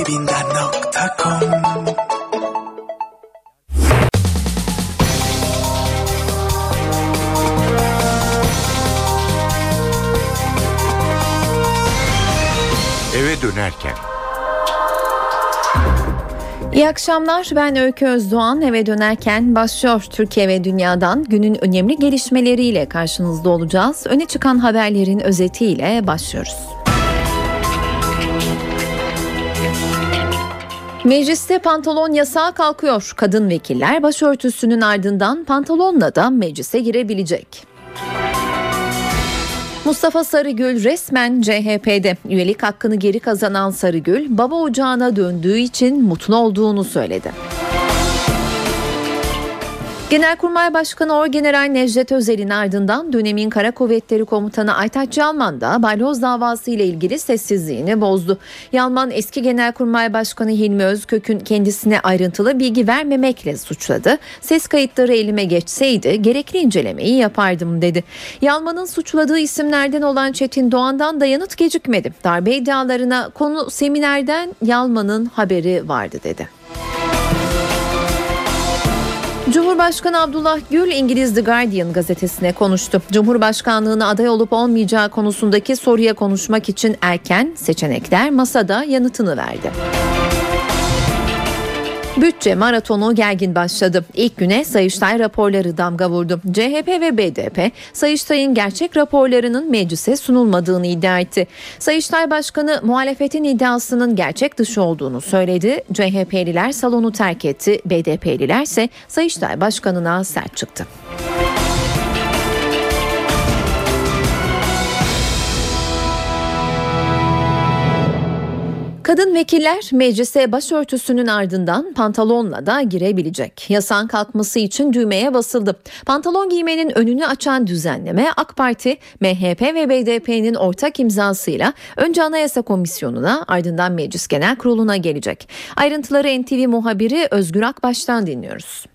2000'den.com Eve dönerken İyi akşamlar ben Öykü Özdoğan eve dönerken başlıyor Türkiye ve dünyadan günün önemli gelişmeleriyle karşınızda olacağız. Öne çıkan haberlerin özetiyle başlıyoruz. Mecliste pantolon yasağı kalkıyor. Kadın vekiller başörtüsünün ardından pantolonla da meclise girebilecek. Mustafa Sarıgül resmen CHP'de. Üyelik hakkını geri kazanan Sarıgül, baba ocağına döndüğü için mutlu olduğunu söyledi. Genelkurmay Başkanı Orgeneral Necdet Özel'in ardından dönemin Kara Kuvvetleri Komutanı Aytaç Yalman da balyoz davası ile ilgili sessizliğini bozdu. Yalman eski Genelkurmay Başkanı Hilmi Özkök'ün kendisine ayrıntılı bilgi vermemekle suçladı. Ses kayıtları elime geçseydi gerekli incelemeyi yapardım dedi. Yalman'ın suçladığı isimlerden olan Çetin Doğan'dan da yanıt gecikmedi. Darbe iddialarına konu seminerden Yalman'ın haberi vardı dedi. Cumhurbaşkanı Abdullah Gül İngiliz The Guardian gazetesine konuştu. Cumhurbaşkanlığına aday olup olmayacağı konusundaki soruya konuşmak için erken seçenekler masada yanıtını verdi. Bütçe maratonu gergin başladı. İlk güne Sayıştay raporları damga vurdu. CHP ve BDP Sayıştay'ın gerçek raporlarının meclise sunulmadığını iddia etti. Sayıştay Başkanı muhalefetin iddiasının gerçek dışı olduğunu söyledi. CHP'liler salonu terk etti. BDP'liler ise Sayıştay Başkanı'na sert çıktı. Kadın vekiller meclise başörtüsünün ardından pantolonla da girebilecek. Yasağın kalkması için düğmeye basıldı. Pantolon giymenin önünü açan düzenleme AK Parti, MHP ve BDP'nin ortak imzasıyla önce Anayasa Komisyonu'na ardından Meclis Genel Kurulu'na gelecek. Ayrıntıları NTV muhabiri Özgür Akbaş'tan dinliyoruz.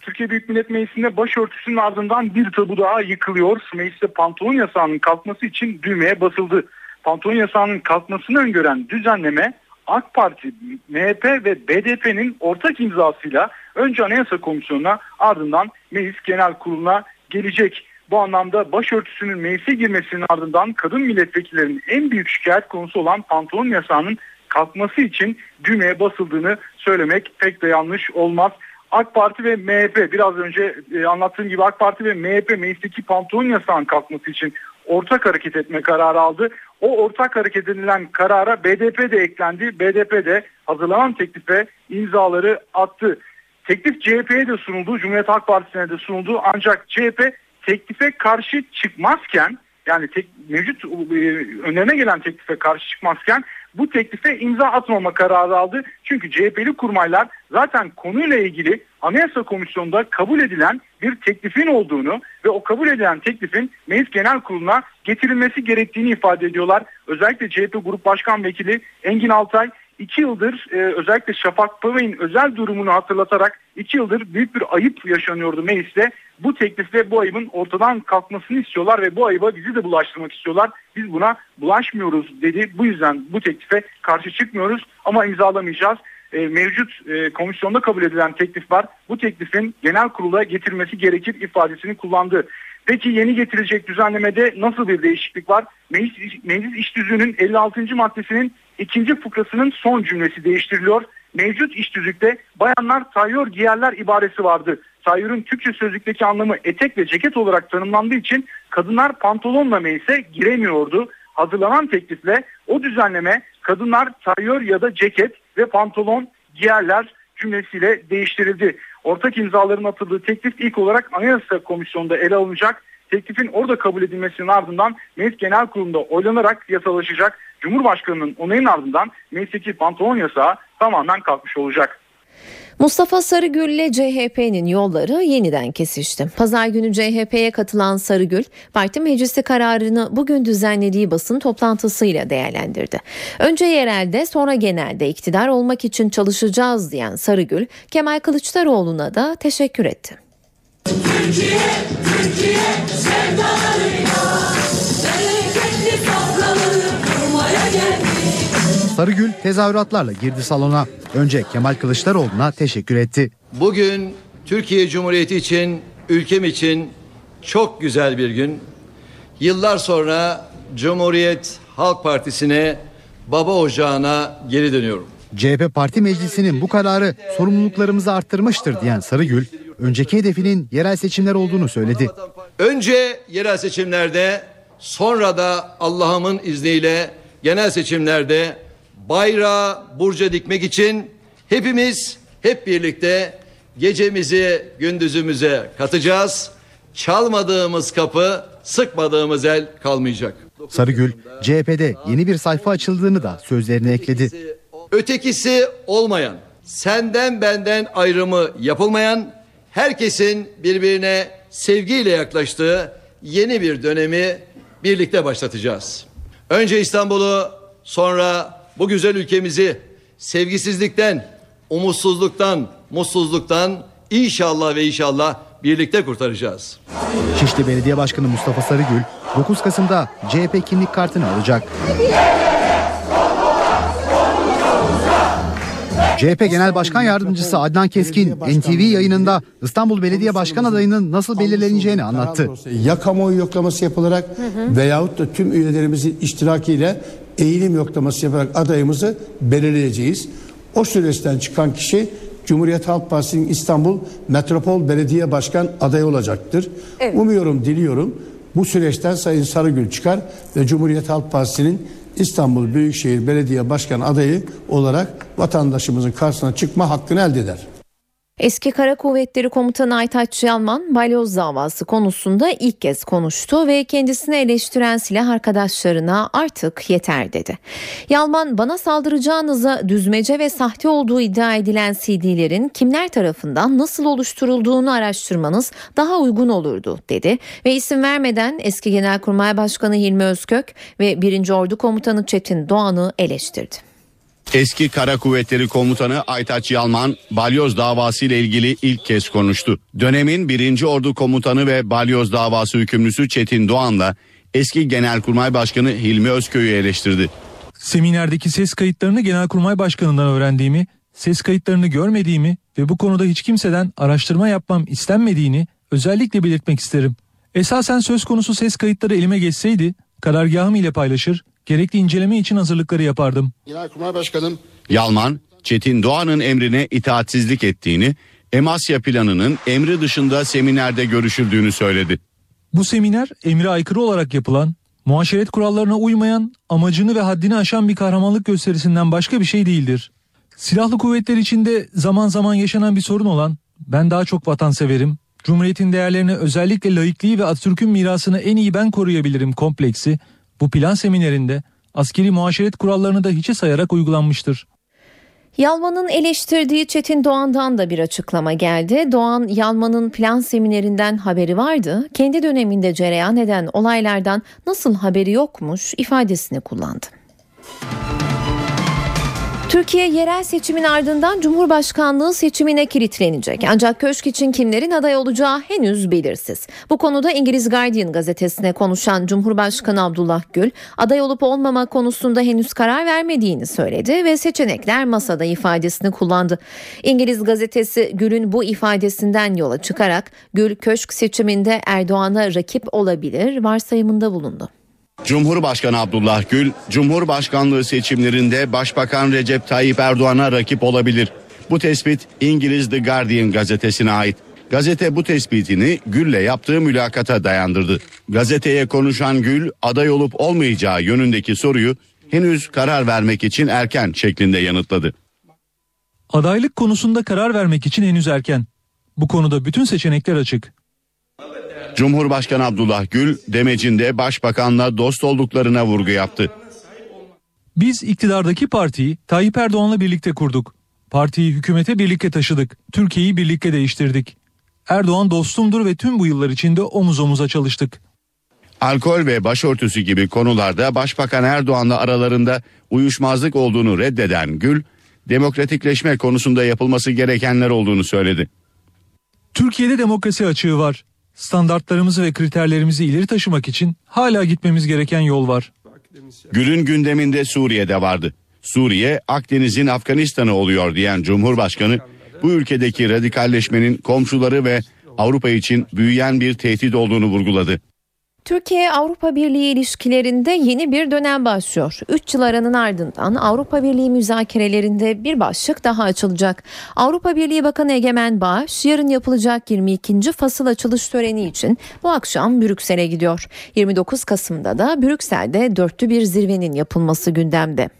Türkiye Büyük Millet Meclisi'nde başörtüsünün ardından bir tabu daha yıkılıyor. Mecliste pantolon yasağının kalkması için düğmeye basıldı pantolon yasağının kalkmasını öngören düzenleme AK Parti, MHP ve BDP'nin ortak imzasıyla önce Anayasa Komisyonu'na ardından Meclis Genel Kurulu'na gelecek. Bu anlamda başörtüsünün meclise girmesinin ardından kadın milletvekillerinin en büyük şikayet konusu olan pantolon yasağının kalkması için düğmeye basıldığını söylemek pek de yanlış olmaz. AK Parti ve MHP biraz önce e, anlattığım gibi AK Parti ve MHP meclisteki pantolon yasağının kalkması için ortak hareket etme kararı aldı. O ortak hareket edilen karara BDP de eklendi. BDP de hazırlanan teklife imzaları attı. Teklif CHP'ye de sunuldu, Cumhuriyet Halk Partisi'ne de sunuldu. Ancak CHP teklife karşı çıkmazken yani tek, mevcut e, önlerine gelen teklife karşı çıkmazken bu teklife imza atmama kararı aldı. Çünkü CHP'li kurmaylar zaten konuyla ilgili Anayasa Komisyonu'nda kabul edilen bir teklifin olduğunu ve o kabul edilen teklifin Meclis Genel Kurulu'na getirilmesi gerektiğini ifade ediyorlar. Özellikle CHP Grup Başkan Vekili Engin Altay iki yıldır e, özellikle Şafak Pavey'in özel durumunu hatırlatarak iki yıldır büyük bir ayıp yaşanıyordu mecliste. Bu teklifle bu ayıbın ortadan kalkmasını istiyorlar ve bu ayıba bizi de bulaştırmak istiyorlar. Biz buna bulaşmıyoruz dedi. Bu yüzden bu teklife karşı çıkmıyoruz ama imzalamayacağız. E, mevcut e, komisyonda kabul edilen teklif var. Bu teklifin genel kurula getirmesi gerekir ifadesini kullandı. Peki yeni getirilecek düzenlemede nasıl bir değişiklik var? Meclis, meclis iş düzüğünün 56. maddesinin ikinci fıkrasının son cümlesi değiştiriliyor. Mevcut iş düzükte bayanlar tayyör giyerler ibaresi vardı. Tayyörün Türkçe sözlükteki anlamı etek ve ceket olarak tanımlandığı için kadınlar pantolonla meclise giremiyordu. Hazırlanan teklifle o düzenleme kadınlar tayyör ya da ceket ve pantolon giyerler cümlesiyle değiştirildi. Ortak imzaların atıldığı teklif ilk olarak Anayasa Komisyonu'nda ele alınacak. Teklifin orada kabul edilmesinin ardından Meclis Genel Kurulu'nda oylanarak yasalaşacak. Cumhurbaşkanının onayın ardından meclisteki pantolon yasağı tamamen kalkmış olacak. Mustafa Sarıgül ile CHP'nin yolları yeniden kesişti. Pazar günü CHP'ye katılan Sarıgül, parti meclisi kararını bugün düzenlediği basın toplantısıyla değerlendirdi. Önce yerelde sonra genelde iktidar olmak için çalışacağız diyen Sarıgül, Kemal Kılıçdaroğlu'na da teşekkür etti. Türkiye, Türkiye sevdalarıyla bereketli sofraları kurmaya geldik. Sarıgül tezahüratlarla girdi salona. Önce Kemal Kılıçdaroğlu'na teşekkür etti. Bugün Türkiye Cumhuriyeti için, ülkem için çok güzel bir gün. Yıllar sonra Cumhuriyet Halk Partisi'ne, baba ocağına geri dönüyorum. CHP Parti Meclisi'nin bu kararı sorumluluklarımızı arttırmıştır diyen Sarıgül, önceki hedefinin yerel seçimler olduğunu söyledi. Önce yerel seçimlerde, sonra da Allah'ımın izniyle genel seçimlerde bayrağı burca dikmek için hepimiz hep birlikte gecemizi gündüzümüze katacağız. Çalmadığımız kapı, sıkmadığımız el kalmayacak. Sarıgül, CHP'de yeni bir sayfa açıldığını da sözlerine ekledi. Ötekisi olmayan, senden benden ayrımı yapılmayan, herkesin birbirine sevgiyle yaklaştığı yeni bir dönemi birlikte başlatacağız. Önce İstanbul'u, sonra bu güzel ülkemizi sevgisizlikten, umutsuzluktan, mutsuzluktan inşallah ve inşallah birlikte kurtaracağız. Şişli Belediye Başkanı Mustafa Sarıgül, 9 Kasım'da CHP kimlik kartını alacak. CHP Genel Başkan Yardımcısı Adnan Keskin NTV yayınında İstanbul Belediye Başkan adayının nasıl belirleneceğini anlattı. Ya kamuoyu yoklaması yapılarak veyahut da tüm üyelerimizin iştirakiyle eğilim yoklaması yaparak adayımızı belirleyeceğiz. O süreçten çıkan kişi Cumhuriyet Halk Partisi'nin İstanbul Metropol Belediye Başkan adayı olacaktır. Umuyorum, diliyorum bu süreçten Sayın Sarıgül çıkar ve Cumhuriyet Halk Partisi'nin İstanbul Büyükşehir Belediye Başkan adayı olarak vatandaşımızın karşısına çıkma hakkını elde eder. Eski Kara Kuvvetleri Komutanı Aytaç Yalman balyoz davası konusunda ilk kez konuştu ve kendisini eleştiren silah arkadaşlarına artık yeter dedi. Yalman bana saldıracağınıza düzmece ve sahte olduğu iddia edilen CD'lerin kimler tarafından nasıl oluşturulduğunu araştırmanız daha uygun olurdu dedi ve isim vermeden eski Genelkurmay Başkanı Hilmi Özkök ve 1. Ordu Komutanı Çetin Doğan'ı eleştirdi. Eski Kara Kuvvetleri Komutanı Aytaç Yalman balyoz davası ile ilgili ilk kez konuştu. Dönemin 1. Ordu Komutanı ve balyoz davası hükümlüsü Çetin Doğan'la eski Genelkurmay Başkanı Hilmi Özköy'ü eleştirdi. Seminerdeki ses kayıtlarını Genelkurmay Başkanı'ndan öğrendiğimi, ses kayıtlarını görmediğimi ve bu konuda hiç kimseden araştırma yapmam istenmediğini özellikle belirtmek isterim. Esasen söz konusu ses kayıtları elime geçseydi karargahım ile paylaşır, gerekli inceleme için hazırlıkları yapardım. Genelkurmay Başkanım Yalman, Çetin Doğan'ın emrine itaatsizlik ettiğini, Emasya planının emri dışında seminerde görüşüldüğünü söyledi. Bu seminer emre aykırı olarak yapılan, muaşeret kurallarına uymayan, amacını ve haddini aşan bir kahramanlık gösterisinden başka bir şey değildir. Silahlı kuvvetler içinde zaman zaman yaşanan bir sorun olan, ben daha çok vatanseverim, Cumhuriyetin değerlerini özellikle laikliği ve Atatürk'ün mirasını en iyi ben koruyabilirim kompleksi, bu plan seminerinde askeri muaşeret kurallarını da hiçe sayarak uygulanmıştır. Yalman'ın eleştirdiği Çetin Doğan'dan da bir açıklama geldi. Doğan, Yalman'ın plan seminerinden haberi vardı. Kendi döneminde cereyan eden olaylardan nasıl haberi yokmuş ifadesini kullandı. Türkiye yerel seçimin ardından Cumhurbaşkanlığı seçimine kilitlenecek. Ancak köşk için kimlerin aday olacağı henüz belirsiz. Bu konuda İngiliz Guardian gazetesine konuşan Cumhurbaşkanı Abdullah Gül, aday olup olmama konusunda henüz karar vermediğini söyledi ve seçenekler masada ifadesini kullandı. İngiliz gazetesi Gül'ün bu ifadesinden yola çıkarak Gül köşk seçiminde Erdoğan'a rakip olabilir varsayımında bulundu. Cumhurbaşkanı Abdullah Gül, Cumhurbaşkanlığı seçimlerinde Başbakan Recep Tayyip Erdoğan'a rakip olabilir. Bu tespit İngiliz The Guardian gazetesine ait. Gazete bu tespitini Gül'le yaptığı mülakata dayandırdı. Gazeteye konuşan Gül, aday olup olmayacağı yönündeki soruyu henüz karar vermek için erken şeklinde yanıtladı. Adaylık konusunda karar vermek için henüz erken. Bu konuda bütün seçenekler açık. Cumhurbaşkanı Abdullah Gül, demecinde başbakanla dost olduklarına vurgu yaptı. Biz iktidardaki partiyi Tayyip Erdoğan'la birlikte kurduk. Partiyi hükümete birlikte taşıdık. Türkiye'yi birlikte değiştirdik. Erdoğan dostumdur ve tüm bu yıllar içinde omuz omuza çalıştık. Alkol ve başörtüsü gibi konularda Başbakan Erdoğan'la aralarında uyuşmazlık olduğunu reddeden Gül, demokratikleşme konusunda yapılması gerekenler olduğunu söyledi. Türkiye'de demokrasi açığı var. Standartlarımızı ve kriterlerimizi ileri taşımak için hala gitmemiz gereken yol var. Gül'ün gündeminde Suriye'de vardı. Suriye Akdeniz'in Afganistan'ı oluyor diyen Cumhurbaşkanı bu ülkedeki radikalleşmenin komşuları ve Avrupa için büyüyen bir tehdit olduğunu vurguladı. Türkiye-Avrupa Birliği ilişkilerinde yeni bir dönem başlıyor. 3 yıl aranın ardından Avrupa Birliği müzakerelerinde bir başlık daha açılacak. Avrupa Birliği Bakanı Egemen Bağış yarın yapılacak 22. fasıl açılış töreni için bu akşam Brüksel'e gidiyor. 29 Kasım'da da Brüksel'de dörtlü bir zirvenin yapılması gündemde.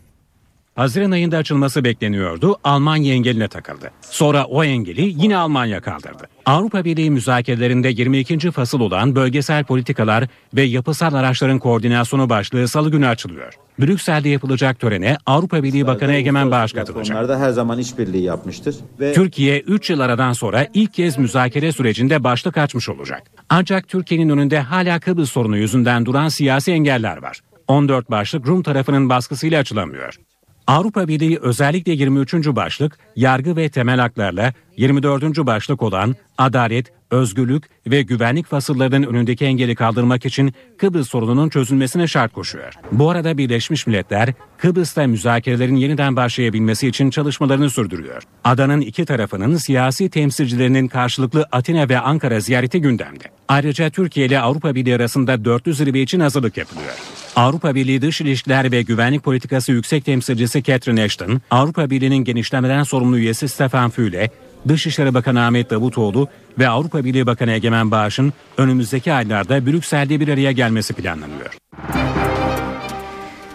Haziran ayında açılması bekleniyordu. Almanya engeline takıldı. Sonra o engeli yine Almanya kaldırdı. Avrupa Birliği müzakerelerinde 22. fasıl olan bölgesel politikalar ve yapısal araçların koordinasyonu başlığı salı günü açılıyor. Brüksel'de yapılacak törene Avrupa Birliği Bakanı Egemen Bağış katılacak. Onlarda her zaman işbirliği yapmıştır. Ve Türkiye 3 yıl aradan sonra ilk kez müzakere sürecinde başlık açmış olacak. Ancak Türkiye'nin önünde hala Kıbrıs sorunu yüzünden duran siyasi engeller var. 14 başlık Rum tarafının baskısıyla açılamıyor. Avrupa Birliği özellikle 23. başlık yargı ve temel haklarla 24. başlık olan adalet, özgürlük ve güvenlik fasıllarının önündeki engeli kaldırmak için Kıbrıs sorununun çözülmesine şart koşuyor. Bu arada Birleşmiş Milletler Kıbrıs'ta müzakerelerin yeniden başlayabilmesi için çalışmalarını sürdürüyor. Adanın iki tarafının siyasi temsilcilerinin karşılıklı Atina ve Ankara ziyareti gündemde. Ayrıca Türkiye ile Avrupa Birliği arasında dörtlü zirve için hazırlık yapılıyor. Avrupa Birliği Dış İlişkiler ve Güvenlik Politikası Yüksek Temsilcisi Catherine Ashton, Avrupa Birliği'nin genişlemeden sorumlu üyesi Stefan Füle, Dışişleri Bakanı Ahmet Davutoğlu ve Avrupa Birliği Bakanı Egemen Bağış'ın önümüzdeki aylarda Brüksel'de bir araya gelmesi planlanıyor.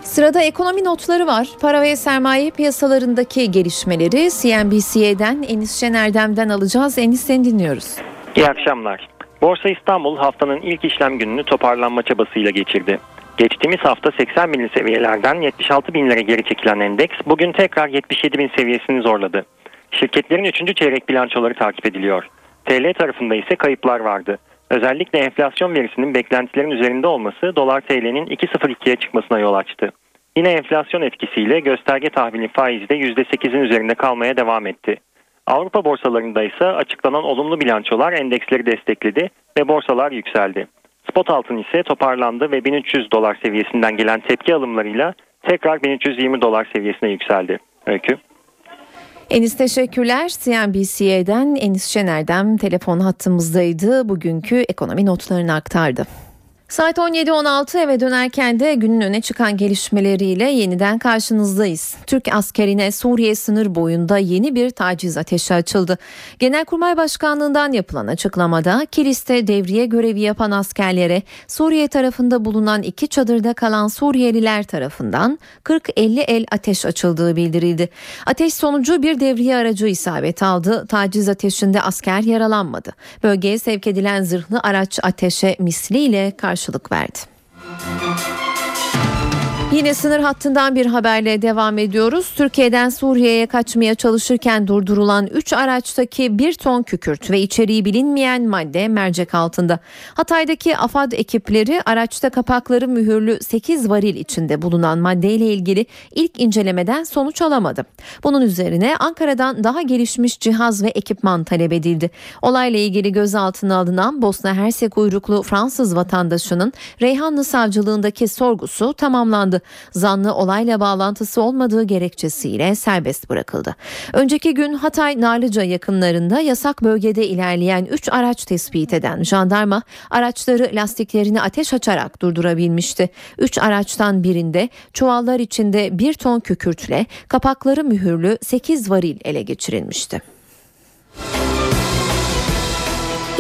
Sırada ekonomi notları var. Para ve sermaye piyasalarındaki gelişmeleri CNBC'den Enis Şener'den alacağız. Enis seni dinliyoruz. İyi akşamlar. Borsa İstanbul haftanın ilk işlem gününü toparlanma çabasıyla geçirdi. Geçtiğimiz hafta 80 bin seviyelerden 76 binlere geri çekilen endeks bugün tekrar 77 bin seviyesini zorladı. Şirketlerin 3. çeyrek bilançoları takip ediliyor. TL tarafında ise kayıplar vardı. Özellikle enflasyon verisinin beklentilerin üzerinde olması dolar TL'nin 2.02'ye çıkmasına yol açtı. Yine enflasyon etkisiyle gösterge tahvili faizi de %8'in üzerinde kalmaya devam etti. Avrupa borsalarında ise açıklanan olumlu bilançolar endeksleri destekledi ve borsalar yükseldi. Spot altın ise toparlandı ve 1300 dolar seviyesinden gelen tepki alımlarıyla tekrar 1320 dolar seviyesine yükseldi. Öykü. Enis teşekkürler. CNBC'den Enis Şener'den telefon hattımızdaydı. Bugünkü ekonomi notlarını aktardı. Saat 17.16 eve dönerken de günün öne çıkan gelişmeleriyle yeniden karşınızdayız. Türk askerine Suriye sınır boyunda yeni bir taciz ateşi açıldı. Genelkurmay Başkanlığından yapılan açıklamada Kilis'te devriye görevi yapan askerlere Suriye tarafında bulunan iki çadırda kalan Suriyeliler tarafından 40-50 el ateş açıldığı bildirildi. Ateş sonucu bir devriye aracı isabet aldı. Taciz ateşinde asker yaralanmadı. Bölgeye sevk edilen zırhlı araç ateşe misliyle karşı karşılık verdi. Yine sınır hattından bir haberle devam ediyoruz. Türkiye'den Suriye'ye kaçmaya çalışırken durdurulan 3 araçtaki 1 ton kükürt ve içeriği bilinmeyen madde mercek altında. Hatay'daki AFAD ekipleri araçta kapakları mühürlü 8 varil içinde bulunan maddeyle ilgili ilk incelemeden sonuç alamadı. Bunun üzerine Ankara'dan daha gelişmiş cihaz ve ekipman talep edildi. Olayla ilgili gözaltına alınan Bosna Hersek uyruklu Fransız vatandaşının Reyhanlı Savcılığındaki sorgusu tamamlandı zanlı olayla bağlantısı olmadığı gerekçesiyle serbest bırakıldı. Önceki gün Hatay Narlıca yakınlarında yasak bölgede ilerleyen 3 araç tespit eden jandarma araçları lastiklerini ateş açarak durdurabilmişti. 3 araçtan birinde çuvallar içinde 1 ton kükürtle kapakları mühürlü 8 varil ele geçirilmişti.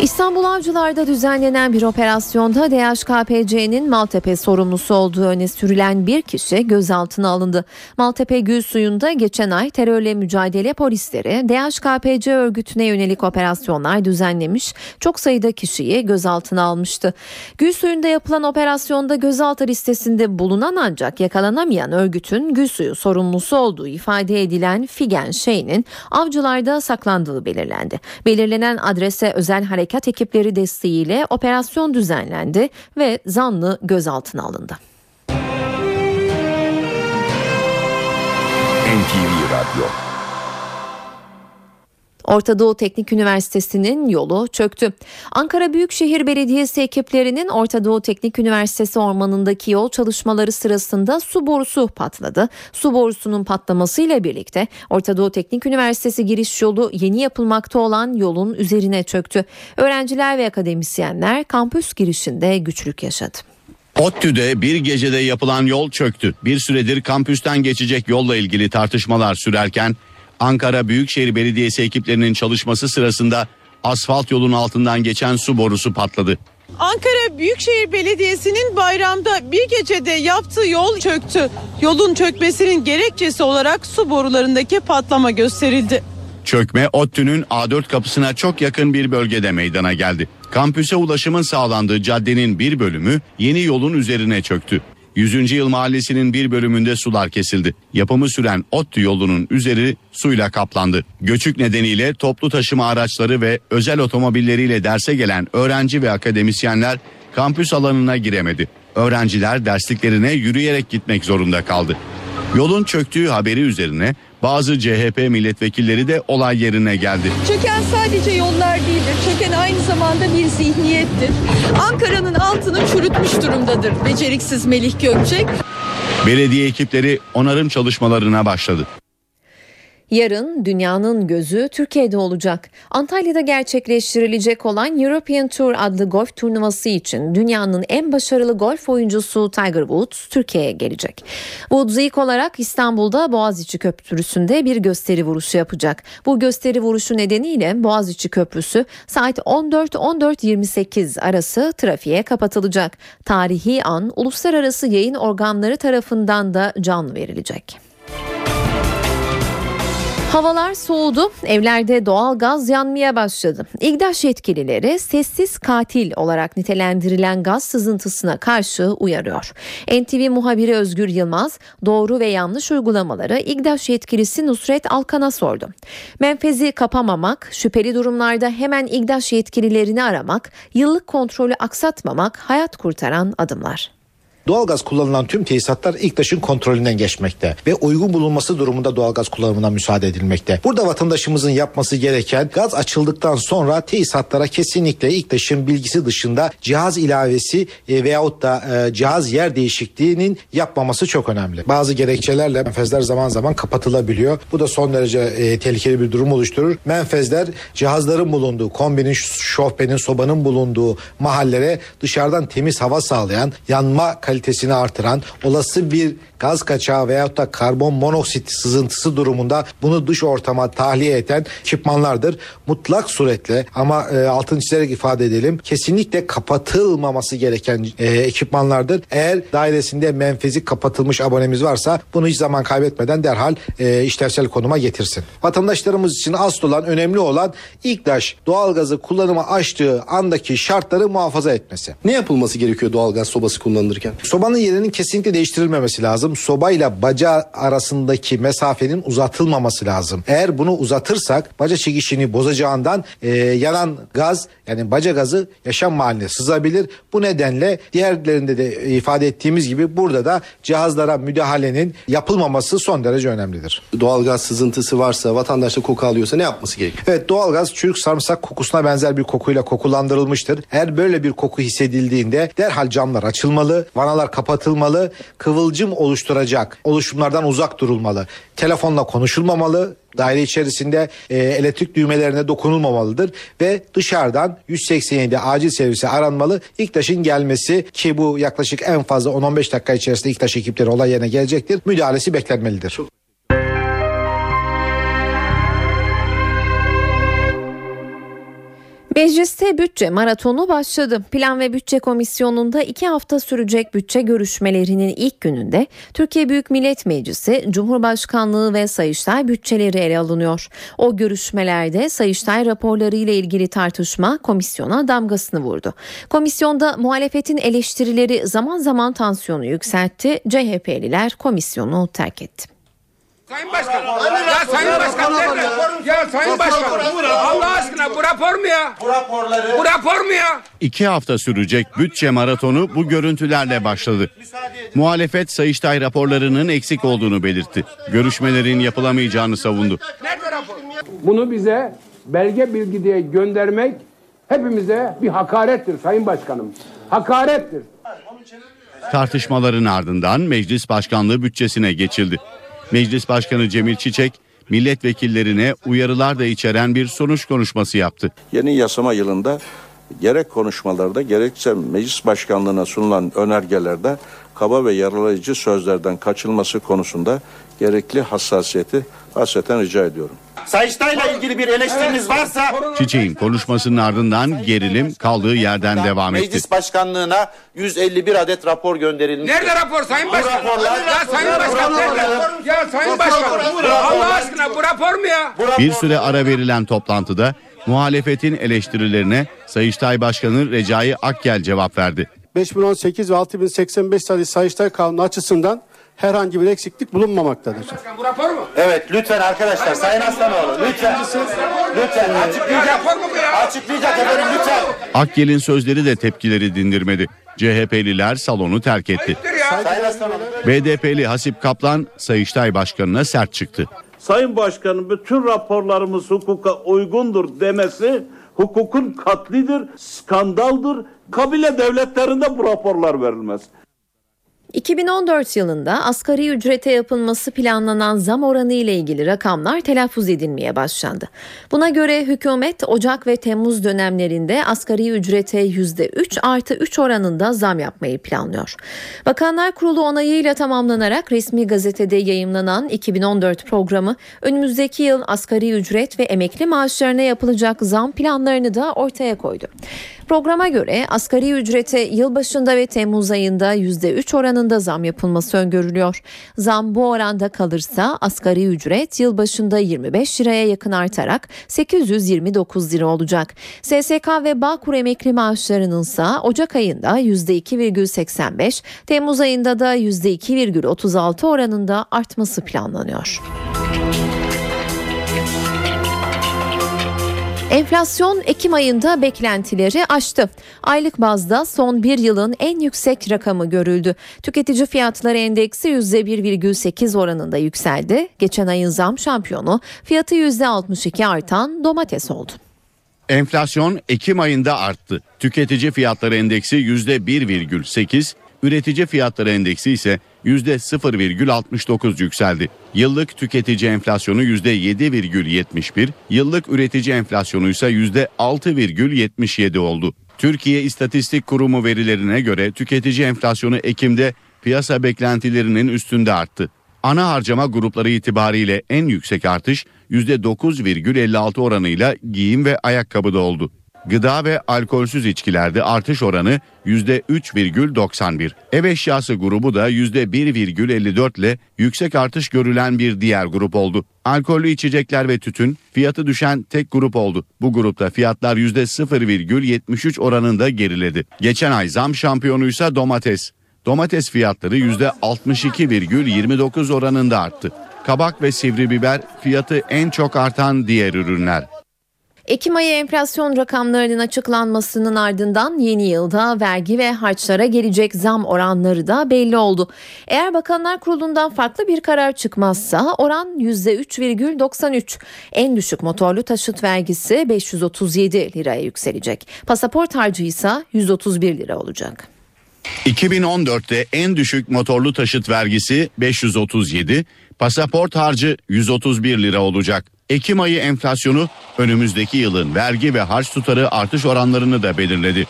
İstanbul Avcılar'da düzenlenen bir operasyonda DHKPC'nin Maltepe sorumlusu olduğu öne sürülen bir kişi gözaltına alındı. Maltepe Gül Suyu'nda geçen ay terörle mücadele polisleri DHKPC örgütüne yönelik operasyonlar düzenlemiş, çok sayıda kişiyi gözaltına almıştı. Gül Suyu'nda yapılan operasyonda gözaltı listesinde bulunan ancak yakalanamayan örgütün Gül Suyu sorumlusu olduğu ifade edilen Figen Şeyh'in Avcılar'da saklandığı belirlendi. Belirlenen adrese özel hareket harekat ekipleri desteğiyle operasyon düzenlendi ve zanlı gözaltına alındı. NTV Radyo Orta Doğu Teknik Üniversitesi'nin yolu çöktü. Ankara Büyükşehir Belediyesi ekiplerinin Orta Doğu Teknik Üniversitesi ormanındaki yol çalışmaları sırasında su borusu patladı. Su borusunun patlamasıyla birlikte Orta Doğu Teknik Üniversitesi giriş yolu yeni yapılmakta olan yolun üzerine çöktü. Öğrenciler ve akademisyenler kampüs girişinde güçlük yaşadı. ODTÜ'de bir gecede yapılan yol çöktü. Bir süredir kampüsten geçecek yolla ilgili tartışmalar sürerken Ankara Büyükşehir Belediyesi ekiplerinin çalışması sırasında asfalt yolun altından geçen su borusu patladı. Ankara Büyükşehir Belediyesi'nin bayramda bir gecede yaptığı yol çöktü. Yolun çökmesinin gerekçesi olarak su borularındaki patlama gösterildi. Çökme ODTÜ'nün A4 kapısına çok yakın bir bölgede meydana geldi. Kampüse ulaşımın sağlandığı caddenin bir bölümü yeni yolun üzerine çöktü. 100. Yıl Mahallesi'nin bir bölümünde sular kesildi. Yapımı süren ODTÜ yolunun üzeri suyla kaplandı. Göçük nedeniyle toplu taşıma araçları ve özel otomobilleriyle derse gelen öğrenci ve akademisyenler kampüs alanına giremedi. Öğrenciler dersliklerine yürüyerek gitmek zorunda kaldı. Yolun çöktüğü haberi üzerine bazı CHP milletvekilleri de olay yerine geldi. Çöken sadece yollar değildir. Çöken aynı zamanda bir zihniyettir. Ankara'nın altını çürütmüş durumdadır beceriksiz Melih Gökçek. Belediye ekipleri onarım çalışmalarına başladı. Yarın dünyanın gözü Türkiye'de olacak. Antalya'da gerçekleştirilecek olan European Tour adlı golf turnuvası için dünyanın en başarılı golf oyuncusu Tiger Woods Türkiye'ye gelecek. Woods ilk olarak İstanbul'da Boğaziçi Köprüsü'nde bir gösteri vuruşu yapacak. Bu gösteri vuruşu nedeniyle Boğaziçi Köprüsü saat 14-14.28 arası trafiğe kapatılacak. Tarihi an uluslararası yayın organları tarafından da can verilecek. Havalar soğudu, evlerde doğal gaz yanmaya başladı. İGDAŞ yetkilileri sessiz katil olarak nitelendirilen gaz sızıntısına karşı uyarıyor. NTV muhabiri Özgür Yılmaz doğru ve yanlış uygulamaları İGDAŞ yetkilisi Nusret Alkan'a sordu. Menfezi kapamamak, şüpheli durumlarda hemen İGDAŞ yetkililerini aramak, yıllık kontrolü aksatmamak hayat kurtaran adımlar. Doğalgaz kullanılan tüm tesisatlar İKTAŞ'ın kontrolünden geçmekte ve uygun bulunması durumunda doğalgaz kullanımına müsaade edilmekte. Burada vatandaşımızın yapması gereken gaz açıldıktan sonra tesisatlara kesinlikle İKTAŞ'ın bilgisi dışında cihaz ilavesi e, veyahut da e, cihaz yer değişikliğinin yapmaması çok önemli. Bazı gerekçelerle menfezler zaman zaman kapatılabiliyor. Bu da son derece e, tehlikeli bir durum oluşturur. Menfezler cihazların bulunduğu, kombinin, şofbenin, sobanın bulunduğu mahallere dışarıdan temiz hava sağlayan, yanma kalitesini artıran, olası bir gaz kaçağı veyahut da karbon monoksit sızıntısı durumunda bunu dış ortama tahliye eden ekipmanlardır. Mutlak suretle ama e, altını çizerek ifade edelim kesinlikle kapatılmaması gereken e, ekipmanlardır. Eğer dairesinde menfezi kapatılmış abonemiz varsa bunu hiç zaman kaybetmeden derhal e, işlevsel konuma getirsin. Vatandaşlarımız için asıl olan önemli olan İKDAŞ doğalgazı kullanıma açtığı andaki şartları muhafaza etmesi. Ne yapılması gerekiyor doğalgaz sobası kullanılırken? Sobanın yerinin kesinlikle değiştirilmemesi lazım. Sobayla baca arasındaki mesafenin uzatılmaması lazım. Eğer bunu uzatırsak baca çekişini bozacağından e, yanan gaz yani baca gazı yaşam mahalline sızabilir. Bu nedenle diğerlerinde de ifade ettiğimiz gibi burada da cihazlara müdahalenin yapılmaması son derece önemlidir. Doğalgaz sızıntısı varsa vatandaş da koku alıyorsa ne yapması gerekiyor? Evet doğalgaz çürük sarımsak kokusuna benzer bir kokuyla kokulandırılmıştır. Eğer böyle bir koku hissedildiğinde derhal camlar açılmalı, vanalar kapatılmalı, kıvılcım oluşturacak oluşumlardan uzak durulmalı. Telefonla konuşulmamalı, daire içerisinde e, elektrik düğmelerine dokunulmamalıdır ve dışarıdan 187 acil servise aranmalı. İktaş'ın gelmesi ki bu yaklaşık en fazla 10-15 dakika içerisinde İktaş ekipleri olay yerine gelecektir. Müdahalesi beklenmelidir. Mecliste bütçe maratonu başladı. Plan ve Bütçe Komisyonu'nda iki hafta sürecek bütçe görüşmelerinin ilk gününde Türkiye Büyük Millet Meclisi, Cumhurbaşkanlığı ve Sayıştay bütçeleri ele alınıyor. O görüşmelerde Sayıştay raporları ile ilgili tartışma komisyona damgasını vurdu. Komisyonda muhalefetin eleştirileri zaman zaman tansiyonu yükseltti. CHP'liler komisyonu terk etti. Sayın Başkan. Ya Sayın Başkan nerede? Ya Sayın Başkan. Allah aşkına bu rapor mu ya? Bu raporları. Bu rapor mu ya? İki hafta sürecek bütçe maratonu bu görüntülerle başladı. Muhalefet Sayıştay raporlarının eksik olduğunu belirtti. Görüşmelerin yapılamayacağını savundu. Nerede rapor? Bunu bize belge bilgi diye göndermek hepimize bir hakarettir Sayın Başkanım. Hakarettir. Tartışmaların ardından meclis başkanlığı bütçesine geçildi. Meclis Başkanı Cemil Çiçek milletvekillerine uyarılar da içeren bir sonuç konuşması yaptı. Yeni yasama yılında gerek konuşmalarda gerekse meclis başkanlığına sunulan önergelerde kaba ve yaralayıcı sözlerden kaçılması konusunda gerekli hassasiyeti hasreten rica ediyorum. Sayıştay'la ilgili bir eleştiriniz varsa Çiçek'in konuşmasının ardından gerilim kaldığı yerden devam etti. meclis başkanlığına 151 adet rapor gönderilmiş. Nerede rapor Sayın Başkan? raporlar- Ya Sayın Başkan nerede? Ya Sayın Başkan Allah aşkına bu rapor mu ya? Bir süre ara verilen toplantıda muhalefetin eleştirilerine Sayıştay Başkanı Recai Akgel cevap verdi. 5018 ve 6085 sayılı Sayıştay Kanunu açısından herhangi bir eksiklik bulunmamaktadır. Bu rapor mu? Evet lütfen arkadaşlar Sayın Aslanoğlu lütfen. Lütfen açıklayacak. Açıklayacak efendim lütfen. Akgel'in sözleri de tepkileri dindirmedi. CHP'liler salonu terk etti. Sayın Aslanoğlu. BDP'li Hasip Kaplan Sayıştay Başkanı'na sert çıktı. Sayın Başkanım bütün raporlarımız hukuka uygundur demesi hukukun katlidir, skandaldır. Kabile devletlerinde bu raporlar verilmez. 2014 yılında asgari ücrete yapılması planlanan zam oranı ile ilgili rakamlar telaffuz edilmeye başlandı. Buna göre hükümet Ocak ve Temmuz dönemlerinde asgari ücrete %3 artı 3 oranında zam yapmayı planlıyor. Bakanlar Kurulu onayıyla tamamlanarak resmi gazetede yayımlanan 2014 programı önümüzdeki yıl asgari ücret ve emekli maaşlarına yapılacak zam planlarını da ortaya koydu. Programa göre asgari ücrete yılbaşında ve Temmuz ayında %3 oranında zam yapılması öngörülüyor. Zam bu oranda kalırsa asgari ücret yılbaşında 25 liraya yakın artarak 829 lira olacak. SSK ve Bağkur emekli maaşlarının ise Ocak ayında %2,85, Temmuz ayında da %2,36 oranında artması planlanıyor. Enflasyon Ekim ayında beklentileri aştı. Aylık bazda son bir yılın en yüksek rakamı görüldü. Tüketici fiyatları endeksi %1,8 oranında yükseldi. Geçen ayın zam şampiyonu fiyatı %62 artan domates oldu. Enflasyon Ekim ayında arttı. Tüketici fiyatları endeksi %1,8, üretici fiyatları endeksi ise %0,69 yükseldi. Yıllık tüketici enflasyonu %7,71, yıllık üretici enflasyonu ise %6,77 oldu. Türkiye İstatistik Kurumu verilerine göre tüketici enflasyonu Ekim'de piyasa beklentilerinin üstünde arttı. Ana harcama grupları itibariyle en yüksek artış %9,56 oranıyla giyim ve ayakkabıda oldu. Gıda ve alkolsüz içkilerde artış oranı %3,91. Ev eşyası grubu da %1,54 ile yüksek artış görülen bir diğer grup oldu. Alkollü içecekler ve tütün fiyatı düşen tek grup oldu. Bu grupta fiyatlar %0,73 oranında geriledi. Geçen ay zam şampiyonuysa domates. Domates fiyatları %62,29 oranında arttı. Kabak ve sivri biber fiyatı en çok artan diğer ürünler. Ekim ayı enflasyon rakamlarının açıklanmasının ardından yeni yılda vergi ve harçlara gelecek zam oranları da belli oldu. Eğer Bakanlar Kurulu'ndan farklı bir karar çıkmazsa oran %3,93. En düşük motorlu taşıt vergisi 537 liraya yükselecek. Pasaport harcı ise 131 lira olacak. 2014'te en düşük motorlu taşıt vergisi 537, pasaport harcı 131 lira olacak. Ekim ayı enflasyonu önümüzdeki yılın vergi ve harç tutarı artış oranlarını da belirledi.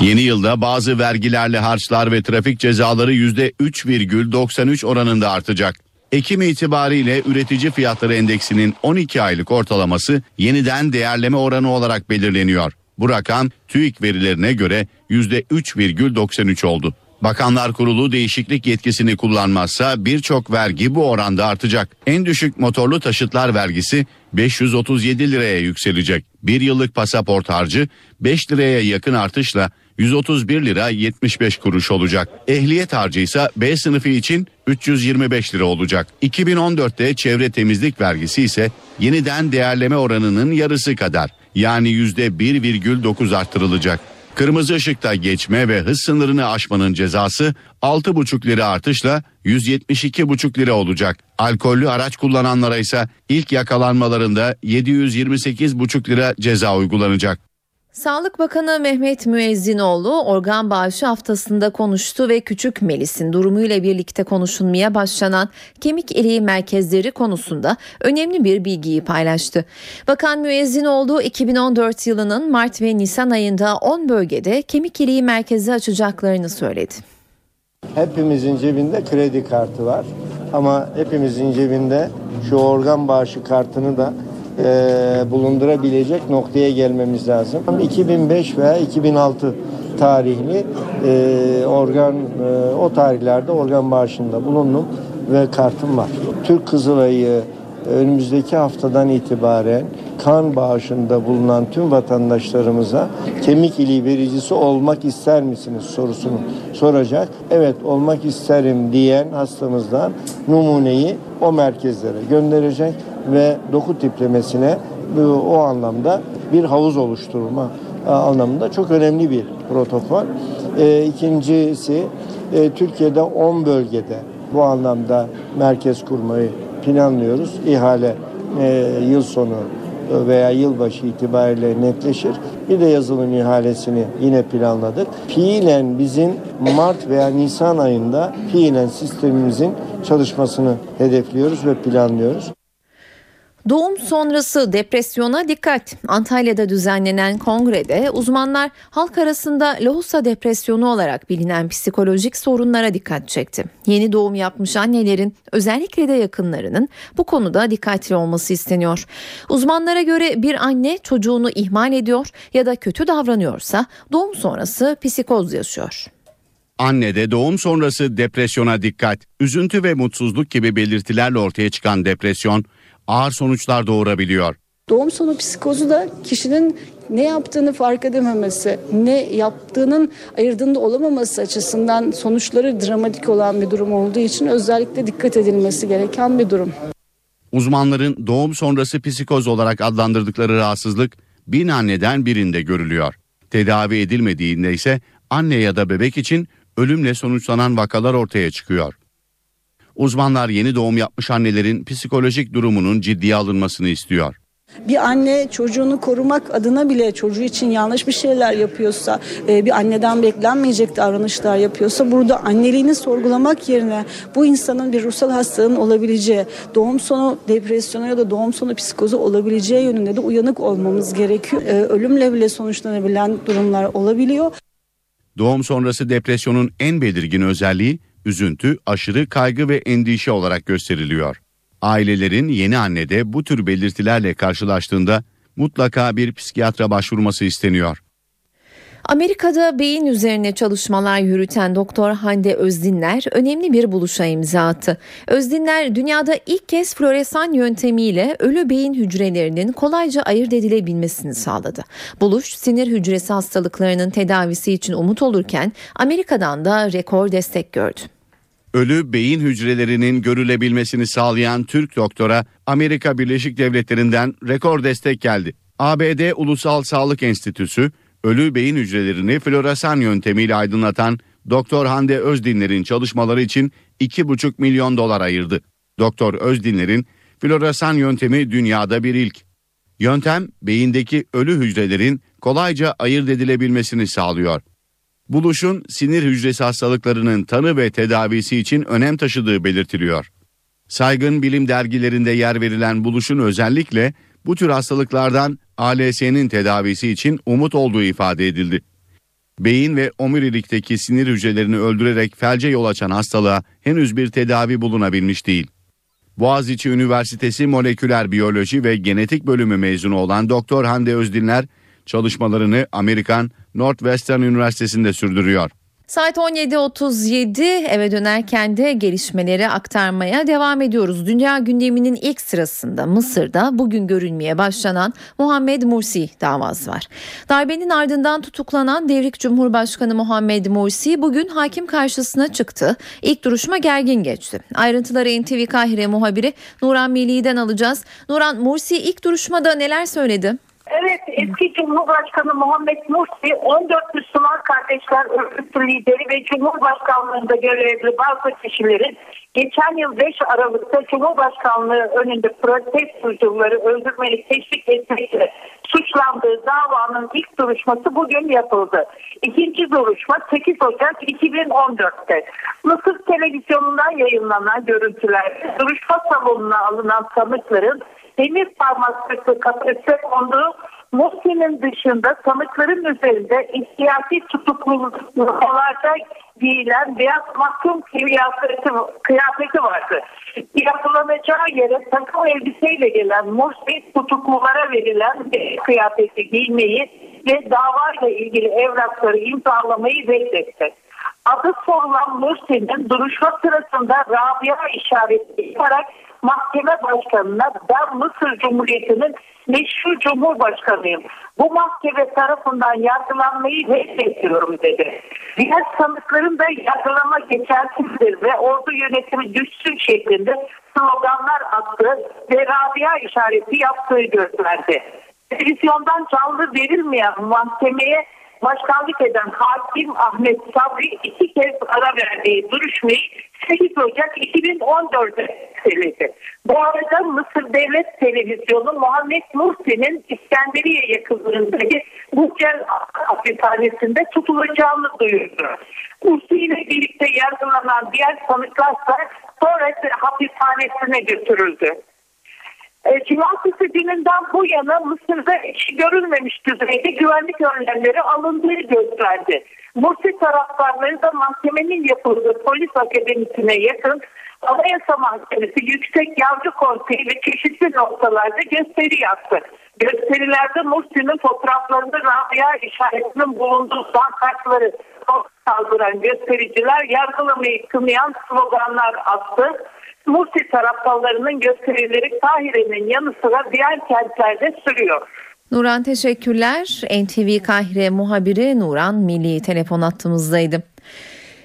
Yeni yılda bazı vergilerle harçlar ve trafik cezaları %3,93 oranında artacak. Ekim itibariyle üretici fiyatları endeksinin 12 aylık ortalaması yeniden değerleme oranı olarak belirleniyor. Bu rakam TÜİK verilerine göre %3,93 oldu. Bakanlar Kurulu değişiklik yetkisini kullanmazsa birçok vergi bu oranda artacak. En düşük motorlu taşıtlar vergisi 537 liraya yükselecek. Bir yıllık pasaport harcı 5 liraya yakın artışla 131 lira 75 kuruş olacak. Ehliyet harcı ise B sınıfı için 325 lira olacak. 2014'te çevre temizlik vergisi ise yeniden değerleme oranının yarısı kadar yani %1,9 arttırılacak. Kırmızı ışıkta geçme ve hız sınırını aşmanın cezası 6,5 lira artışla 172,5 lira olacak. Alkollü araç kullananlara ise ilk yakalanmalarında 728,5 lira ceza uygulanacak. Sağlık Bakanı Mehmet Müezzinoğlu organ bağışı haftasında konuştu ve Küçük Melis'in durumuyla birlikte konuşulmaya başlanan kemik iliği merkezleri konusunda önemli bir bilgiyi paylaştı. Bakan Müezzinoğlu 2014 yılının Mart ve Nisan ayında 10 bölgede kemik iliği merkezi açacaklarını söyledi. Hepimizin cebinde kredi kartı var ama hepimizin cebinde şu organ bağışı kartını da e, bulundurabilecek noktaya gelmemiz lazım. 2005 veya 2006 tarihli e, organ e, o tarihlerde organ bağışında bulundum ve kartım var. Türk Kızılay'ı önümüzdeki haftadan itibaren kan bağışında bulunan tüm vatandaşlarımıza kemik iliği vericisi olmak ister misiniz sorusunu soracak. Evet olmak isterim diyen hastamızdan numuneyi o merkezlere gönderecek ve doku tiplemesine o anlamda bir havuz oluşturma anlamında çok önemli bir protokol. E, ikincisi e, Türkiye'de 10 bölgede bu anlamda merkez kurmayı planlıyoruz. İhale e, yıl sonu veya yılbaşı itibariyle netleşir. Bir de yazılım ihalesini yine planladık. Fiilen bizim Mart veya Nisan ayında fiilen sistemimizin çalışmasını hedefliyoruz ve planlıyoruz. Doğum sonrası depresyona dikkat. Antalya'da düzenlenen kongrede uzmanlar halk arasında lohusa depresyonu olarak bilinen psikolojik sorunlara dikkat çekti. Yeni doğum yapmış annelerin özellikle de yakınlarının bu konuda dikkatli olması isteniyor. Uzmanlara göre bir anne çocuğunu ihmal ediyor ya da kötü davranıyorsa doğum sonrası psikoz yaşıyor. Annede doğum sonrası depresyona dikkat. Üzüntü ve mutsuzluk gibi belirtilerle ortaya çıkan depresyon ağır sonuçlar doğurabiliyor. Doğum sonu psikozu da kişinin ne yaptığını fark edememesi, ne yaptığının ayırdığında olamaması açısından sonuçları dramatik olan bir durum olduğu için özellikle dikkat edilmesi gereken bir durum. Uzmanların doğum sonrası psikoz olarak adlandırdıkları rahatsızlık bin anneden birinde görülüyor. Tedavi edilmediğinde ise anne ya da bebek için ölümle sonuçlanan vakalar ortaya çıkıyor. Uzmanlar yeni doğum yapmış annelerin psikolojik durumunun ciddiye alınmasını istiyor. Bir anne çocuğunu korumak adına bile çocuğu için yanlış bir şeyler yapıyorsa, e, bir anneden beklenmeyecek davranışlar yapıyorsa burada anneliğini sorgulamak yerine bu insanın bir ruhsal hastalığın olabileceği, doğum sonu depresyonu ya da doğum sonu psikozu olabileceği yönünde de uyanık olmamız gerekiyor. E, ölümle bile sonuçlanabilen durumlar olabiliyor. Doğum sonrası depresyonun en belirgin özelliği üzüntü, aşırı kaygı ve endişe olarak gösteriliyor. Ailelerin yeni annede bu tür belirtilerle karşılaştığında mutlaka bir psikiyatra başvurması isteniyor. Amerika'da beyin üzerine çalışmalar yürüten Doktor Hande Özdinler önemli bir buluşa imza attı. Özdinler dünyada ilk kez floresan yöntemiyle ölü beyin hücrelerinin kolayca ayırt edilebilmesini sağladı. Buluş sinir hücresi hastalıklarının tedavisi için umut olurken Amerika'dan da rekor destek gördü. Ölü beyin hücrelerinin görülebilmesini sağlayan Türk doktora Amerika Birleşik Devletleri'nden rekor destek geldi. ABD Ulusal Sağlık Enstitüsü ölü beyin hücrelerini floresan yöntemiyle aydınlatan Doktor Hande Özdinler'in çalışmaları için 2,5 milyon dolar ayırdı. Doktor Özdinler'in floresan yöntemi dünyada bir ilk. Yöntem beyindeki ölü hücrelerin kolayca ayırt edilebilmesini sağlıyor. Buluşun sinir hücresi hastalıklarının tanı ve tedavisi için önem taşıdığı belirtiliyor. Saygın bilim dergilerinde yer verilen buluşun özellikle bu tür hastalıklardan ALS'nin tedavisi için umut olduğu ifade edildi. Beyin ve omurilikteki sinir hücrelerini öldürerek felce yol açan hastalığa henüz bir tedavi bulunabilmiş değil. Boğaziçi Üniversitesi Moleküler Biyoloji ve Genetik Bölümü mezunu olan Doktor Hande Özdinler çalışmalarını Amerikan Northwestern Üniversitesi'nde sürdürüyor. Saat 17.37 eve dönerken de gelişmeleri aktarmaya devam ediyoruz. Dünya gündeminin ilk sırasında Mısır'da bugün görülmeye başlanan Muhammed Mursi davası var. Darbenin ardından tutuklanan devrik Cumhurbaşkanı Muhammed Mursi bugün hakim karşısına çıktı. İlk duruşma gergin geçti. Ayrıntıları NTV Kahire muhabiri Nuran Milli'den alacağız. Nuran Mursi ilk duruşmada neler söyledi? Evet eski Cumhurbaşkanı Muhammed Mursi 14 Müslüman Kardeşler Örgütü lideri ve Cumhurbaşkanlığında görevli bazı kişilerin geçen yıl 5 Aralık'ta Cumhurbaşkanlığı önünde protestocuları öldürmeyi teşvik etmekle suçlandığı davanın ilk duruşması bugün yapıldı. İkinci duruşma 8 Ocak 2014'te. Mısır televizyonundan yayınlanan görüntülerde duruşma salonuna alınan sanıkların demir parmaklıklı kafese konduğu Mursi'nin dışında sanıkların üzerinde siyasi tutukluluklarda giyilen beyaz mahkum kıyafeti, kıyafeti vardı. Yapılanacağı yere takım elbiseyle gelen Mursi tutuklulara verilen kıyafeti giymeyi ve davayla ilgili evrakları imzalamayı reddetti. Adı sorulan Mursi'nin duruşma sırasında Rabia işareti yaparak mahkeme başkanına ben Mısır Cumhuriyeti'nin meşhur cumhurbaşkanıyım. Bu mahkeme tarafından yargılanmayı reddediyorum dedi. Diğer sanıkların da yargılama geçersizdir ve ordu yönetimi düşsün şeklinde sloganlar attı ve Rabia işareti yaptığı gösterdi. Televizyondan canlı verilmeyen mahkemeye başkanlık eden hakim Ahmet Sabri iki kez ara verdiği duruşmayı 8 Ocak 2014'te söyledi. Bu arada Mısır Devlet Televizyonu Muhammed Mursi'nin İskenderiye yakınlarındaki Bucel hapishanesinde tutulacağını duyurdu. Mursi ile birlikte yargılanan diğer sanıklar ise Torres hapishanesine götürüldü. E, Cumartesi gününden bu yana Mısır'da hiç görülmemiş düzeyde güvenlik önlemleri alındığı gösterdi. Mursi taraftarları da mahkemenin yapıldığı polis akademisine yakın Anayasa Mahkemesi Yüksek Yargı Konseyi ve çeşitli noktalarda gösteri yaptı. Gösterilerde Mursi'nin fotoğraflarında Rabia işaretinin bulunduğu pankartları saldıran göstericiler yargılamayı kınayan sloganlar attı. Mursi taraftarlarının gösterileri Kahire'nin yanı sıra diğer kentlerde sürüyor. Nuran teşekkürler. NTV Kahire muhabiri Nuran Milli telefon attığımızdaydı.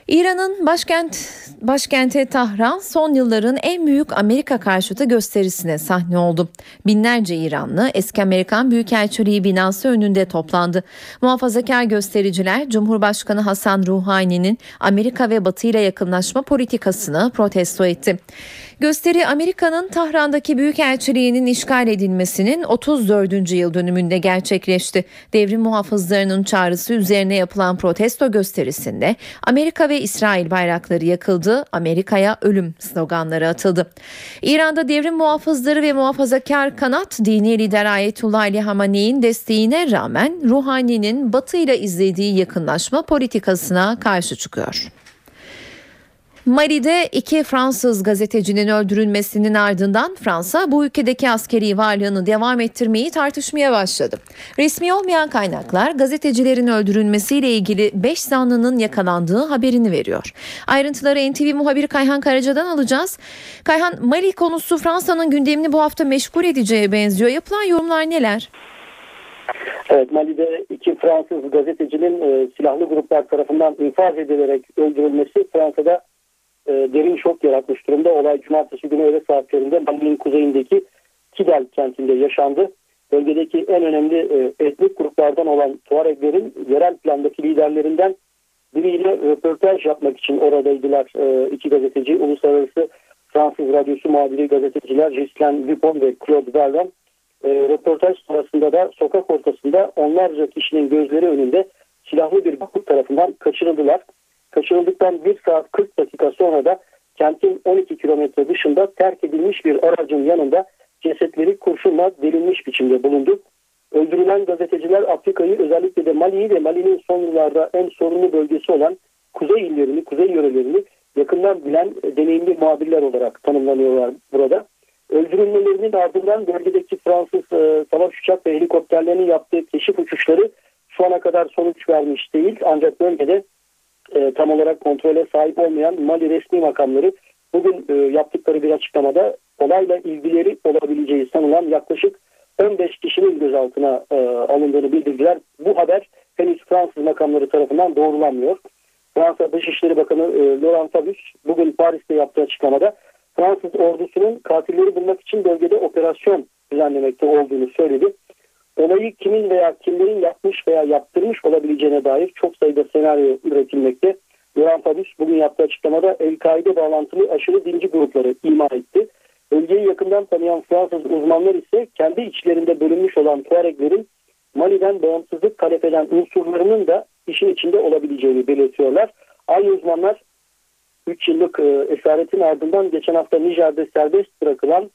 İran'ın başkent başkenti Tahran son yılların en büyük Amerika karşıtı gösterisine sahne oldu. Binlerce İranlı eski Amerikan Büyükelçiliği binası önünde toplandı. Muhafazakar göstericiler Cumhurbaşkanı Hasan Ruhani'nin Amerika ve Batı ile yakınlaşma politikasını protesto etti. Gösteri Amerika'nın Tahran'daki büyükelçiliğinin işgal edilmesinin 34. yıl dönümünde gerçekleşti. Devrim muhafızlarının çağrısı üzerine yapılan protesto gösterisinde Amerika ve İsrail bayrakları yakıldı, Amerika'ya ölüm sloganları atıldı. İran'da devrim muhafızları ve muhafazakar kanat dini lider Ayetullah Ali Hamaney'in desteğine rağmen Ruhani'nin Batı ile izlediği yakınlaşma politikasına karşı çıkıyor. Mali'de iki Fransız gazetecinin öldürülmesinin ardından Fransa bu ülkedeki askeri varlığını devam ettirmeyi tartışmaya başladı. Resmi olmayan kaynaklar gazetecilerin öldürülmesiyle ilgili 5 zanlının yakalandığı haberini veriyor. Ayrıntıları NTV muhabiri Kayhan Karaca'dan alacağız. Kayhan Mali konusu Fransa'nın gündemini bu hafta meşgul edeceğe benziyor. Yapılan yorumlar neler? Evet Mali'de iki Fransız gazetecinin e, silahlı gruplar tarafından infaz edilerek öldürülmesi Fransa'da e, derin şok yaratmış durumda. Olay cumartesi günü öğle saatlerinde Mali'nin kuzeyindeki Kidal kentinde yaşandı. Bölgedeki en önemli e, etnik gruplardan olan Tuareglerin yerel plandaki liderlerinden biriyle röportaj yapmak için oradaydılar e, iki gazeteci. Uluslararası Fransız Radyosu muhabiri gazeteciler Gislain Dupont ve Claude Verlaine e, röportaj sırasında da sokak ortasında onlarca kişinin gözleri önünde silahlı bir grup tarafından kaçırıldılar. Kaçırıldıktan 1 saat 40 dakika sonra da kentin 12 kilometre dışında terk edilmiş bir aracın yanında cesetleri kurşunla delinmiş biçimde bulundu. Öldürülen gazeteciler Afrika'yı özellikle de Mali'yi ve Mali'nin son yıllarda en sorunlu bölgesi olan kuzey illerini, kuzey yörelerini yakından bilen deneyimli muhabirler olarak tanımlanıyorlar burada. Öldürülmelerinin ardından bölgedeki Fransız e, savaş uçak ve helikopterlerinin yaptığı keşif uçuşları şu ana kadar sonuç vermiş değil. Ancak bölgede e, tam olarak kontrole sahip olmayan Mali resmi makamları bugün e, yaptıkları bir açıklamada olayla ilgileri olabileceği sanılan yaklaşık 15 kişinin gözaltına e, alındığını bildirdiler. Bu haber henüz Fransız makamları tarafından doğrulanmıyor. Fransa Dışişleri Bakanı e, Laurent Fabius bugün Paris'te yaptığı açıklamada Fransız ordusunun katilleri bulmak için bölgede operasyon düzenlemekte olduğunu söyledi. Olayı kimin veya kimlerin yapmış veya yaptırmış olabileceğine dair çok sayıda senaryo üretilmekte. Göran Fabius bugün yaptığı açıklamada El-Kaide bağlantılı aşırı dinci grupları ima etti. Bölgeyi yakından tanıyan Fransız uzmanlar ise kendi içlerinde bölünmüş olan Tuareglerin Mali'den bağımsızlık talep eden unsurlarının da işin içinde olabileceğini belirtiyorlar. Aynı uzmanlar 3 yıllık e, esaretin ardından geçen hafta Nijer'de serbest bırakılan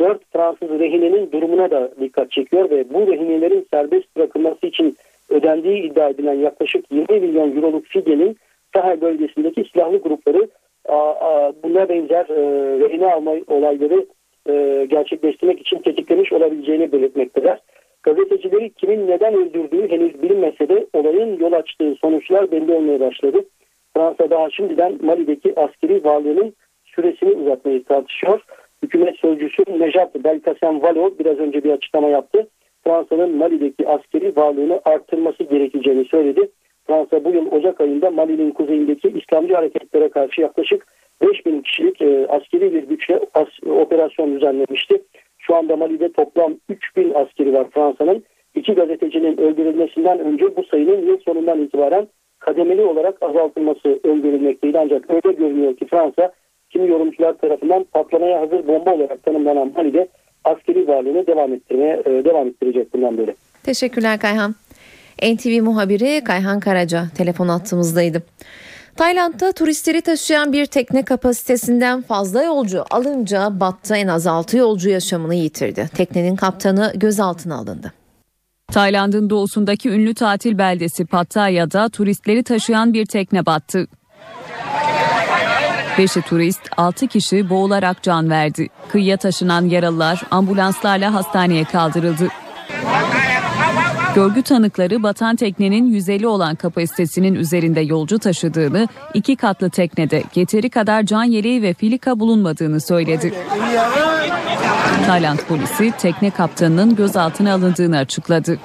4 Fransız rehinenin durumuna da dikkat çekiyor ve bu rehinelerin serbest bırakılması için ödendiği iddia edilen yaklaşık 20 milyon euroluk fidyenin Sahel bölgesindeki silahlı grupları buna benzer e, rehine alma olayları e, gerçekleştirmek için tetiklemiş olabileceğini belirtmektedir. Gazetecileri kimin neden öldürdüğü henüz bilinmese de olayın yol açtığı sonuçlar belli olmaya başladı. Fransa daha şimdiden Mali'deki askeri varlığının süresini uzatmayı tartışıyor. Hükümet sözcüsü Nejat Belkacem Valo biraz önce bir açıklama yaptı. Fransa'nın Mali'deki askeri varlığını arttırması gerekeceğini söyledi. Fransa bu yıl Ocak ayında Mali'nin kuzeyindeki İslamcı hareketlere karşı yaklaşık 5000 kişilik e, askeri bir güçle as, operasyon düzenlemişti. Şu anda Mali'de toplam 3000 askeri var Fransa'nın. İki gazetecinin öldürülmesinden önce bu sayının yıl sonundan itibaren kademeli olarak azaltılması öngörülmekteydi. Ancak öyle görünüyor ki Fransa kimi yorumcular tarafından patlamaya hazır bomba olarak tanımlanan Mali'de askeri varlığını devam ettirmeye e, devam ettirecek bundan böyle. Teşekkürler Kayhan. NTV muhabiri Kayhan Karaca telefon attığımızdaydı. Tayland'da turistleri taşıyan bir tekne kapasitesinden fazla yolcu alınca battı en az 6 yolcu yaşamını yitirdi. Teknenin kaptanı gözaltına alındı. Tayland'ın doğusundaki ünlü tatil beldesi Pattaya'da turistleri taşıyan bir tekne battı. Beşi turist, altı kişi boğularak can verdi. Kıyıya taşınan yaralılar ambulanslarla hastaneye kaldırıldı. Görgü tanıkları batan teknenin 150 olan kapasitesinin üzerinde yolcu taşıdığını, iki katlı teknede yeteri kadar can yeleği ve filika bulunmadığını söyledi. Tayland polisi tekne kaptanının gözaltına alındığını açıkladı.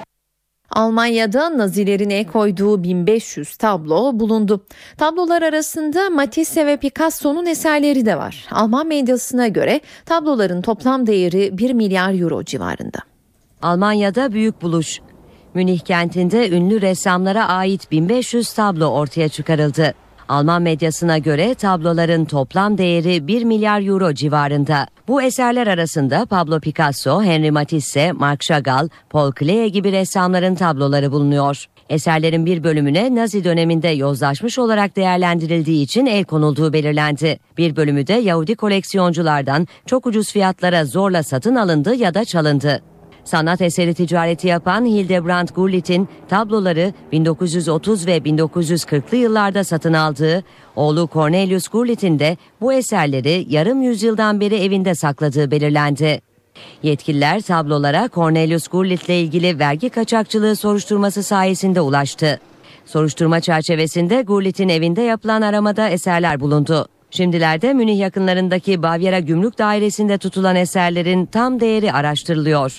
Almanya'da Nazilerin el koyduğu 1500 tablo bulundu. Tablolar arasında Matisse ve Picasso'nun eserleri de var. Alman medyasına göre tabloların toplam değeri 1 milyar euro civarında. Almanya'da büyük buluş. Münih kentinde ünlü ressamlara ait 1500 tablo ortaya çıkarıldı. Alman medyasına göre tabloların toplam değeri 1 milyar euro civarında. Bu eserler arasında Pablo Picasso, Henri Matisse, Marc Chagall, Paul Klee gibi ressamların tabloları bulunuyor. Eserlerin bir bölümüne Nazi döneminde yozlaşmış olarak değerlendirildiği için el konulduğu belirlendi. Bir bölümü de Yahudi koleksiyonculardan çok ucuz fiyatlara zorla satın alındı ya da çalındı. Sanat eseri ticareti yapan Hildebrand Gurlitt'in tabloları 1930 ve 1940'lı yıllarda satın aldığı, oğlu Cornelius Gurlitt'in de bu eserleri yarım yüzyıldan beri evinde sakladığı belirlendi. Yetkililer tablolara Cornelius Gurlitt ile ilgili vergi kaçakçılığı soruşturması sayesinde ulaştı. Soruşturma çerçevesinde Gurlitt'in evinde yapılan aramada eserler bulundu. Şimdilerde Münih yakınlarındaki Bavyera Gümrük Dairesi'nde tutulan eserlerin tam değeri araştırılıyor.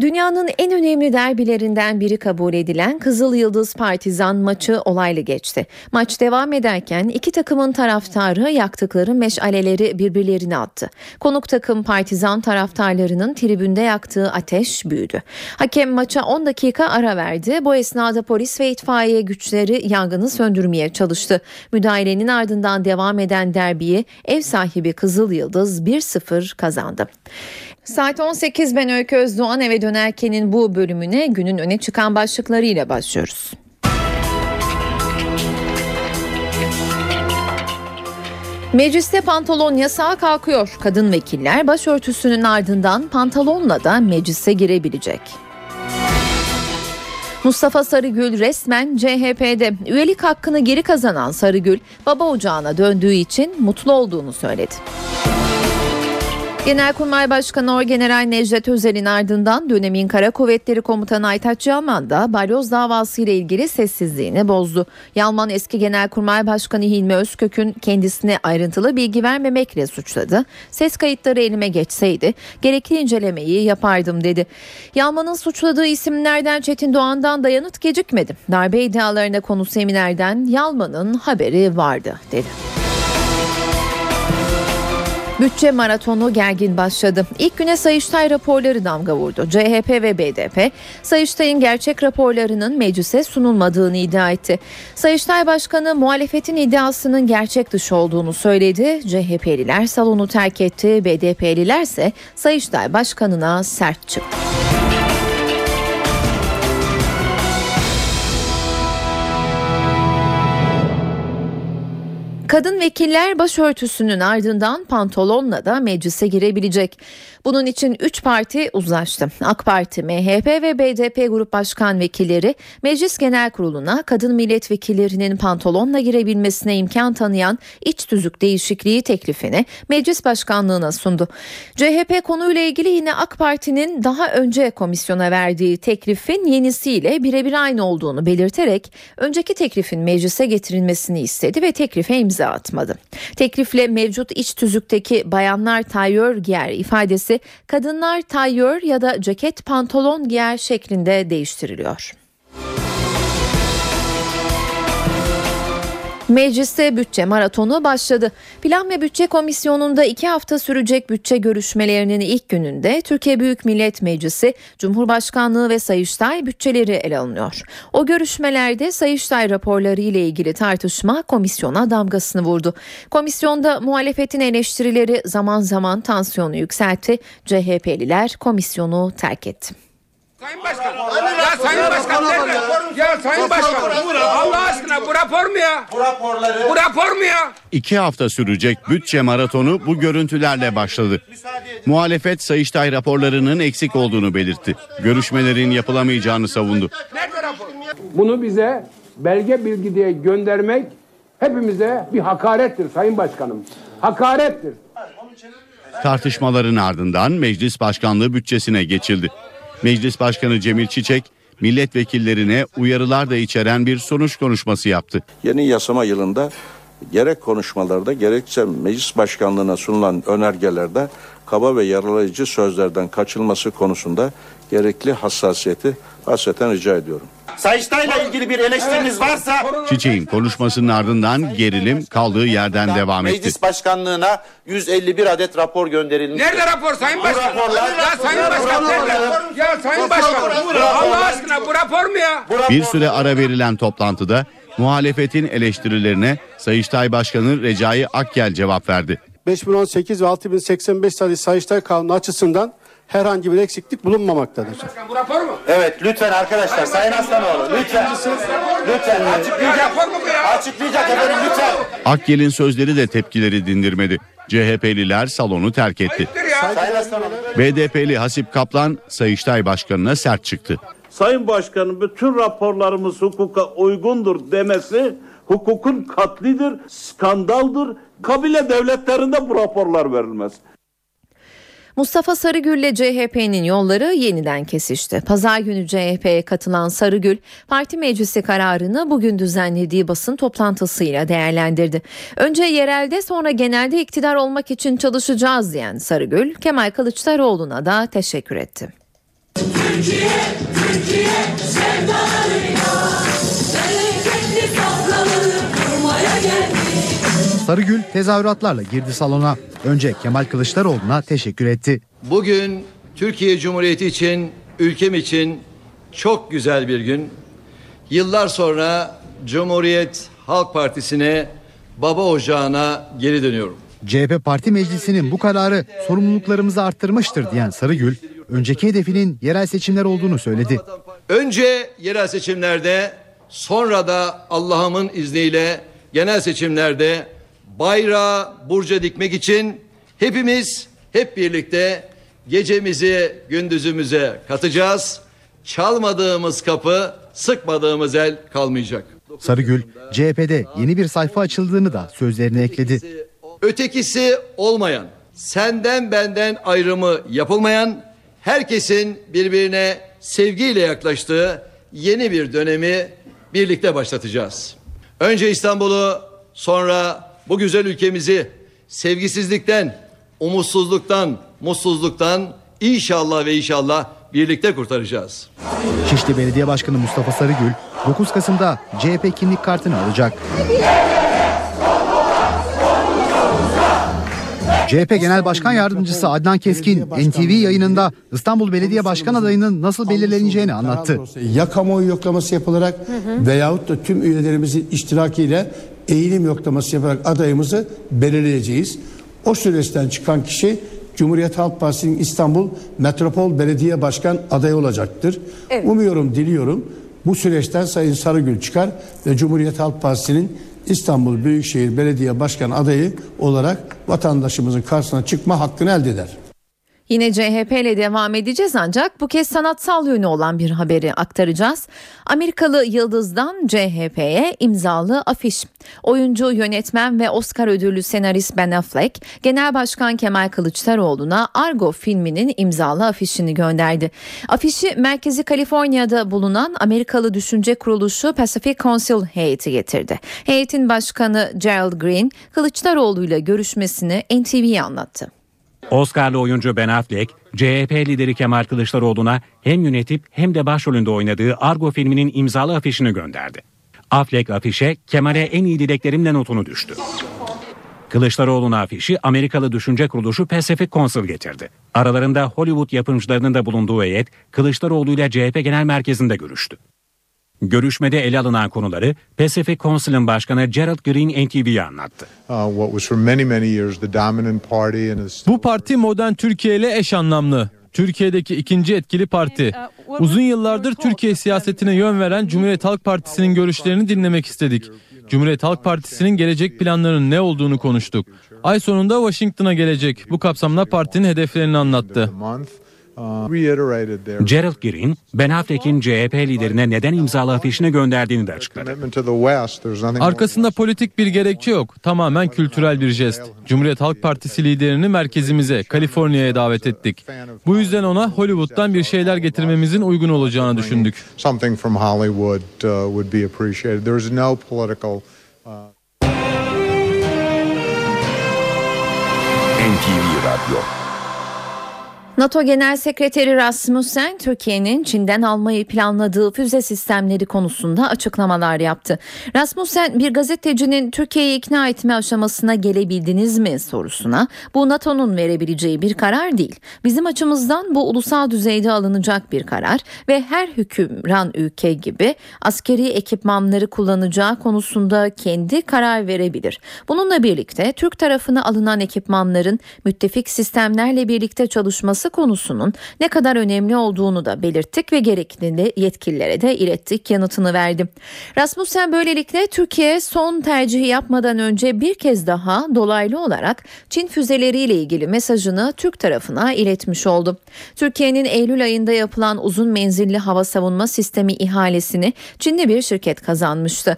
Dünyanın en önemli derbilerinden biri kabul edilen Kızıl Yıldız Partizan maçı olaylı geçti. Maç devam ederken iki takımın taraftarı yaktıkları meşaleleri birbirlerine attı. Konuk takım Partizan taraftarlarının tribünde yaktığı ateş büyüdü. Hakem maça 10 dakika ara verdi. Bu esnada polis ve itfaiye güçleri yangını söndürmeye çalıştı. Müdahalenin ardından devam eden derbiyi ev sahibi Kızıl Yıldız 1-0 kazandı. Saat 18 ben Öykü Özdoğan eve dönerkenin bu bölümüne günün öne çıkan başlıklarıyla başlıyoruz. Mecliste pantolon yasağı kalkıyor. Kadın vekiller başörtüsünün ardından pantolonla da meclise girebilecek. Mustafa Sarıgül resmen CHP'de üyelik hakkını geri kazanan Sarıgül baba ocağına döndüğü için mutlu olduğunu söyledi. Genelkurmay Başkanı Orgeneral Necdet Özel'in ardından dönemin Kara Kuvvetleri Komutanı Aytaç Yalman da balyoz davası ile ilgili sessizliğini bozdu. Yalman eski Genelkurmay Başkanı Hilmi Özkök'ün kendisine ayrıntılı bilgi vermemekle suçladı. Ses kayıtları elime geçseydi gerekli incelemeyi yapardım dedi. Yalman'ın suçladığı isimlerden Çetin Doğan'dan da yanıt gecikmedi. Darbe iddialarına konu seminerden Yalman'ın haberi vardı dedi. Bütçe maratonu gergin başladı. İlk güne Sayıştay raporları damga vurdu. CHP ve BDP Sayıştay'ın gerçek raporlarının meclise sunulmadığını iddia etti. Sayıştay Başkanı muhalefetin iddiasının gerçek dışı olduğunu söyledi. CHP'liler salonu terk etti. BDP'liler ise Sayıştay Başkanı'na sert çıktı. Kadın vekiller başörtüsünün ardından pantolonla da meclise girebilecek. Bunun için 3 parti uzlaştı. AK Parti, MHP ve BDP grup başkan vekilleri Meclis Genel Kurulu'na kadın milletvekillerinin pantolonla girebilmesine imkan tanıyan iç tüzük değişikliği teklifini meclis başkanlığına sundu. CHP konuyla ilgili yine AK Parti'nin daha önce komisyona verdiği teklifin yenisiyle birebir aynı olduğunu belirterek önceki teklifin meclise getirilmesini istedi ve teklife imza atmadı. Teklifle mevcut iç tüzükteki bayanlar tayyör giyer ifadesi kadınlar tayyör ya da ceket pantolon giyer şeklinde değiştiriliyor. Mecliste bütçe maratonu başladı. Plan ve Bütçe Komisyonu'nda iki hafta sürecek bütçe görüşmelerinin ilk gününde Türkiye Büyük Millet Meclisi, Cumhurbaşkanlığı ve Sayıştay bütçeleri ele alınıyor. O görüşmelerde Sayıştay raporları ile ilgili tartışma komisyona damgasını vurdu. Komisyonda muhalefetin eleştirileri zaman zaman tansiyonu yükseltti. CHP'liler komisyonu terk etti. Sayın Başkan. Ya Sayın Başkan nerede? Ya Sayın Başkan. Allah aşkına bu rapor mu ya? Bu raporları. Bu rapor mu ya? İki hafta sürecek bütçe maratonu bu görüntülerle başladı. Muhalefet Sayıştay raporlarının eksik olduğunu belirtti. Görüşmelerin yapılamayacağını savundu. Nerede rapor? Bunu bize belge bilgi diye göndermek hepimize bir hakarettir Sayın Başkanım. Hakarettir. Tartışmaların ardından meclis başkanlığı bütçesine geçildi. Meclis Başkanı Cemil Çiçek milletvekillerine uyarılar da içeren bir sonuç konuşması yaptı. Yeni yasama yılında gerek konuşmalarda gerekse meclis başkanlığına sunulan önergelerde kaba ve yaralayıcı sözlerden kaçılması konusunda gerekli hassasiyeti hasreten rica ediyorum. Sayıştay'la ilgili bir eleştiriniz varsa Çiçek'in konuşmasının ardından gerilim kaldığı yerden devam etti. Meclis Başkanlığına 151 adet rapor gönderilmiş. Nerede rapor Sayın Başkan? raporlar- Ya Sayın Başkan nerede? Ya Sayın Başkan. Allah aşkına bu rapor mu ya? Bir süre ara verilen toplantıda muhalefetin eleştirilerine Sayıştay Başkanı Recai Akgel cevap verdi. 5018 ve 6085 sayılı Sayıştay Kanunu açısından herhangi bir eksiklik bulunmamaktadır. Bu rapor mu? Evet lütfen arkadaşlar Sayın Aslanoğlu lütfen. Lütfen açıklayacak. Açıklayacak efendim lütfen. Akgel'in sözleri de tepkileri dindirmedi. CHP'liler salonu terk etti. Sayın Aslanoğlu. BDP'li Hasip Kaplan Sayıştay Başkanı'na sert çıktı. Sayın Başkanım bütün raporlarımız hukuka uygundur demesi hukukun katlidir, skandaldır. Kabile devletlerinde bu raporlar verilmez. Mustafa Sarıgül ile CHP'nin yolları yeniden kesişti. Pazar günü CHP'ye katılan Sarıgül, parti meclisi kararını bugün düzenlediği basın toplantısıyla değerlendirdi. Önce yerelde sonra genelde iktidar olmak için çalışacağız diyen Sarıgül, Kemal Kılıçdaroğlu'na da teşekkür etti. Türkiye, Türkiye Sarıgül tezahüratlarla girdi salona. Önce Kemal Kılıçdaroğlu'na teşekkür etti. Bugün Türkiye Cumhuriyeti için, ülkem için çok güzel bir gün. Yıllar sonra Cumhuriyet Halk Partisi'ne, baba ocağına geri dönüyorum. CHP Parti Meclisi'nin bu kararı sorumluluklarımızı arttırmıştır diyen Sarıgül, önceki hedefinin yerel seçimler olduğunu söyledi. Önce yerel seçimlerde, sonra da Allah'ımın izniyle genel seçimlerde bayrağı burca dikmek için hepimiz hep birlikte gecemizi gündüzümüze katacağız. Çalmadığımız kapı, sıkmadığımız el kalmayacak. Sarıgül, CHP'de yeni bir sayfa açıldığını da sözlerine ekledi. Ötekisi olmayan, senden benden ayrımı yapılmayan, herkesin birbirine sevgiyle yaklaştığı yeni bir dönemi birlikte başlatacağız. Önce İstanbul'u, sonra bu güzel ülkemizi sevgisizlikten, umutsuzluktan, mutsuzluktan inşallah ve inşallah birlikte kurtaracağız. Şişli Belediye Başkanı Mustafa Sarıgül, 9 Kasım'da CHP kimlik kartını alacak. CHP Genel Başkan Yardımcısı Adnan Keskin NTV yayınında İstanbul Belediye Başkan adayının nasıl belirleneceğini anlattı. Ya kamuoyu yoklaması yapılarak veyahut da tüm üyelerimizin iştirakiyle eğilim yoklaması yaparak adayımızı belirleyeceğiz. O süreçten çıkan kişi Cumhuriyet Halk Partisi'nin İstanbul Metropol Belediye Başkan adayı olacaktır. Umuyorum, diliyorum bu süreçten Sayın Sarıgül çıkar ve Cumhuriyet Halk Partisi'nin İstanbul Büyükşehir Belediye Başkan adayı olarak vatandaşımızın karşısına çıkma hakkını elde eder. Yine CHP ile devam edeceğiz ancak bu kez sanatsal yönü olan bir haberi aktaracağız. Amerikalı Yıldız'dan CHP'ye imzalı afiş. Oyuncu, yönetmen ve Oscar ödüllü senarist Ben Affleck, Genel Başkan Kemal Kılıçdaroğlu'na Argo filminin imzalı afişini gönderdi. Afişi merkezi Kaliforniya'da bulunan Amerikalı düşünce kuruluşu Pacific Council heyeti getirdi. Heyetin başkanı Gerald Green, Kılıçdaroğlu ile görüşmesini NTV'ye anlattı. Oscar'lı oyuncu Ben Affleck, CHP lideri Kemal Kılıçdaroğlu'na hem yönetip hem de başrolünde oynadığı Argo filminin imzalı afişini gönderdi. Affleck afişe Kemal'e en iyi dileklerimle notunu düştü. Kılıçdaroğlu'na afişi Amerikalı düşünce kuruluşu Pacific Council getirdi. Aralarında Hollywood yapımcılarının da bulunduğu heyet Kılıçdaroğlu ile CHP Genel Merkezi'nde görüştü. Görüşmede ele alınan konuları Pacific Council'ın başkanı Gerald Green NTV'ye anlattı. Bu parti modern Türkiye ile eş anlamlı. Türkiye'deki ikinci etkili parti. Uzun yıllardır Türkiye siyasetine yön veren Cumhuriyet Halk Partisi'nin görüşlerini dinlemek istedik. Cumhuriyet Halk Partisi'nin gelecek planlarının ne olduğunu konuştuk. Ay sonunda Washington'a gelecek. Bu kapsamda partinin hedeflerini anlattı. Gerald Green, Ben Affleck'in CHP liderine neden imzalı afişini gönderdiğini de açıkladı. Arkasında politik bir gerekçe yok. Tamamen kültürel bir jest. Cumhuriyet Halk Partisi liderini merkezimize, Kaliforniya'ya davet ettik. Bu yüzden ona Hollywood'dan bir şeyler getirmemizin uygun olacağını düşündük. Something from Hollywood uh, would be appreciated. There's no political uh, NTV Radyo NATO Genel Sekreteri Rasmussen, Türkiye'nin Çin'den almayı planladığı füze sistemleri konusunda açıklamalar yaptı. Rasmussen, bir gazetecinin Türkiye'yi ikna etme aşamasına gelebildiniz mi sorusuna, bu NATO'nun verebileceği bir karar değil. Bizim açımızdan bu ulusal düzeyde alınacak bir karar ve her hükümran ülke gibi askeri ekipmanları kullanacağı konusunda kendi karar verebilir. Bununla birlikte Türk tarafına alınan ekipmanların müttefik sistemlerle birlikte çalışması konusunun ne kadar önemli olduğunu da belirttik ve gerekli yetkililere de ilettik yanıtını verdi. Rasmussen böylelikle Türkiye son tercihi yapmadan önce bir kez daha dolaylı olarak Çin füzeleriyle ilgili mesajını Türk tarafına iletmiş oldu. Türkiye'nin Eylül ayında yapılan uzun menzilli hava savunma sistemi ihalesini Çinli bir şirket kazanmıştı.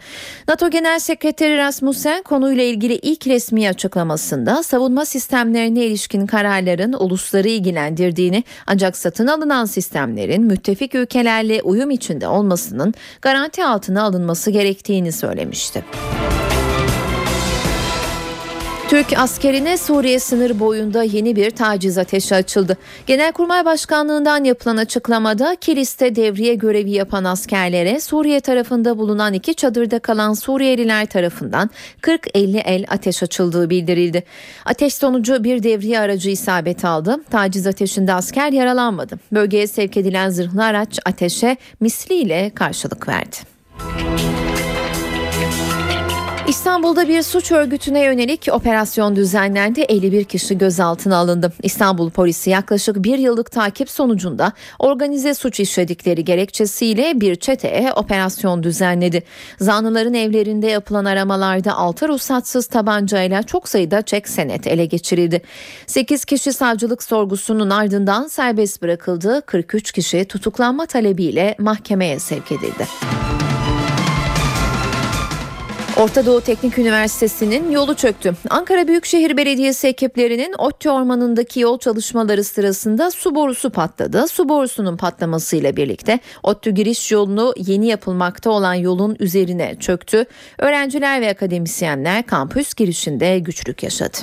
NATO Genel Sekreteri Rasmussen konuyla ilgili ilk resmi açıklamasında savunma sistemlerine ilişkin kararların ulusları ilgilendirdiğini ancak satın alınan sistemlerin müttefik ülkelerle uyum içinde olmasının garanti altına alınması gerektiğini söylemişti. Türk askerine Suriye sınır boyunda yeni bir taciz ateşi açıldı. Genelkurmay Başkanlığından yapılan açıklamada Kilis'te devriye görevi yapan askerlere Suriye tarafında bulunan iki çadırda kalan Suriyeliler tarafından 40-50 el ateş açıldığı bildirildi. Ateş sonucu bir devriye aracı isabet aldı. Taciz ateşinde asker yaralanmadı. Bölgeye sevk edilen zırhlı araç ateşe misliyle karşılık verdi. İstanbul'da bir suç örgütüne yönelik operasyon düzenlendi. 51 kişi gözaltına alındı. İstanbul polisi yaklaşık bir yıllık takip sonucunda organize suç işledikleri gerekçesiyle bir çeteye operasyon düzenledi. Zanlıların evlerinde yapılan aramalarda 6 ruhsatsız tabancayla çok sayıda çek senet ele geçirildi. 8 kişi savcılık sorgusunun ardından serbest bırakıldı. 43 kişi tutuklanma talebiyle mahkemeye sevk edildi. Orta Doğu Teknik Üniversitesi'nin yolu çöktü. Ankara Büyükşehir Belediyesi ekiplerinin ODTÜ Ormanı'ndaki yol çalışmaları sırasında su borusu patladı. Su borusunun patlamasıyla birlikte ODTÜ giriş yolunu yeni yapılmakta olan yolun üzerine çöktü. Öğrenciler ve akademisyenler kampüs girişinde güçlük yaşadı.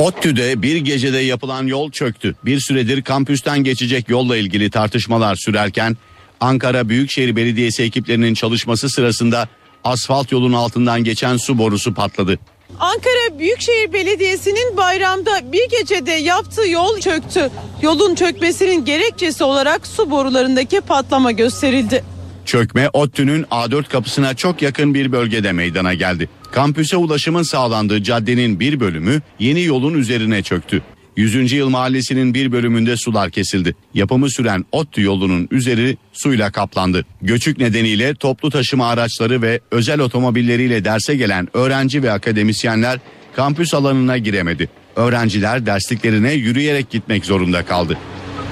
ODTÜ'de bir gecede yapılan yol çöktü. Bir süredir kampüsten geçecek yolla ilgili tartışmalar sürerken Ankara Büyükşehir Belediyesi ekiplerinin çalışması sırasında asfalt yolun altından geçen su borusu patladı. Ankara Büyükşehir Belediyesi'nin bayramda bir gecede yaptığı yol çöktü. Yolun çökmesinin gerekçesi olarak su borularındaki patlama gösterildi. Çökme ODTÜ'nün A4 kapısına çok yakın bir bölgede meydana geldi. Kampüse ulaşımın sağlandığı caddenin bir bölümü yeni yolun üzerine çöktü. 100. Yıl Mahallesi'nin bir bölümünde sular kesildi. Yapımı süren ODTÜ yolunun üzeri suyla kaplandı. Göçük nedeniyle toplu taşıma araçları ve özel otomobilleriyle derse gelen öğrenci ve akademisyenler kampüs alanına giremedi. Öğrenciler dersliklerine yürüyerek gitmek zorunda kaldı.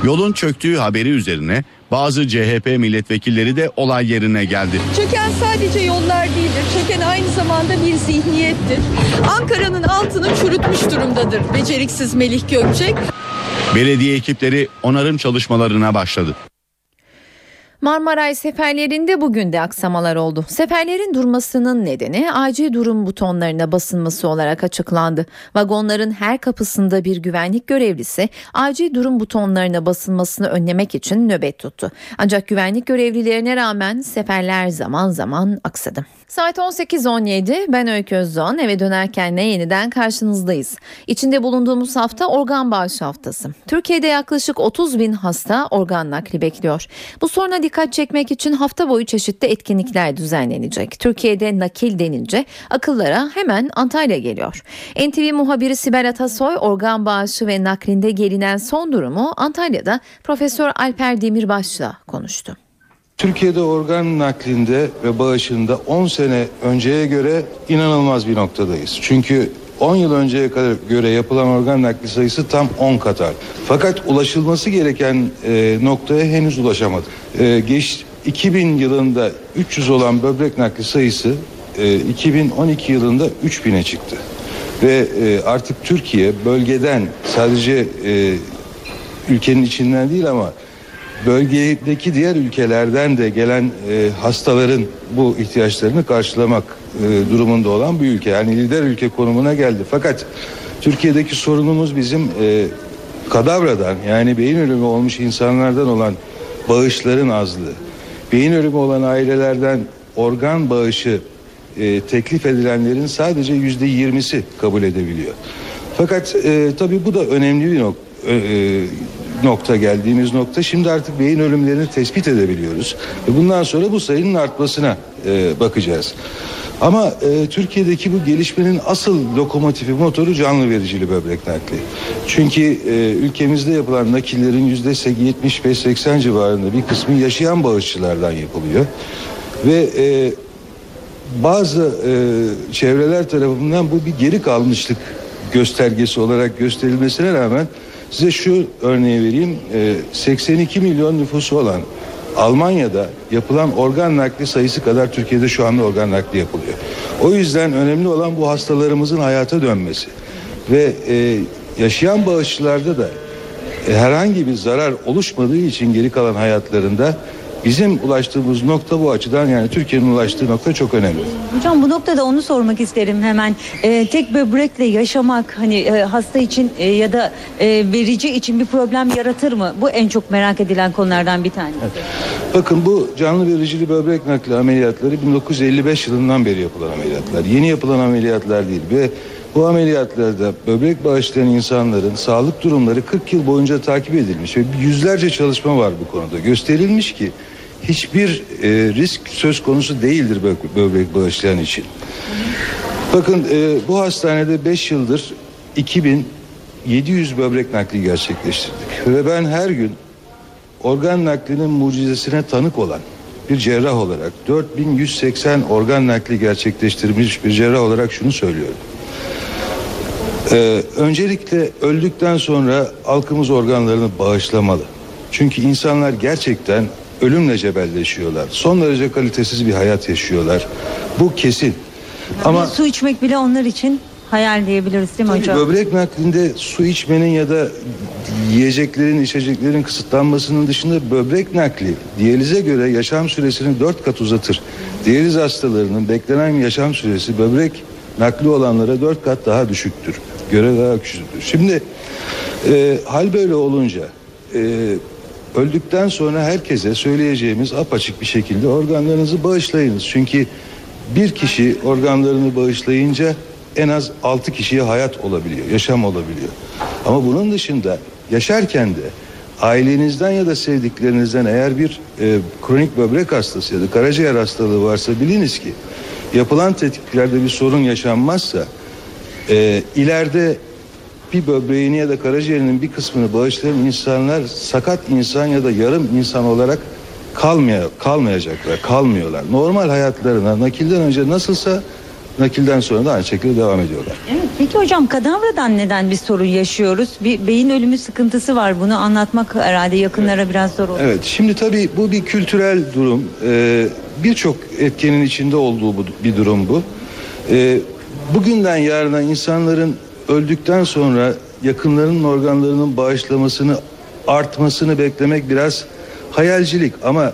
Yolun çöktüğü haberi üzerine bazı CHP milletvekilleri de olay yerine geldi. Çöken sadece yollar değildir. Çöken aynı zamanda bir zihniyettir. Ankara'nın altını çürütmüş durumdadır beceriksiz Melih Gökçek. Belediye ekipleri onarım çalışmalarına başladı. Marmaray seferlerinde bugün de aksamalar oldu. Seferlerin durmasının nedeni acil durum butonlarına basılması olarak açıklandı. Vagonların her kapısında bir güvenlik görevlisi acil durum butonlarına basılmasını önlemek için nöbet tuttu. Ancak güvenlik görevlilerine rağmen seferler zaman zaman aksadı. Saat 18.17 ben Öykü Özdoğan eve dönerken ne yeniden karşınızdayız. İçinde bulunduğumuz hafta organ bağış haftası. Türkiye'de yaklaşık 30 bin hasta organ nakli bekliyor. Bu soruna dikkat çekmek için hafta boyu çeşitli etkinlikler düzenlenecek. Türkiye'de nakil denince akıllara hemen Antalya geliyor. NTV muhabiri Sibel Atasoy organ bağışı ve naklinde gelinen son durumu Antalya'da Profesör Alper Demirbaş'la konuştu. Türkiye'de organ naklinde ve bağışında 10 sene önceye göre inanılmaz bir noktadayız. Çünkü 10 yıl önceye kadar göre yapılan organ nakli sayısı tam 10 kat. Fakat ulaşılması gereken e, noktaya henüz ulaşamadık. E, geç 2000 yılında 300 olan böbrek nakli sayısı e, 2012 yılında 3000'e çıktı. Ve e, artık Türkiye bölgeden sadece e, ülkenin içinden değil ama bölgedeki diğer ülkelerden de gelen e, hastaların bu ihtiyaçlarını karşılamak e, durumunda olan bir ülke. Yani lider ülke konumuna geldi. Fakat Türkiye'deki sorunumuz bizim e, kadavradan yani beyin ölümü olmuş insanlardan olan bağışların azlığı. Beyin ölümü olan ailelerden organ bağışı e, teklif edilenlerin sadece yüzde yirmisi kabul edebiliyor. Fakat e, tabii bu da önemli bir nokta nokta geldiğimiz nokta şimdi artık beyin ölümlerini tespit edebiliyoruz. Ve bundan sonra bu sayının artmasına e, bakacağız. Ama e, Türkiye'deki bu gelişmenin asıl lokomotifi motoru canlı vericili böbrek nakli. Çünkü e, ülkemizde yapılan nakillerin yüzde 75-80 civarında bir kısmı yaşayan bağışçılardan yapılıyor. Ve e, bazı e, çevreler tarafından bu bir geri kalmışlık göstergesi olarak gösterilmesine rağmen Size şu örneği vereyim. E, 82 milyon nüfusu olan Almanya'da yapılan organ nakli sayısı kadar Türkiye'de şu anda organ nakli yapılıyor. O yüzden önemli olan bu hastalarımızın hayata dönmesi. Ve e, yaşayan bağışçılarda da e, herhangi bir zarar oluşmadığı için geri kalan hayatlarında Bizim ulaştığımız nokta bu açıdan yani Türkiye'nin ulaştığı nokta çok önemli. Hocam bu noktada onu sormak isterim hemen. Ee, tek böbrekle yaşamak hani e, hasta için e, ya da e, verici için bir problem yaratır mı? Bu en çok merak edilen konulardan bir tanesi. Evet. Bakın bu canlı vericili böbrek nakli ameliyatları 1955 yılından beri yapılan ameliyatlar. Yeni yapılan ameliyatlar değil ve bu ameliyatlarda böbrek bağışlayan insanların sağlık durumları 40 yıl boyunca takip edilmiş ve yüzlerce çalışma var bu konuda. Gösterilmiş ki hiçbir e, risk söz konusu değildir böbrek, bağışlayan için. Bakın e, bu hastanede 5 yıldır 2700 böbrek nakli gerçekleştirdik. Ve ben her gün organ naklinin mucizesine tanık olan bir cerrah olarak 4180 organ nakli gerçekleştirmiş bir cerrah olarak şunu söylüyorum. Ee, öncelikle öldükten sonra halkımız organlarını bağışlamalı. Çünkü insanlar gerçekten ölümle cebelleşiyorlar. Son derece kalitesiz bir hayat yaşıyorlar. Bu kesin. Ama su içmek bile onlar için hayal diyebiliriz değil mi hocam? böbrek naklinde su içmenin ya da yiyeceklerin, içeceklerin kısıtlanmasının dışında böbrek nakli diyalize göre yaşam süresini dört kat uzatır. Diyaliz hastalarının beklenen yaşam süresi böbrek nakli olanlara dört kat daha düşüktür. Göre daha küçüktür. Şimdi e, hal böyle olunca e, öldükten sonra herkese söyleyeceğimiz apaçık bir şekilde organlarınızı bağışlayınız. Çünkü bir kişi organlarını bağışlayınca en az 6 kişiye hayat olabiliyor, yaşam olabiliyor. Ama bunun dışında yaşarken de ailenizden ya da sevdiklerinizden eğer bir e, kronik böbrek hastası ya da karaciğer hastalığı varsa biliniz ki yapılan tetkiklerde bir sorun yaşanmazsa e, ileride bir böbreğini ya da karaciğerinin bir kısmını bağışlayan insanlar sakat insan ya da yarım insan olarak kalmaya kalmayacaklar, kalmıyorlar. Normal hayatlarına nakilden önce nasılsa nakilden sonra da aynı şekilde devam ediyorlar. Evet, peki hocam kadavradan neden bir sorun yaşıyoruz? Bir beyin ölümü sıkıntısı var. Bunu anlatmak herhalde yakınlara biraz zor olur. Evet şimdi tabii bu bir kültürel durum. Ee, Birçok etkenin içinde olduğu bu, bir durum bu. Ee, bugünden yarına insanların öldükten sonra yakınlarının organlarının bağışlamasını artmasını beklemek biraz hayalcilik ama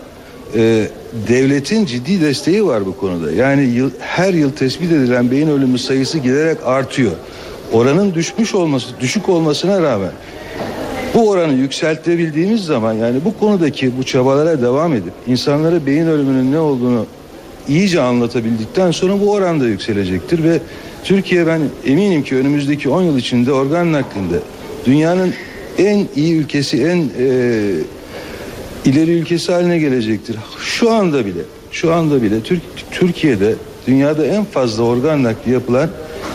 e, devletin ciddi desteği var bu konuda. Yani yıl, her yıl tespit edilen beyin ölümü sayısı giderek artıyor. Oranın düşmüş olması, düşük olmasına rağmen bu oranı yükseltebildiğimiz zaman yani bu konudaki bu çabalara devam edip insanlara beyin ölümünün ne olduğunu iyice anlatabildikten sonra bu oran da yükselecektir ve Türkiye ben eminim ki önümüzdeki 10 yıl içinde organ naklinde dünyanın en iyi ülkesi, en e, ileri ülkesi haline gelecektir. Şu anda bile, şu anda bile Türk, Türkiye'de dünyada en fazla organ nakli yapılan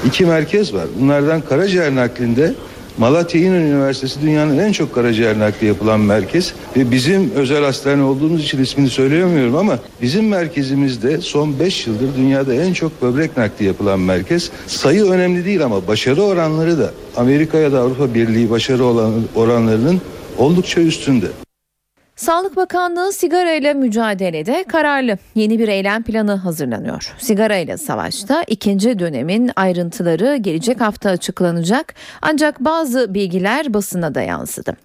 iki merkez var. Bunlardan karaciğer naklinde Malatya İnönü Üniversitesi dünyanın en çok karaciğer nakli yapılan merkez ve bizim özel hastane olduğumuz için ismini söyleyemiyorum ama bizim merkezimizde son 5 yıldır dünyada en çok böbrek nakli yapılan merkez. Sayı önemli değil ama başarı oranları da Amerika ya da Avrupa Birliği başarı oranlarının oldukça üstünde. Sağlık Bakanlığı sigara ile mücadelede kararlı. Yeni bir eylem planı hazırlanıyor. Sigara ile savaşta ikinci dönemin ayrıntıları gelecek hafta açıklanacak. Ancak bazı bilgiler basına da yansıdı.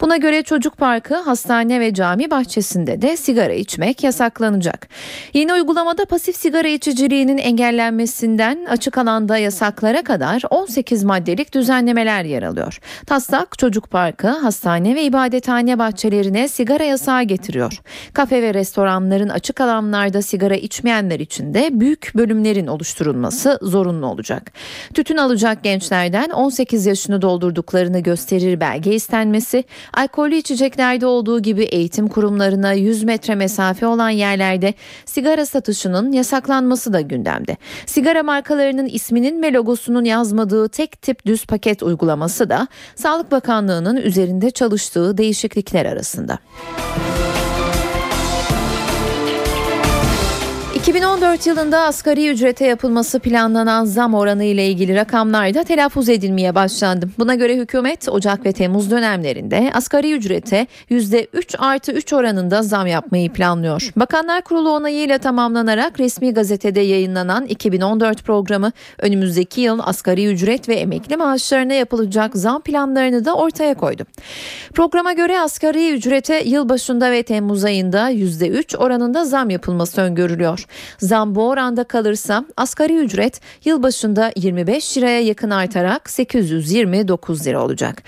Buna göre çocuk parkı, hastane ve cami bahçesinde de sigara içmek yasaklanacak. Yeni uygulamada pasif sigara içiciliğinin engellenmesinden açık alanda yasaklara kadar 18 maddelik düzenlemeler yer alıyor. Taslak çocuk parkı, hastane ve ibadethane bahçelerine sigara yasağı getiriyor. Kafe ve restoranların açık alanlarda sigara içmeyenler için de büyük bölümlerin oluşturulması zorunlu olacak. Tütün alacak gençlerden 18 yaşını doldurduklarını gösterir belge istenmesi, alkollü içeceklerde olduğu gibi eğitim kurumlarına 100 metre mesafe olan yerlerde sigara satışının yasaklanması da gündemde. Sigara markalarının isminin ve logosunun yazmadığı tek tip düz paket uygulaması da Sağlık Bakanlığı'nın üzerinde çalıştığı değişiklikler arasında. 2014 yılında asgari ücrete yapılması planlanan zam oranı ile ilgili rakamlar da telaffuz edilmeye başlandı. Buna göre hükümet Ocak ve Temmuz dönemlerinde asgari ücrete %3 artı 3 oranında zam yapmayı planlıyor. Bakanlar Kurulu onayıyla tamamlanarak resmi gazetede yayınlanan 2014 programı önümüzdeki yıl asgari ücret ve emekli maaşlarına yapılacak zam planlarını da ortaya koydu. Programa göre asgari ücrete yılbaşında ve Temmuz ayında %3 oranında zam yapılması öngörülüyor. Zam bu oranda kalırsa asgari ücret yılbaşında 25 liraya yakın artarak 829 lira olacak.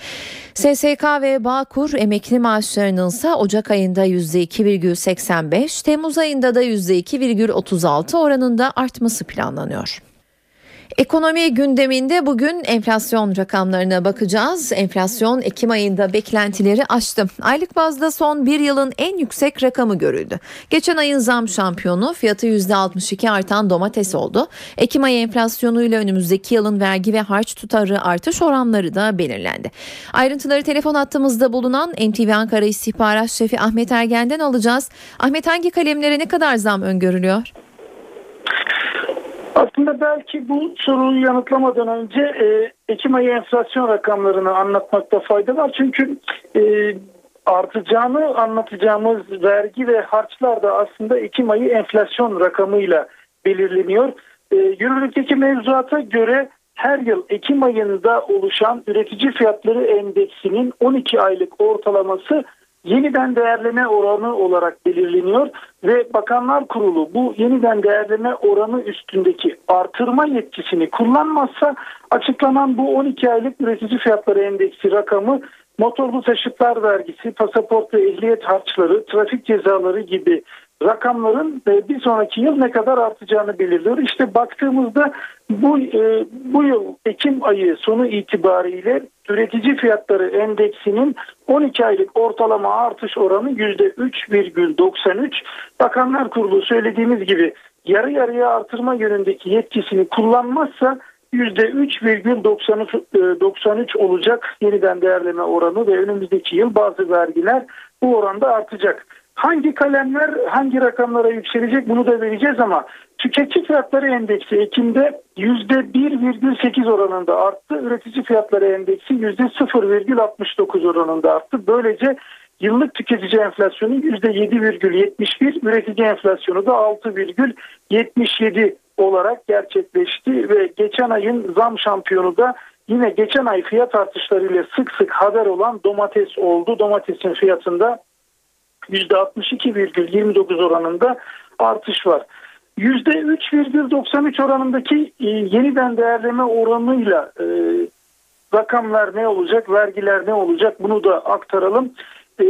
SSK ve Bağkur emekli maaşlarının ise Ocak ayında %2,85, Temmuz ayında da %2,36 oranında artması planlanıyor. Ekonomi gündeminde bugün enflasyon rakamlarına bakacağız. Enflasyon Ekim ayında beklentileri aştı. Aylık bazda son bir yılın en yüksek rakamı görüldü. Geçen ayın zam şampiyonu fiyatı %62 artan domates oldu. Ekim ayı enflasyonuyla önümüzdeki yılın vergi ve harç tutarı artış oranları da belirlendi. Ayrıntıları telefon hattımızda bulunan NTV Ankara İstihbarat Şefi Ahmet Ergen'den alacağız. Ahmet hangi kalemlere ne kadar zam öngörülüyor? Aslında belki bu soruyu yanıtlamadan önce e, Ekim ayı enflasyon rakamlarını anlatmakta fayda var. Çünkü e, artacağını anlatacağımız vergi ve harçlar da aslında Ekim ayı enflasyon rakamıyla belirleniyor. E, yürürlükteki mevzuata göre her yıl Ekim ayında oluşan üretici fiyatları endeksinin 12 aylık ortalaması yeniden değerleme oranı olarak belirleniyor ve Bakanlar Kurulu bu yeniden değerleme oranı üstündeki artırma yetkisini kullanmazsa açıklanan bu 12 aylık üretici fiyatları endeksi rakamı motorlu taşıtlar vergisi, pasaport ve ehliyet harçları, trafik cezaları gibi rakamların e, bir sonraki yıl ne kadar artacağını belirliyor. İşte baktığımızda bu e, bu yıl Ekim ayı sonu itibariyle üretici fiyatları endeksinin 12 aylık ortalama artış oranı %3,93. Bakanlar Kurulu söylediğimiz gibi yarı yarıya artırma yönündeki yetkisini kullanmazsa %3,93 olacak yeniden değerleme oranı ve önümüzdeki yıl bazı vergiler bu oranda artacak. Hangi kalemler hangi rakamlara yükselecek bunu da vereceğiz ama tüketici fiyatları endeksi Ekim'de %1,8 oranında arttı. Üretici fiyatları endeksi %0,69 oranında arttı. Böylece yıllık tüketici enflasyonu %7,71, üretici enflasyonu da 6,77 olarak gerçekleşti ve geçen ayın zam şampiyonu da yine geçen ay fiyat artışlarıyla sık sık haber olan domates oldu. Domatesin fiyatında %62,29 oranında artış var. %3,93 oranındaki e, yeniden değerleme oranıyla e, rakamlar ne olacak, vergiler ne olacak bunu da aktaralım. E,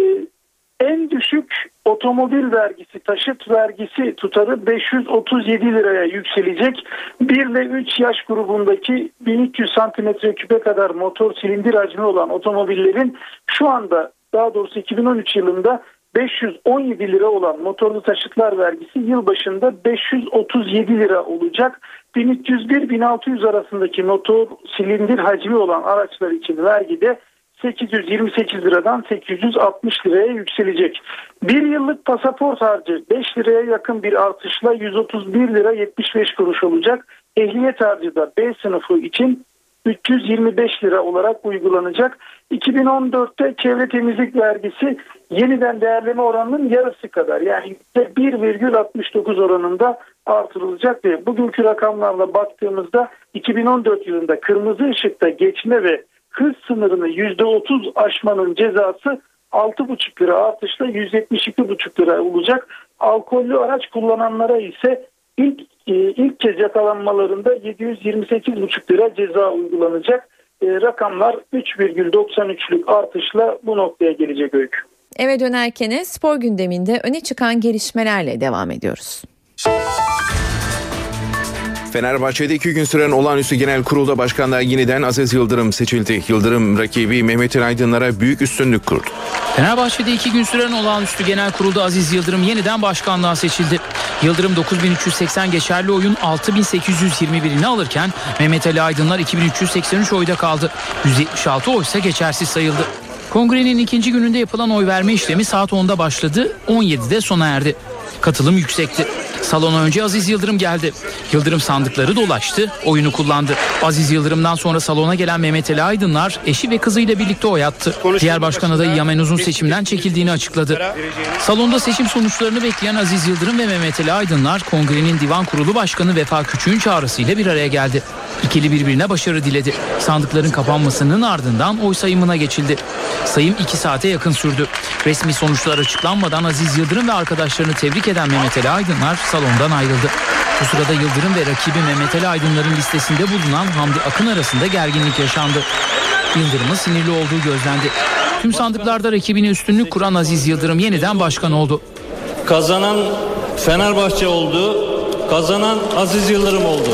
en düşük otomobil vergisi, taşıt vergisi tutarı 537 liraya yükselecek. 1 ile 3 yaş grubundaki 1300 santimetre küpe kadar motor silindir hacmi olan otomobillerin şu anda daha doğrusu 2013 yılında 517 lira olan motorlu taşıtlar vergisi yıl başında 537 lira olacak. 1301-1600 arasındaki motor silindir hacmi olan araçlar için vergide 828 liradan 860 liraya yükselecek. Bir yıllık pasaport harcı 5 liraya yakın bir artışla 131 lira 75 kuruş olacak. Ehliyet harcı da B sınıfı için 325 lira olarak uygulanacak. 2014'te çevre temizlik vergisi yeniden değerleme oranının yarısı kadar yani %1,69 oranında artırılacak ve bugünkü rakamlarla baktığımızda 2014 yılında kırmızı ışıkta geçme ve hız sınırını %30 aşmanın cezası 6,5 lira artışla 172,5 lira olacak. Alkollü araç kullananlara ise ilk e, ilk kez yakalanmalarında 728,5 lira ceza uygulanacak. E, rakamlar 3,93'lük artışla bu noktaya gelecek öykü. Eve dönerken spor gündeminde öne çıkan gelişmelerle devam ediyoruz. Fenerbahçe'de iki gün süren olağanüstü genel kurulda başkanlığa yeniden Aziz Yıldırım seçildi. Yıldırım rakibi Mehmet Aydınlar'a büyük üstünlük kurdu. Fenerbahçe'de iki gün süren olağanüstü genel kurulda Aziz Yıldırım yeniden başkanlığa seçildi. Yıldırım 9380 geçerli oyun 6821'ini alırken Mehmet Ali Aydınlar 2383 oyda kaldı. 176 oysa geçersiz sayıldı. Kongrenin ikinci gününde yapılan oy verme işlemi saat 10'da başladı, 17'de sona erdi. Katılım yüksekti. Salona önce Aziz Yıldırım geldi. Yıldırım sandıkları dolaştı, oyunu kullandı. Aziz Yıldırım'dan sonra salona gelen Mehmet Ali Aydınlar eşi ve kızıyla birlikte oy attı. Diğer başkan adayı Yamen Uzun seçimden çekildiğini açıkladı. Salonda seçim sonuçlarını bekleyen Aziz Yıldırım ve Mehmet Ali Aydınlar kongrenin divan kurulu başkanı Vefa Küçük'ün çağrısıyla bir araya geldi. İkili birbirine başarı diledi. Sandıkların kapanmasının ardından oy sayımına geçildi. Sayım 2 saate yakın sürdü. Resmi sonuçlar açıklanmadan Aziz Yıldırım ve arkadaşlarını tebrik eden Mehmet Ali Aydınlar salondan ayrıldı. Bu sırada Yıldırım ve rakibi Mehmet Ali Aydınların listesinde bulunan Hamdi Akın arasında gerginlik yaşandı. Yıldırım'ın sinirli olduğu gözlendi. Tüm sandıklarda rakibine üstünlük kuran Aziz Yıldırım yeniden başkan oldu. Kazanan Fenerbahçe oldu. Kazanan Aziz Yıldırım oldu.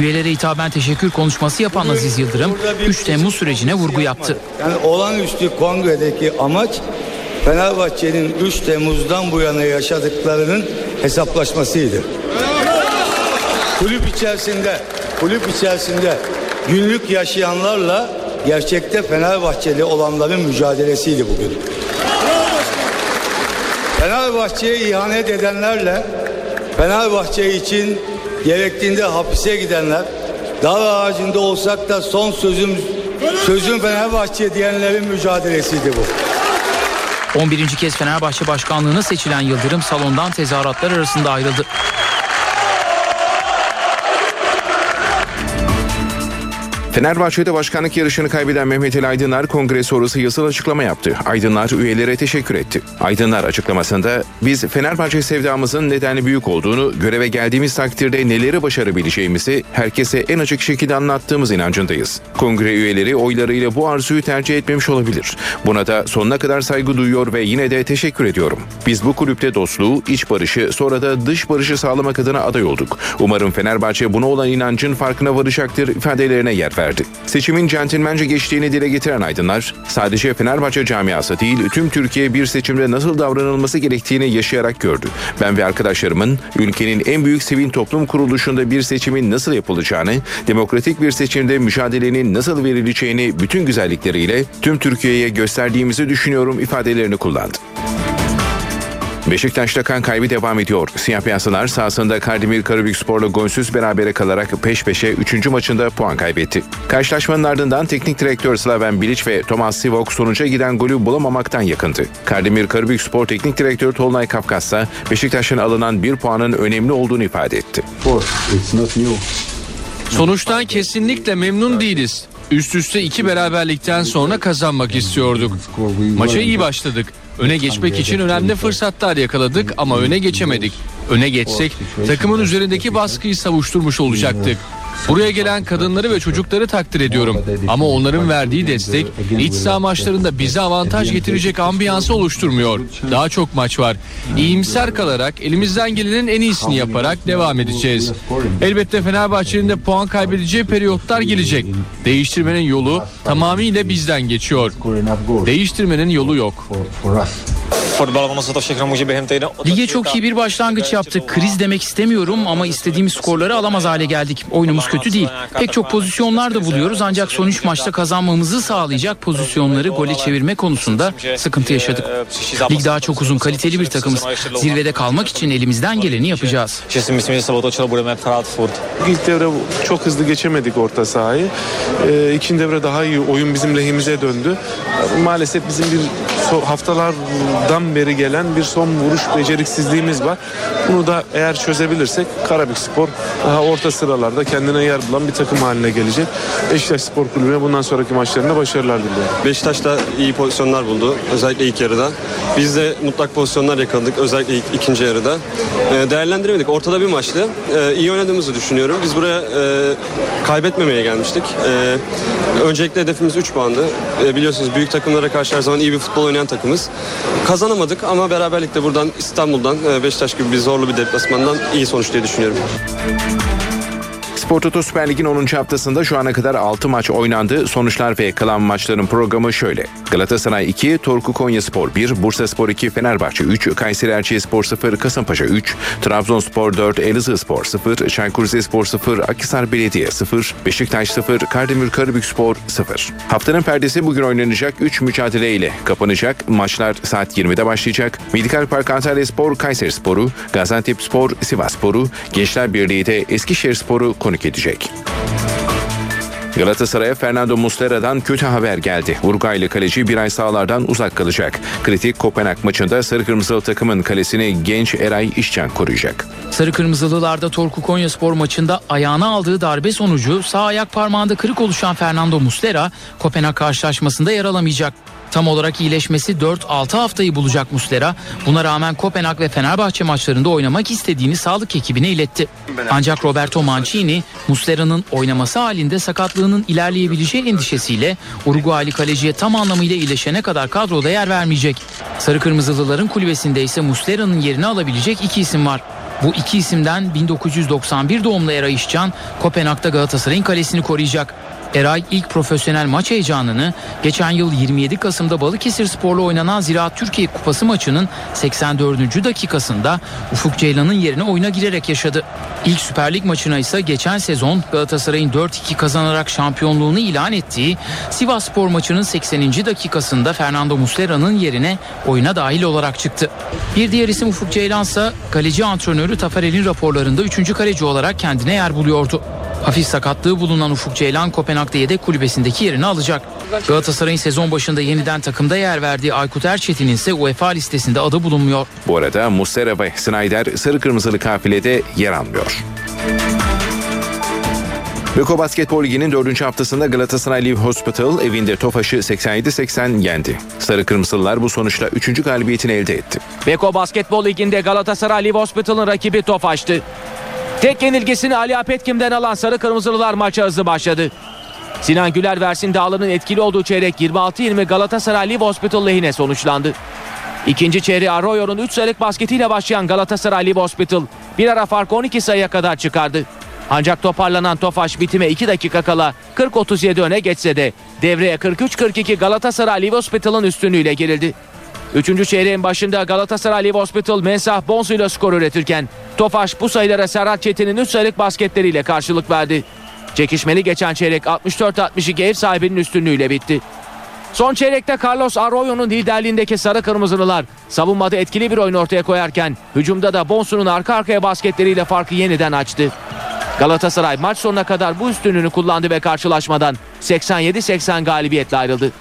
Üyelere hitaben teşekkür konuşması yapan Aziz Yıldırım 3 Temmuz sürecine vurgu yaptı. Yani olağanüstü kongredeki amaç Fenerbahçe'nin 3 Temmuz'dan bu yana yaşadıklarının hesaplaşmasıydı. Kulüp içerisinde, kulüp içerisinde günlük yaşayanlarla gerçekte Fenerbahçeli olanların mücadelesiydi bugün. Fenerbahçe'ye ihanet edenlerle Fenerbahçe için gerektiğinde hapise gidenler, dar ağacında olsak da son sözüm sözüm Fenerbahçe diyenlerin mücadelesiydi bu. 11. kez Fenerbahçe başkanlığına seçilen Yıldırım salondan tezahüratlar arasında ayrıldı. Fenerbahçe'de başkanlık yarışını kaybeden Mehmet Ali Aydınlar kongre sonrası yazılı açıklama yaptı. Aydınlar üyelere teşekkür etti. Aydınlar açıklamasında biz Fenerbahçe sevdamızın nedenli büyük olduğunu, göreve geldiğimiz takdirde neleri başarabileceğimizi herkese en açık şekilde anlattığımız inancındayız. Kongre üyeleri oylarıyla bu arzuyu tercih etmemiş olabilir. Buna da sonuna kadar saygı duyuyor ve yine de teşekkür ediyorum. Biz bu kulüpte dostluğu, iç barışı, sonra da dış barışı sağlamak adına aday olduk. Umarım Fenerbahçe buna olan inancın farkına varacaktır ifadelerine yer verdi. Seçimin centilmence geçtiğini dile getiren aydınlar, sadece Fenerbahçe camiası değil tüm Türkiye bir seçimde nasıl davranılması gerektiğini yaşayarak gördü. Ben ve arkadaşlarımın ülkenin en büyük sivil toplum kuruluşunda bir seçimin nasıl yapılacağını, demokratik bir seçimde mücadelenin nasıl verileceğini bütün güzellikleriyle tüm Türkiye'ye gösterdiğimizi düşünüyorum ifadelerini kullandı. Beşiktaş'ta kan kaybı devam ediyor. Siyah beyazlılar sahasında Kardemir Karabükspor'la golsüz berabere kalarak peş peşe 3. maçında puan kaybetti. Karşılaşmanın ardından teknik direktör Slaven Bilic ve Thomas Sivok sonuca giden golü bulamamaktan yakındı. Kardemir Karabükspor teknik direktörü Tolunay Kafkas ise Beşiktaş'ın alınan bir puanın önemli olduğunu ifade etti. Sonuçtan kesinlikle memnun değiliz. Üst üste iki beraberlikten sonra kazanmak istiyorduk. Maça iyi başladık. Öne geçmek için önemli fırsatlar yakaladık ama öne geçemedik. Öne geçsek takımın üzerindeki baskıyı savuşturmuş olacaktık. Buraya gelen kadınları ve çocukları takdir ediyorum. Ama onların verdiği destek iç saha maçlarında bize avantaj getirecek ambiyansı oluşturmuyor. Daha çok maç var. İyimser kalarak elimizden gelenin en iyisini yaparak devam edeceğiz. Elbette Fenerbahçe'nin de puan kaybedeceği periyotlar gelecek. Değiştirmenin yolu tamamıyla bizden geçiyor. Değiştirmenin yolu yok. Lige çok iyi bir başlangıç yaptık. Kriz demek istemiyorum ama istediğimiz skorları alamaz hale geldik. Oyunumuz kötü değil. Pek çok pozisyonlar da buluyoruz ancak son 3 maçta kazanmamızı sağlayacak pozisyonları gole çevirme konusunda sıkıntı yaşadık. Lig daha çok uzun kaliteli bir takımız. Zirvede kalmak için elimizden geleni yapacağız. İlk devre çok hızlı geçemedik orta sahayı. Ee, ikinci devre daha iyi oyun bizim lehimize döndü. Maalesef bizim bir haftalardan beri gelen bir son vuruş beceriksizliğimiz var. Bunu da eğer çözebilirsek Karabükspor daha orta sıralarda kendine yer bulan bir takım haline gelecek. Beşiktaş Spor Kulübü'ne bundan sonraki maçlarında başarılar diliyorum. Beşiktaş da iyi pozisyonlar buldu. Özellikle ilk yarıda. Biz de mutlak pozisyonlar yakaladık. Özellikle ilk, ikinci yarıda. Ee, değerlendiremedik. Ortada bir maçtı. Ee, iyi oynadığımızı düşünüyorum. Biz buraya e, kaybetmemeye gelmiştik. Ee, öncelikle hedefimiz 3 puandı. Ee, biliyorsunuz büyük takımlara karşı her zaman iyi bir futbol oynayan takımız. Kazanamadık ama beraberlikle buradan İstanbul'dan e, Beşiktaş gibi bir zorlu bir deplasmandan iyi sonuç diye düşünüyorum. Spor Toto Süper Lig'in 10. haftasında şu ana kadar 6 maç oynandı. Sonuçlar ve kalan maçların programı şöyle. Galatasaray 2, Torku Konyaspor 1, Bursaspor 2, Fenerbahçe 3, Kayseri Erciyesspor 0, Kasımpaşa 3, Trabzonspor 4, Elazığspor 0, Çaykur Rizespor 0, Akhisar Belediye 0, Beşiktaş 0, Kardemir Karabükspor 0. Haftanın perdesi bugün oynanacak 3 mücadele ile kapanacak. Maçlar saat 20'de başlayacak. Medikal Park Antalyaspor Kayseri Sporu, Gaziantepspor Sivas Sporu, Gençler Birliği de Eskişehir Sporu konuk edecek. Galatasaray'a Fernando Muslera'dan kötü haber geldi. Uruguaylı kaleci bir ay sahalardan uzak kalacak. Kritik Kopenhag maçında sarı kırmızılı takımın kalesini genç Eray İşcan koruyacak. Sarı Kırmızılılarda Torku Konyaspor maçında ayağına aldığı darbe sonucu sağ ayak parmağında kırık oluşan Fernando Muslera Kopenhag karşılaşmasında yer alamayacak. Tam olarak iyileşmesi 4-6 haftayı bulacak Muslera. Buna rağmen Kopenhag ve Fenerbahçe maçlarında oynamak istediğini sağlık ekibine iletti. Ancak Roberto Mancini Muslera'nın oynaması halinde sakatlığının ilerleyebileceği endişesiyle Uruguaylı kaleciye tam anlamıyla iyileşene kadar kadroda yer vermeyecek. Sarı Kırmızılıların kulübesinde ise Muslera'nın yerini alabilecek iki isim var. Bu iki isimden 1991 doğumlu Eray İşcan Kopenhag'da Galatasaray'ın kalesini koruyacak. Eray ilk profesyonel maç heyecanını geçen yıl 27 Kasım'da Balıkesir Spor'la oynanan Ziraat Türkiye Kupası maçının 84. dakikasında Ufuk Ceylan'ın yerine oyuna girerek yaşadı. İlk Süper Lig maçına ise geçen sezon Galatasaray'ın 4-2 kazanarak şampiyonluğunu ilan ettiği Sivas Spor maçının 80. dakikasında Fernando Muslera'nın yerine oyuna dahil olarak çıktı. Bir diğer isim Ufuk Ceylan ise kaleci antrenörü Tafarel'in raporlarında 3. kaleci olarak kendine yer buluyordu. Hafif sakatlığı bulunan Ufuk Ceylan Kopenhag'da yedek kulübesindeki yerini alacak. Galatasaray'ın sezon başında yeniden takımda yer verdiği Aykut Erçetin'in ise UEFA listesinde adı bulunmuyor. Bu arada Muslera ve Snyder sarı kırmızılı kafilede yer almıyor. Beko Basketbol Ligi'nin 4. haftasında Galatasaray Live Hospital evinde Tofaş'ı 87-80 yendi. Sarı Kırmızılılar bu sonuçla 3. galibiyetini elde etti. Beko Basketbol Ligi'nde Galatasaray Live Hospital'ın rakibi Tofaş'tı. Tek yenilgisini Ali Apetkin'den alan Sarı Kırmızılılar maça hızlı başladı. Sinan Güler Versin Dağlı'nın etkili olduğu çeyrek 26-20 Galatasaray Live Hospital lehine sonuçlandı. İkinci çeyreği Arroyo'nun 3 sayılık basketiyle başlayan Galatasaray Live Hospital bir ara farkı 12 sayıya kadar çıkardı. Ancak toparlanan Tofaş bitime 2 dakika kala 40-37 öne geçse de devreye 43-42 Galatasaray Live Hospital'ın üstünlüğüyle girildi. Üçüncü çeyreğin başında Galatasaray Live Hospital Mensah Bonsu ile skor üretirken Tofaş bu sayılara Serhat Çetin'in 3 sayılık basketleriyle karşılık verdi. Çekişmeli geçen çeyrek 64-62 ev sahibinin üstünlüğüyle bitti. Son çeyrekte Carlos Arroyo'nun liderliğindeki Sarı Kırmızılılar savunmada etkili bir oyun ortaya koyarken hücumda da Bonsu'nun arka arkaya basketleriyle farkı yeniden açtı. Galatasaray maç sonuna kadar bu üstünlüğünü kullandı ve karşılaşmadan 87-80 galibiyetle ayrıldı.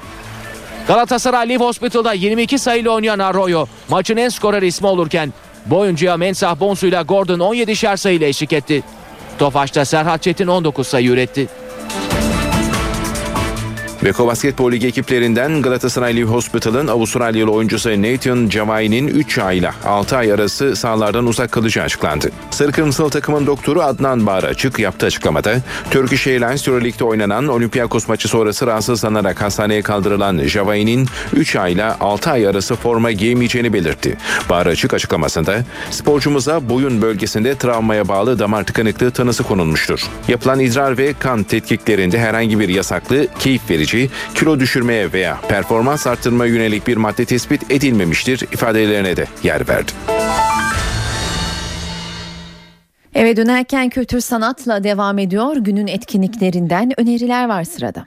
Galatasaray Live Hospital'da 22 sayıyla oynayan Arroyo maçın en skorer ismi olurken bu Mensah Bonsu ile Gordon 17'şer sayıyla eşlik etti. Tofaş'ta Serhat Çetin 19 sayı üretti. Beko Basketbol Ligi ekiplerinden Galatasaray Live Hospital'ın Avustralyalı oyuncusu Nathan Javai'nin 3 ay ile 6 ay arası sahalardan uzak kalacağı açıklandı. Sarı Kırmızılı takımın doktoru Adnan Bağır Açık yaptığı açıklamada Turkish Airlines Euroleague'de oynanan Olympiakos maçı sonrası rahatsızlanarak hastaneye kaldırılan Javai'nin 3 ay ile 6 ay arası forma giyemeyeceğini belirtti. Bağır Açık açıklamasında sporcumuza boyun bölgesinde travmaya bağlı damar tıkanıklığı tanısı konulmuştur. Yapılan idrar ve kan tetkiklerinde herhangi bir yasaklı, keyif verici kilo düşürmeye veya performans arttırmaya yönelik bir madde tespit edilmemiştir ifadelerine de yer verdi. Eve dönerken kültür sanatla devam ediyor. Günün etkinliklerinden öneriler var sırada.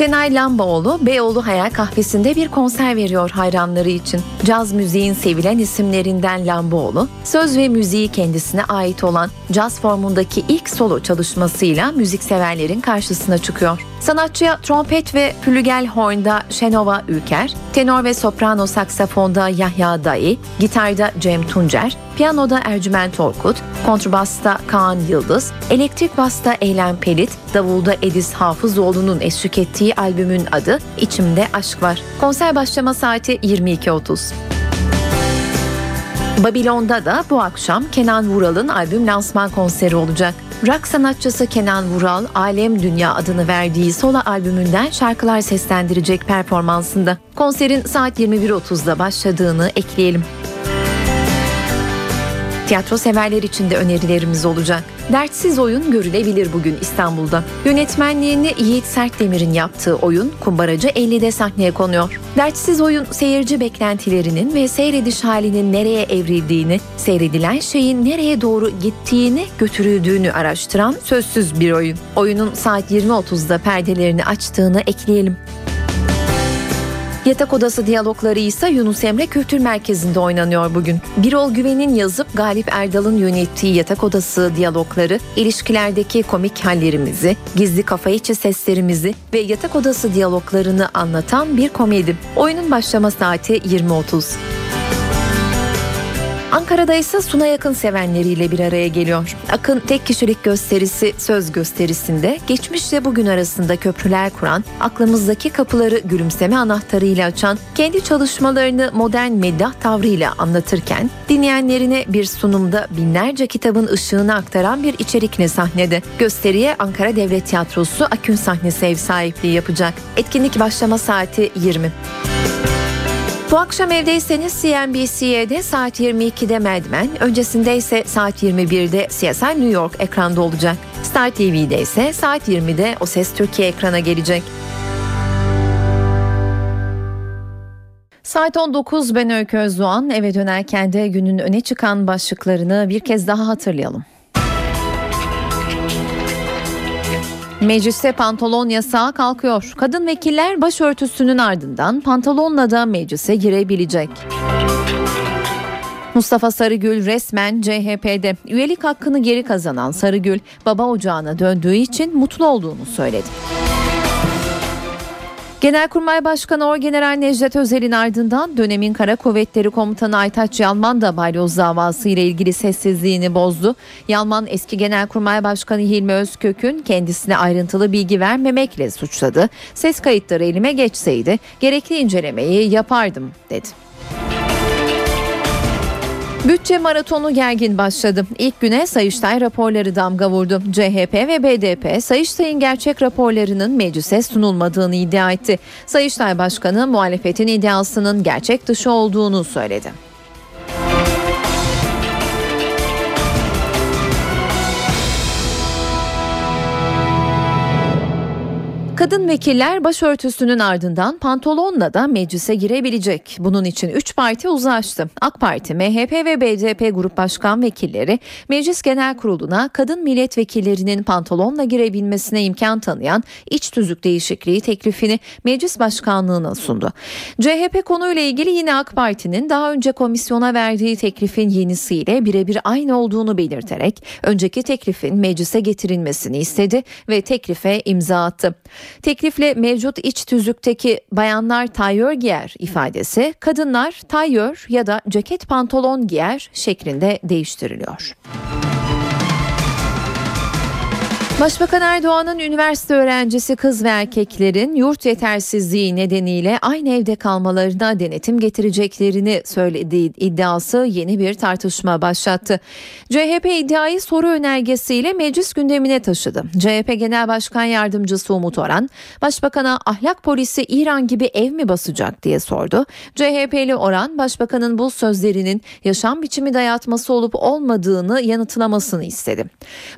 Şenay Lambaoğlu Beyoğlu Hayal Kahvesi'nde bir konser veriyor hayranları için. Caz müziğin sevilen isimlerinden Lambaoğlu, söz ve müziği kendisine ait olan caz formundaki ilk solo çalışmasıyla müzikseverlerin karşısına çıkıyor. Sanatçıya trompet ve flügelhorn'da Şenova Ülker, tenor ve soprano saksafonda Yahya Dayı, gitarda Cem Tuncer, piyanoda Ercüment Orkut, kontrbasta Kaan Yıldız, elektrik basta Eylem Pelit, davulda Ediz Hafızoğlu'nun eşlik ettiği albümün adı İçimde Aşk Var. Konser başlama saati 22.30. Babilon'da da bu akşam Kenan Vural'ın albüm lansman konseri olacak. Rock sanatçısı Kenan Vural, Alem Dünya adını verdiği solo albümünden şarkılar seslendirecek performansında. Konserin saat 21.30'da başladığını ekleyelim. Tiyatro severler için de önerilerimiz olacak. Dertsiz oyun görülebilir bugün İstanbul'da. Yönetmenliğini Yiğit Sertdemir'in yaptığı oyun Kumbaracı 50'de sahneye konuyor. Dertsiz oyun seyirci beklentilerinin ve seyrediş halinin nereye evrildiğini, seyredilen şeyin nereye doğru gittiğini, götürüldüğünü araştıran sözsüz bir oyun. Oyunun saat 20.30'da perdelerini açtığını ekleyelim. Yatak Odası diyalogları ise Yunus Emre Kültür Merkezi'nde oynanıyor bugün. Birol Güven'in yazıp Galip Erdal'ın yönettiği Yatak Odası diyalogları, ilişkilerdeki komik hallerimizi, gizli kafa içi seslerimizi ve Yatak Odası diyaloglarını anlatan bir komedi. Oyunun başlama saati 20.30. Ankara'da ise Suna Yakın sevenleriyle bir araya geliyor. Akın tek kişilik gösterisi söz gösterisinde geçmişle bugün arasında köprüler kuran, aklımızdaki kapıları gülümseme anahtarıyla açan, kendi çalışmalarını modern meddah tavrıyla anlatırken dinleyenlerine bir sunumda binlerce kitabın ışığını aktaran bir içerikle sahnede. Gösteriye Ankara Devlet Tiyatrosu Akün sahnesi ev sahipliği yapacak. Etkinlik başlama saati 20. Bu akşam evdeyseniz CNBC'de saat 22'de Mad öncesinde ise saat 21'de CSI New York ekranda olacak. Star TV'de ise saat 20'de O Ses Türkiye ekrana gelecek. Saat 19 ben Öykü Özdoğan eve dönerken de günün öne çıkan başlıklarını bir kez daha hatırlayalım. Mecliste pantolon yasağı kalkıyor. Kadın vekiller başörtüsünün ardından pantolonla da meclise girebilecek. Mustafa Sarıgül resmen CHP'de üyelik hakkını geri kazanan Sarıgül baba ocağına döndüğü için mutlu olduğunu söyledi. Genelkurmay Başkanı Orgeneral Necdet Özel'in ardından dönemin Kara Kuvvetleri Komutanı Aytaç Yalman da balyoz davası ile ilgili sessizliğini bozdu. Yalman eski Genelkurmay Başkanı Hilmi Özkök'ün kendisine ayrıntılı bilgi vermemekle suçladı. Ses kayıtları elime geçseydi gerekli incelemeyi yapardım dedi. Bütçe maratonu gergin başladı. İlk güne Sayıştay raporları damga vurdu. CHP ve BDP Sayıştay'ın gerçek raporlarının meclise sunulmadığını iddia etti. Sayıştay Başkanı muhalefetin iddiasının gerçek dışı olduğunu söyledi. Kadın vekiller başörtüsünün ardından pantolonla da meclise girebilecek. Bunun için 3 parti uzlaştı. AK Parti, MHP ve BDP grup başkan vekilleri Meclis Genel Kurulu'na kadın milletvekillerinin pantolonla girebilmesine imkan tanıyan iç tüzük değişikliği teklifini meclis başkanlığına sundu. CHP konuyla ilgili yine AK Parti'nin daha önce komisyona verdiği teklifin yenisiyle birebir aynı olduğunu belirterek önceki teklifin meclise getirilmesini istedi ve teklife imza attı. Teklifle mevcut iç tüzükteki bayanlar tayyör giyer ifadesi kadınlar tayyör ya da ceket pantolon giyer şeklinde değiştiriliyor. Başbakan Erdoğan'ın üniversite öğrencisi kız ve erkeklerin yurt yetersizliği nedeniyle aynı evde kalmalarına denetim getireceklerini söylediği iddiası yeni bir tartışma başlattı. CHP iddiayı soru önergesiyle meclis gündemine taşıdı. CHP Genel Başkan Yardımcısı Umut Oran, Başbakan'a ahlak polisi İran gibi ev mi basacak diye sordu. CHP'li Oran, Başbakanın bu sözlerinin yaşam biçimi dayatması olup olmadığını yanıtlamasını istedi.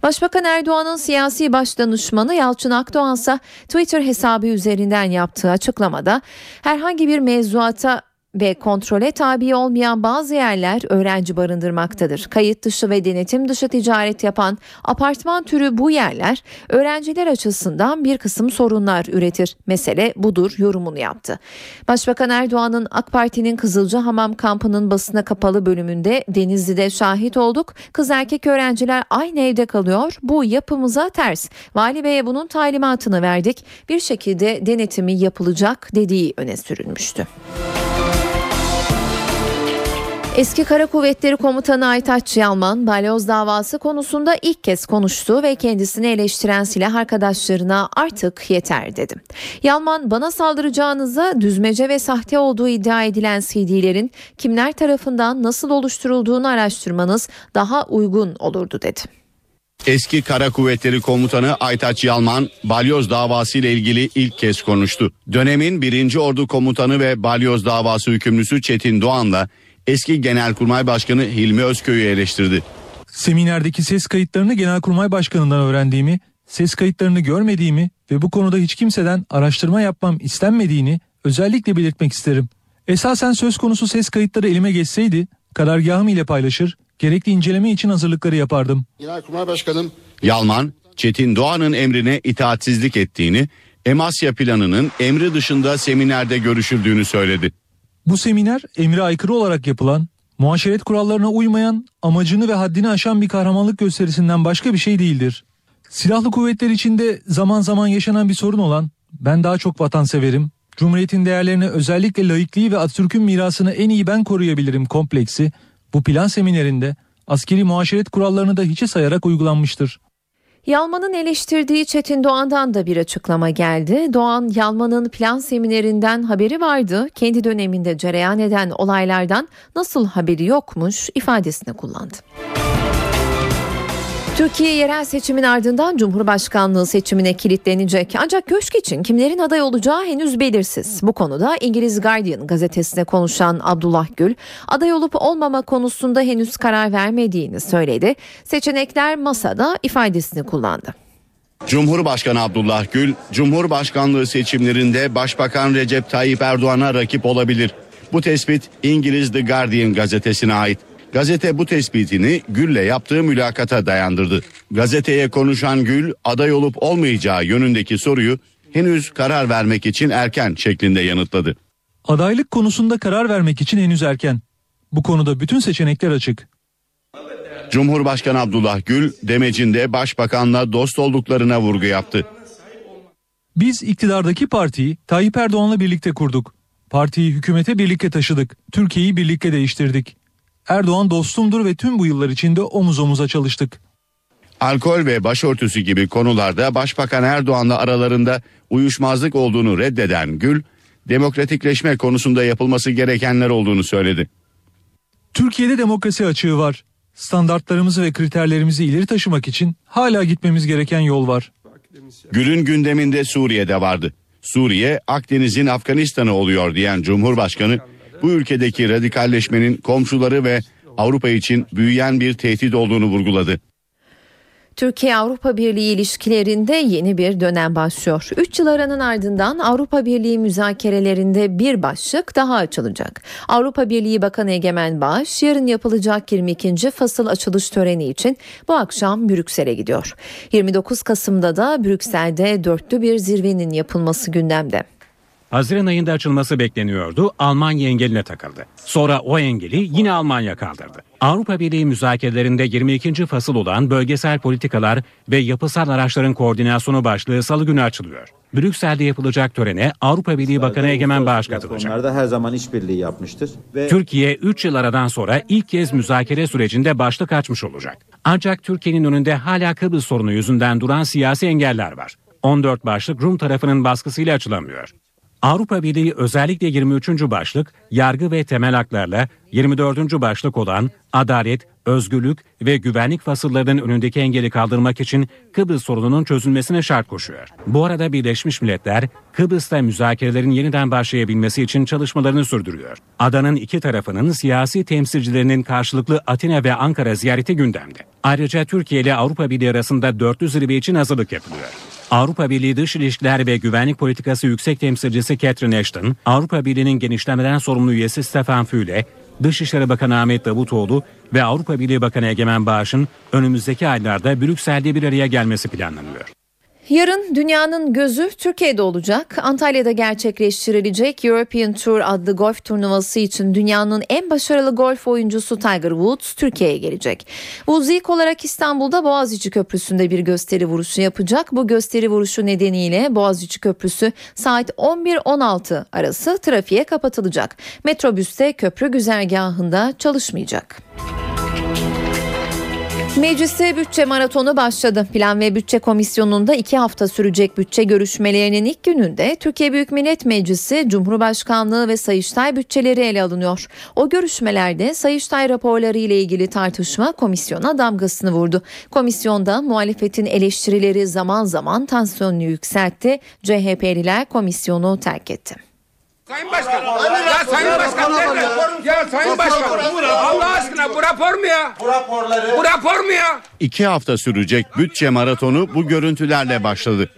Başbakan Erdoğan'ın siyasi siyasi başdanışmanı Yalçın Akdoğan ise Twitter hesabı üzerinden yaptığı açıklamada herhangi bir mevzuata ve kontrole tabi olmayan bazı yerler öğrenci barındırmaktadır. Kayıt dışı ve denetim dışı ticaret yapan apartman türü bu yerler öğrenciler açısından bir kısım sorunlar üretir. Mesele budur yorumunu yaptı. Başbakan Erdoğan'ın AK Parti'nin Kızılcahamam kampının basına kapalı bölümünde Denizli'de şahit olduk. Kız erkek öğrenciler aynı evde kalıyor. Bu yapımıza ters. Vali Bey'e bunun talimatını verdik. Bir şekilde denetimi yapılacak dediği öne sürülmüştü. Eski Kara Kuvvetleri Komutanı Aytaç Yalman, balyoz davası konusunda ilk kez konuştu ve kendisini eleştiren silah arkadaşlarına artık yeter dedi. Yalman, bana saldıracağınıza düzmece ve sahte olduğu iddia edilen CD'lerin kimler tarafından nasıl oluşturulduğunu araştırmanız daha uygun olurdu dedi. Eski Kara Kuvvetleri Komutanı Aytaç Yalman, balyoz davası ile ilgili ilk kez konuştu. Dönemin 1. Ordu Komutanı ve balyoz davası hükümlüsü Çetin Doğan'la eski Genelkurmay Başkanı Hilmi Özköy'ü eleştirdi. Seminerdeki ses kayıtlarını Genelkurmay Başkanı'ndan öğrendiğimi, ses kayıtlarını görmediğimi ve bu konuda hiç kimseden araştırma yapmam istenmediğini özellikle belirtmek isterim. Esasen söz konusu ses kayıtları elime geçseydi karargahım ile paylaşır, gerekli inceleme için hazırlıkları yapardım. Genelkurmay Başkanım Yalman, Çetin Doğan'ın emrine itaatsizlik ettiğini, Emasya planının emri dışında seminerde görüşüldüğünü söyledi. Bu seminer emre aykırı olarak yapılan, muaşeret kurallarına uymayan, amacını ve haddini aşan bir kahramanlık gösterisinden başka bir şey değildir. Silahlı kuvvetler içinde zaman zaman yaşanan bir sorun olan, ben daha çok vatanseverim, Cumhuriyetin değerlerini özellikle laikliği ve Atatürk'ün mirasını en iyi ben koruyabilirim kompleksi, bu plan seminerinde askeri muaşeret kurallarını da hiçe sayarak uygulanmıştır. Yalman'ın eleştirdiği Çetin Doğan'dan da bir açıklama geldi. Doğan, Yalman'ın plan seminerinden haberi vardı. Kendi döneminde cereyan eden olaylardan nasıl haberi yokmuş ifadesini kullandı. Türkiye yerel seçimin ardından Cumhurbaşkanlığı seçimine kilitlenecek. Ancak köşk için kimlerin aday olacağı henüz belirsiz. Bu konuda İngiliz Guardian gazetesine konuşan Abdullah Gül, aday olup olmama konusunda henüz karar vermediğini söyledi. Seçenekler masada ifadesini kullandı. Cumhurbaşkanı Abdullah Gül, Cumhurbaşkanlığı seçimlerinde Başbakan Recep Tayyip Erdoğan'a rakip olabilir. Bu tespit İngiliz The Guardian gazetesine ait. Gazete bu tespitini Gül'le yaptığı mülakata dayandırdı. Gazeteye konuşan Gül aday olup olmayacağı yönündeki soruyu henüz karar vermek için erken şeklinde yanıtladı. Adaylık konusunda karar vermek için henüz erken. Bu konuda bütün seçenekler açık. Cumhurbaşkanı Abdullah Gül demecinde başbakanla dost olduklarına vurgu yaptı. Biz iktidardaki partiyi Tayyip Erdoğan'la birlikte kurduk. Partiyi hükümete birlikte taşıdık. Türkiye'yi birlikte değiştirdik. Erdoğan dostumdur ve tüm bu yıllar içinde omuz omuza çalıştık. Alkol ve başörtüsü gibi konularda Başbakan Erdoğan'la aralarında uyuşmazlık olduğunu reddeden Gül, demokratikleşme konusunda yapılması gerekenler olduğunu söyledi. Türkiye'de demokrasi açığı var. Standartlarımızı ve kriterlerimizi ileri taşımak için hala gitmemiz gereken yol var. Gül'ün gündeminde Suriye'de vardı. Suriye Akdeniz'in Afganistan'ı oluyor diyen Cumhurbaşkanı bu ülkedeki radikalleşmenin komşuları ve Avrupa için büyüyen bir tehdit olduğunu vurguladı. Türkiye-Avrupa Birliği ilişkilerinde yeni bir dönem başlıyor. 3 yıl aranın ardından Avrupa Birliği müzakerelerinde bir başlık daha açılacak. Avrupa Birliği Bakanı Egemen Bağış yarın yapılacak 22. fasıl açılış töreni için bu akşam Brüksel'e gidiyor. 29 Kasım'da da Brüksel'de dörtlü bir zirvenin yapılması gündemde. Haziran ayında açılması bekleniyordu. Almanya engeline takıldı. Sonra o engeli yine Almanya kaldırdı. Avrupa Birliği müzakerelerinde 22. fasıl olan bölgesel politikalar ve yapısal araçların koordinasyonu başlığı salı günü açılıyor. Brüksel'de yapılacak törene Avrupa Birliği Bakanı Egemen Bağış katılacak. Konularda her zaman işbirliği yapmıştır. Ve Türkiye 3 yıl aradan sonra ilk kez müzakere sürecinde başlık açmış olacak. Ancak Türkiye'nin önünde hala Kıbrıs sorunu yüzünden duran siyasi engeller var. 14 başlık Rum tarafının baskısıyla açılamıyor. Avrupa Birliği özellikle 23. başlık yargı ve temel haklarla 24. başlık olan adalet, özgürlük ve güvenlik fasıllarının önündeki engeli kaldırmak için Kıbrıs sorununun çözülmesine şart koşuyor. Bu arada Birleşmiş Milletler Kıbrıs'ta müzakerelerin yeniden başlayabilmesi için çalışmalarını sürdürüyor. Adanın iki tarafının siyasi temsilcilerinin karşılıklı Atina ve Ankara ziyareti gündemde. Ayrıca Türkiye ile Avrupa Birliği arasında dörtlü zirve için hazırlık yapılıyor. Avrupa Birliği Dış İlişkiler ve Güvenlik Politikası Yüksek Temsilcisi Catherine Ashton, Avrupa Birliği'nin genişlemeden sorumlu üyesi Stefan Füle, Dışişleri Bakanı Ahmet Davutoğlu ve Avrupa Birliği Bakanı Egemen Bağış'ın önümüzdeki aylarda Brüksel'de bir araya gelmesi planlanıyor. Yarın dünyanın gözü Türkiye'de olacak. Antalya'da gerçekleştirilecek European Tour adlı golf turnuvası için dünyanın en başarılı golf oyuncusu Tiger Woods Türkiye'ye gelecek. Woods ilk olarak İstanbul'da Boğaziçi Köprüsü'nde bir gösteri vuruşu yapacak. Bu gösteri vuruşu nedeniyle Boğaziçi Köprüsü saat 11-16 arası trafiğe kapatılacak. Metrobüs de köprü güzergahında çalışmayacak. Mecliste bütçe maratonu başladı. Plan ve Bütçe Komisyonu'nda iki hafta sürecek bütçe görüşmelerinin ilk gününde Türkiye Büyük Millet Meclisi, Cumhurbaşkanlığı ve Sayıştay bütçeleri ele alınıyor. O görüşmelerde Sayıştay raporları ile ilgili tartışma komisyona damgasını vurdu. Komisyonda muhalefetin eleştirileri zaman zaman tansiyonunu yükseltti. CHP'liler komisyonu terk etti. Sayın Başkan. Ya Sayın Başkan nerede? Ya Sayın Başkan. Allah aşkına bu rapor mu ya? Bu raporları. Bu rapor mu ya? İki hafta sürecek bütçe maratonu bu görüntülerle başladı.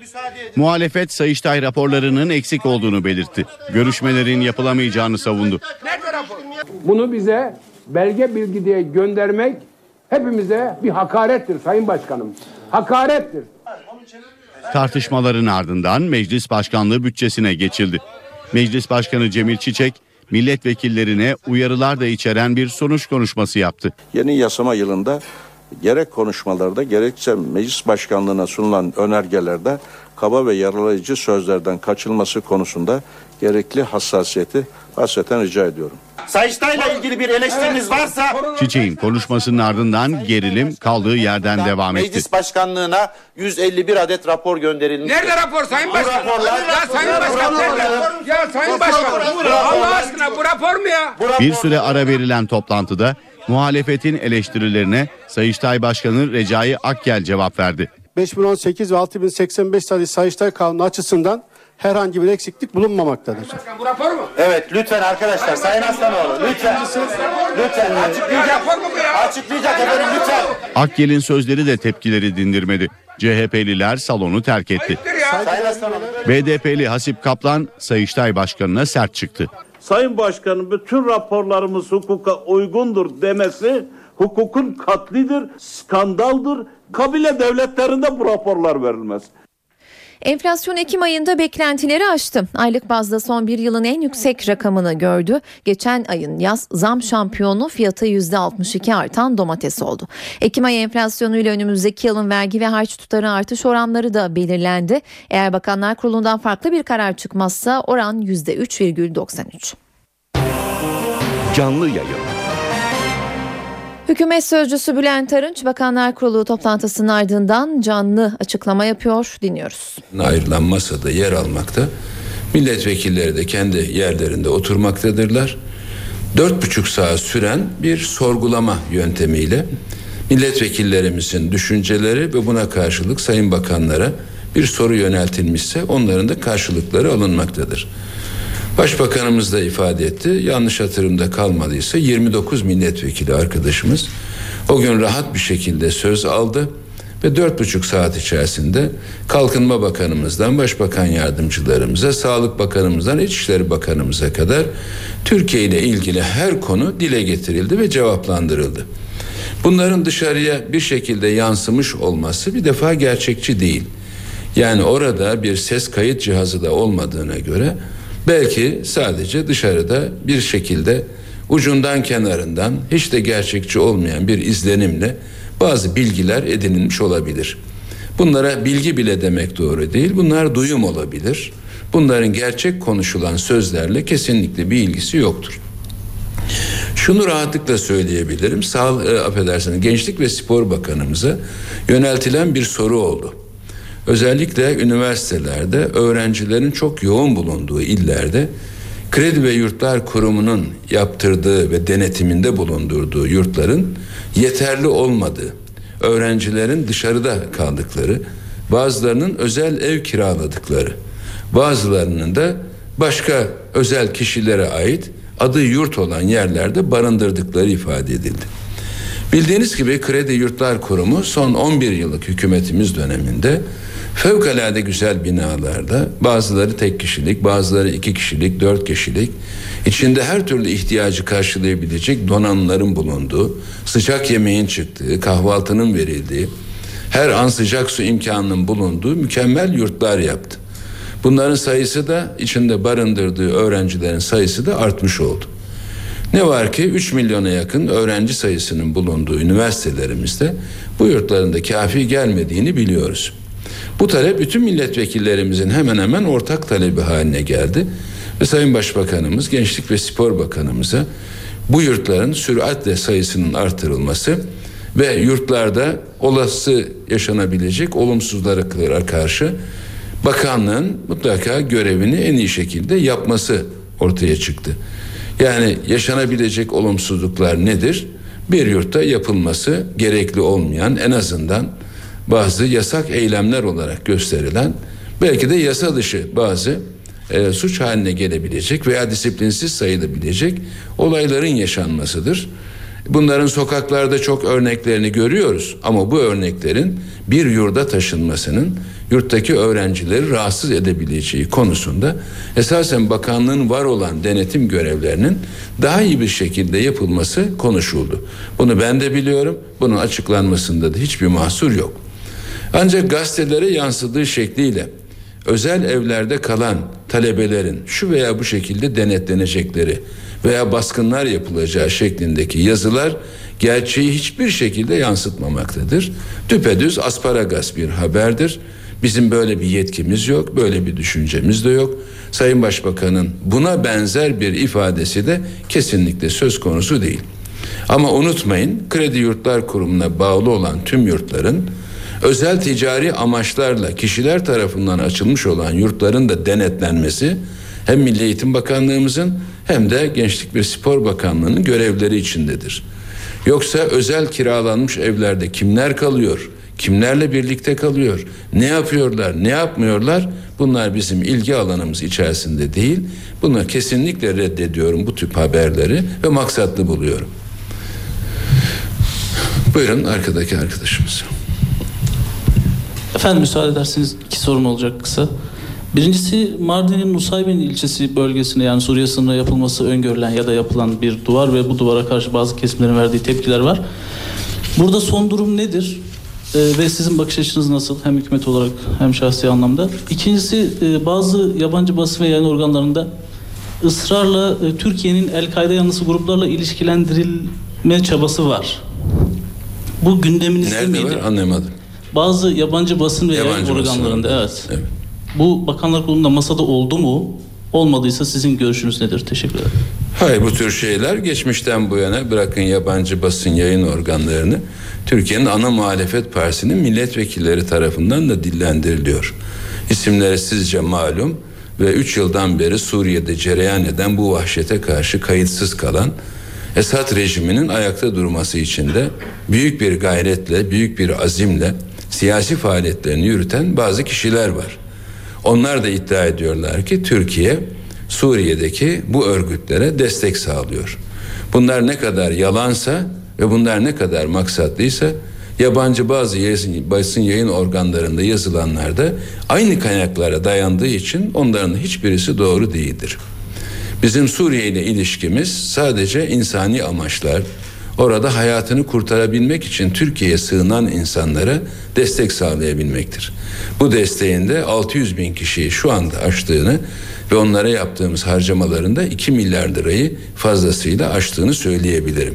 Muhalefet Sayıştay raporlarının eksik olduğunu belirtti. Görüşmelerin yapılamayacağını savundu. Nerede rapor? Bunu bize belge bilgi diye göndermek hepimize bir hakarettir Sayın Başkanım. Hakarettir. Tartışmaların ardından meclis başkanlığı bütçesine geçildi. Meclis Başkanı Cemil Çiçek milletvekillerine uyarılar da içeren bir sonuç konuşması yaptı. Yeni yasama yılında gerek konuşmalarda gerekse meclis başkanlığına sunulan önergelerde kaba ve yaralayıcı sözlerden kaçılması konusunda gerekli hassasiyeti hasreten rica ediyorum. Sayıştay'la ilgili bir eleştiriniz varsa Çiçek'in konuşmasının ardından gerilim kaldığı yerden devam etti. meclis başkanlığına 151 adet rapor gönderilmiş. Nerede rapor Sayın Bu Başkan? raporlar- Ya Sayın Başkan nerede? Ya Sayın Başkan. Allah aşkına bu rapor mu ya? Bir süre ara verilen toplantıda muhalefetin eleştirilerine Sayıştay Başkanı Recai Akgel cevap verdi. 5018 ve 6085 sayılı Sayıştay Kanunu açısından herhangi bir eksiklik bulunmamaktadır. Bu rapor mu? Evet lütfen arkadaşlar Sayın Aslanoğlu lütfen. Lütfen açıklayacak. Açıklayacak efendim lütfen. Akgel'in sözleri de tepkileri dindirmedi. CHP'liler salonu terk etti. Sayın Aslanoğlu. BDP'li Hasip Kaplan Sayıştay Başkanı'na sert çıktı. Sayın Başkanım bütün raporlarımız hukuka uygundur demesi hukukun katlidir, skandaldır. Kabile devletlerinde bu raporlar verilmez. Enflasyon Ekim ayında beklentileri aştı. Aylık bazda son bir yılın en yüksek rakamını gördü. Geçen ayın yaz zam şampiyonu fiyatı %62 artan domates oldu. Ekim ayı enflasyonuyla önümüzdeki yılın vergi ve harç tutarı artış oranları da belirlendi. Eğer Bakanlar Kurulu'ndan farklı bir karar çıkmazsa oran %3,93. Canlı yayın. Hükümet Sözcüsü Bülent Arınç Bakanlar Kurulu toplantısının ardından canlı açıklama yapıyor. Dinliyoruz. ayrılan masada yer almakta. Milletvekilleri de kendi yerlerinde oturmaktadırlar. Dört buçuk saat süren bir sorgulama yöntemiyle milletvekillerimizin düşünceleri ve buna karşılık sayın bakanlara bir soru yöneltilmişse onların da karşılıkları alınmaktadır. Başbakanımız da ifade etti. Yanlış hatırımda kalmadıysa 29 milletvekili arkadaşımız o gün rahat bir şekilde söz aldı ve dört buçuk saat içerisinde Kalkınma Bakanımızdan Başbakan Yardımcılarımıza, Sağlık Bakanımızdan İçişleri Bakanımıza kadar Türkiye ile ilgili her konu dile getirildi ve cevaplandırıldı. Bunların dışarıya bir şekilde yansımış olması bir defa gerçekçi değil. Yani orada bir ses kayıt cihazı da olmadığına göre belki sadece dışarıda bir şekilde ucundan kenarından hiç de gerçekçi olmayan bir izlenimle bazı bilgiler edinilmiş olabilir. Bunlara bilgi bile demek doğru değil. Bunlar duyum olabilir. Bunların gerçek konuşulan sözlerle kesinlikle bir ilgisi yoktur. Şunu rahatlıkla söyleyebilirim. Sağ, e, affedersiniz, Gençlik ve Spor Bakanımıza yöneltilen bir soru oldu. Özellikle üniversitelerde öğrencilerin çok yoğun bulunduğu illerde Kredi ve Yurtlar Kurumu'nun yaptırdığı ve denetiminde bulundurduğu yurtların yeterli olmadığı, öğrencilerin dışarıda kaldıkları, bazılarının özel ev kiraladıkları, bazılarının da başka özel kişilere ait adı yurt olan yerlerde barındırdıkları ifade edildi. Bildiğiniz gibi Kredi Yurtlar Kurumu son 11 yıllık hükümetimiz döneminde fevkalade güzel binalarda bazıları tek kişilik, bazıları iki kişilik, dört kişilik içinde her türlü ihtiyacı karşılayabilecek donanımların bulunduğu, sıcak yemeğin çıktığı, kahvaltının verildiği, her an sıcak su imkanının bulunduğu mükemmel yurtlar yaptı. Bunların sayısı da içinde barındırdığı öğrencilerin sayısı da artmış oldu. Ne var ki 3 milyona yakın öğrenci sayısının bulunduğu üniversitelerimizde bu yurtların da kafi gelmediğini biliyoruz. Bu talep bütün milletvekillerimizin hemen hemen ortak talebi haline geldi. Ve Sayın Başbakanımız, Gençlik ve Spor Bakanımıza bu yurtların süratle sayısının artırılması ve yurtlarda olası yaşanabilecek olumsuzlara karşı bakanlığın mutlaka görevini en iyi şekilde yapması ortaya çıktı. Yani yaşanabilecek olumsuzluklar nedir? Bir yurtta yapılması gerekli olmayan en azından bazı yasak eylemler olarak gösterilen belki de yasa dışı bazı e, suç haline gelebilecek veya disiplinsiz sayılabilecek olayların yaşanmasıdır. Bunların sokaklarda çok örneklerini görüyoruz ama bu örneklerin bir yurda taşınmasının yurttaki öğrencileri rahatsız edebileceği konusunda esasen bakanlığın var olan denetim görevlerinin daha iyi bir şekilde yapılması konuşuldu. Bunu ben de biliyorum. Bunun açıklanmasında da hiçbir mahsur yok. Ancak gazetelere yansıdığı şekliyle özel evlerde kalan talebelerin şu veya bu şekilde denetlenecekleri veya baskınlar yapılacağı şeklindeki yazılar gerçeği hiçbir şekilde yansıtmamaktadır. Düpedüz asparagas bir haberdir. Bizim böyle bir yetkimiz yok, böyle bir düşüncemiz de yok. Sayın Başbakan'ın buna benzer bir ifadesi de kesinlikle söz konusu değil. Ama unutmayın Kredi Yurtlar Kurumu'na bağlı olan tüm yurtların özel ticari amaçlarla kişiler tarafından açılmış olan yurtların da denetlenmesi hem Milli Eğitim Bakanlığımızın hem de Gençlik ve Spor Bakanlığı'nın görevleri içindedir. Yoksa özel kiralanmış evlerde kimler kalıyor? Kimlerle birlikte kalıyor? Ne yapıyorlar? Ne yapmıyorlar? Bunlar bizim ilgi alanımız içerisinde değil. Buna kesinlikle reddediyorum bu tip haberleri ve maksatlı buluyorum. Buyurun arkadaki arkadaşımız. Efendim müsaade ederseniz iki sorum olacak kısa. Birincisi Mardin'in Nusaybin ilçesi bölgesine yani Suriye sınırına yapılması öngörülen ya da yapılan bir duvar ve bu duvara karşı bazı kesimlerin verdiği tepkiler var. Burada son durum nedir? Ee, ve sizin bakış açınız nasıl hem hükümet olarak hem şahsi anlamda? İkincisi e, bazı yabancı basın ve yayın organlarında ısrarla e, Türkiye'nin El-Kaide yanlısı gruplarla ilişkilendirilme çabası var. Bu gündeminizde Nerede miydi? var anlamadım. Bazı yabancı basın ve yayın Yabancı basın organlarında evet. Bu bakanlar kurulunda masada oldu mu? Olmadıysa sizin görüşünüz nedir? Teşekkür ederim. Hayır bu tür şeyler geçmişten bu yana bırakın yabancı basın yayın organlarını Türkiye'nin ana muhalefet partisinin milletvekilleri tarafından da dillendiriliyor. İsimleri sizce malum ve 3 yıldan beri Suriye'de cereyan eden bu vahşete karşı kayıtsız kalan Esad rejiminin ayakta durması için de büyük bir gayretle, büyük bir azimle siyasi faaliyetlerini yürüten bazı kişiler var. Onlar da iddia ediyorlar ki Türkiye Suriye'deki bu örgütlere destek sağlıyor. Bunlar ne kadar yalansa ve bunlar ne kadar maksatlıysa yabancı bazı basın yayın organlarında yazılanlarda aynı kaynaklara dayandığı için onların hiçbirisi doğru değildir. Bizim Suriye ile ilişkimiz sadece insani amaçlar, orada hayatını kurtarabilmek için Türkiye'ye sığınan insanlara destek sağlayabilmektir. Bu desteğin de 600 bin kişiyi şu anda aştığını ve onlara yaptığımız harcamalarında 2 milyar lirayı fazlasıyla aştığını söyleyebilirim.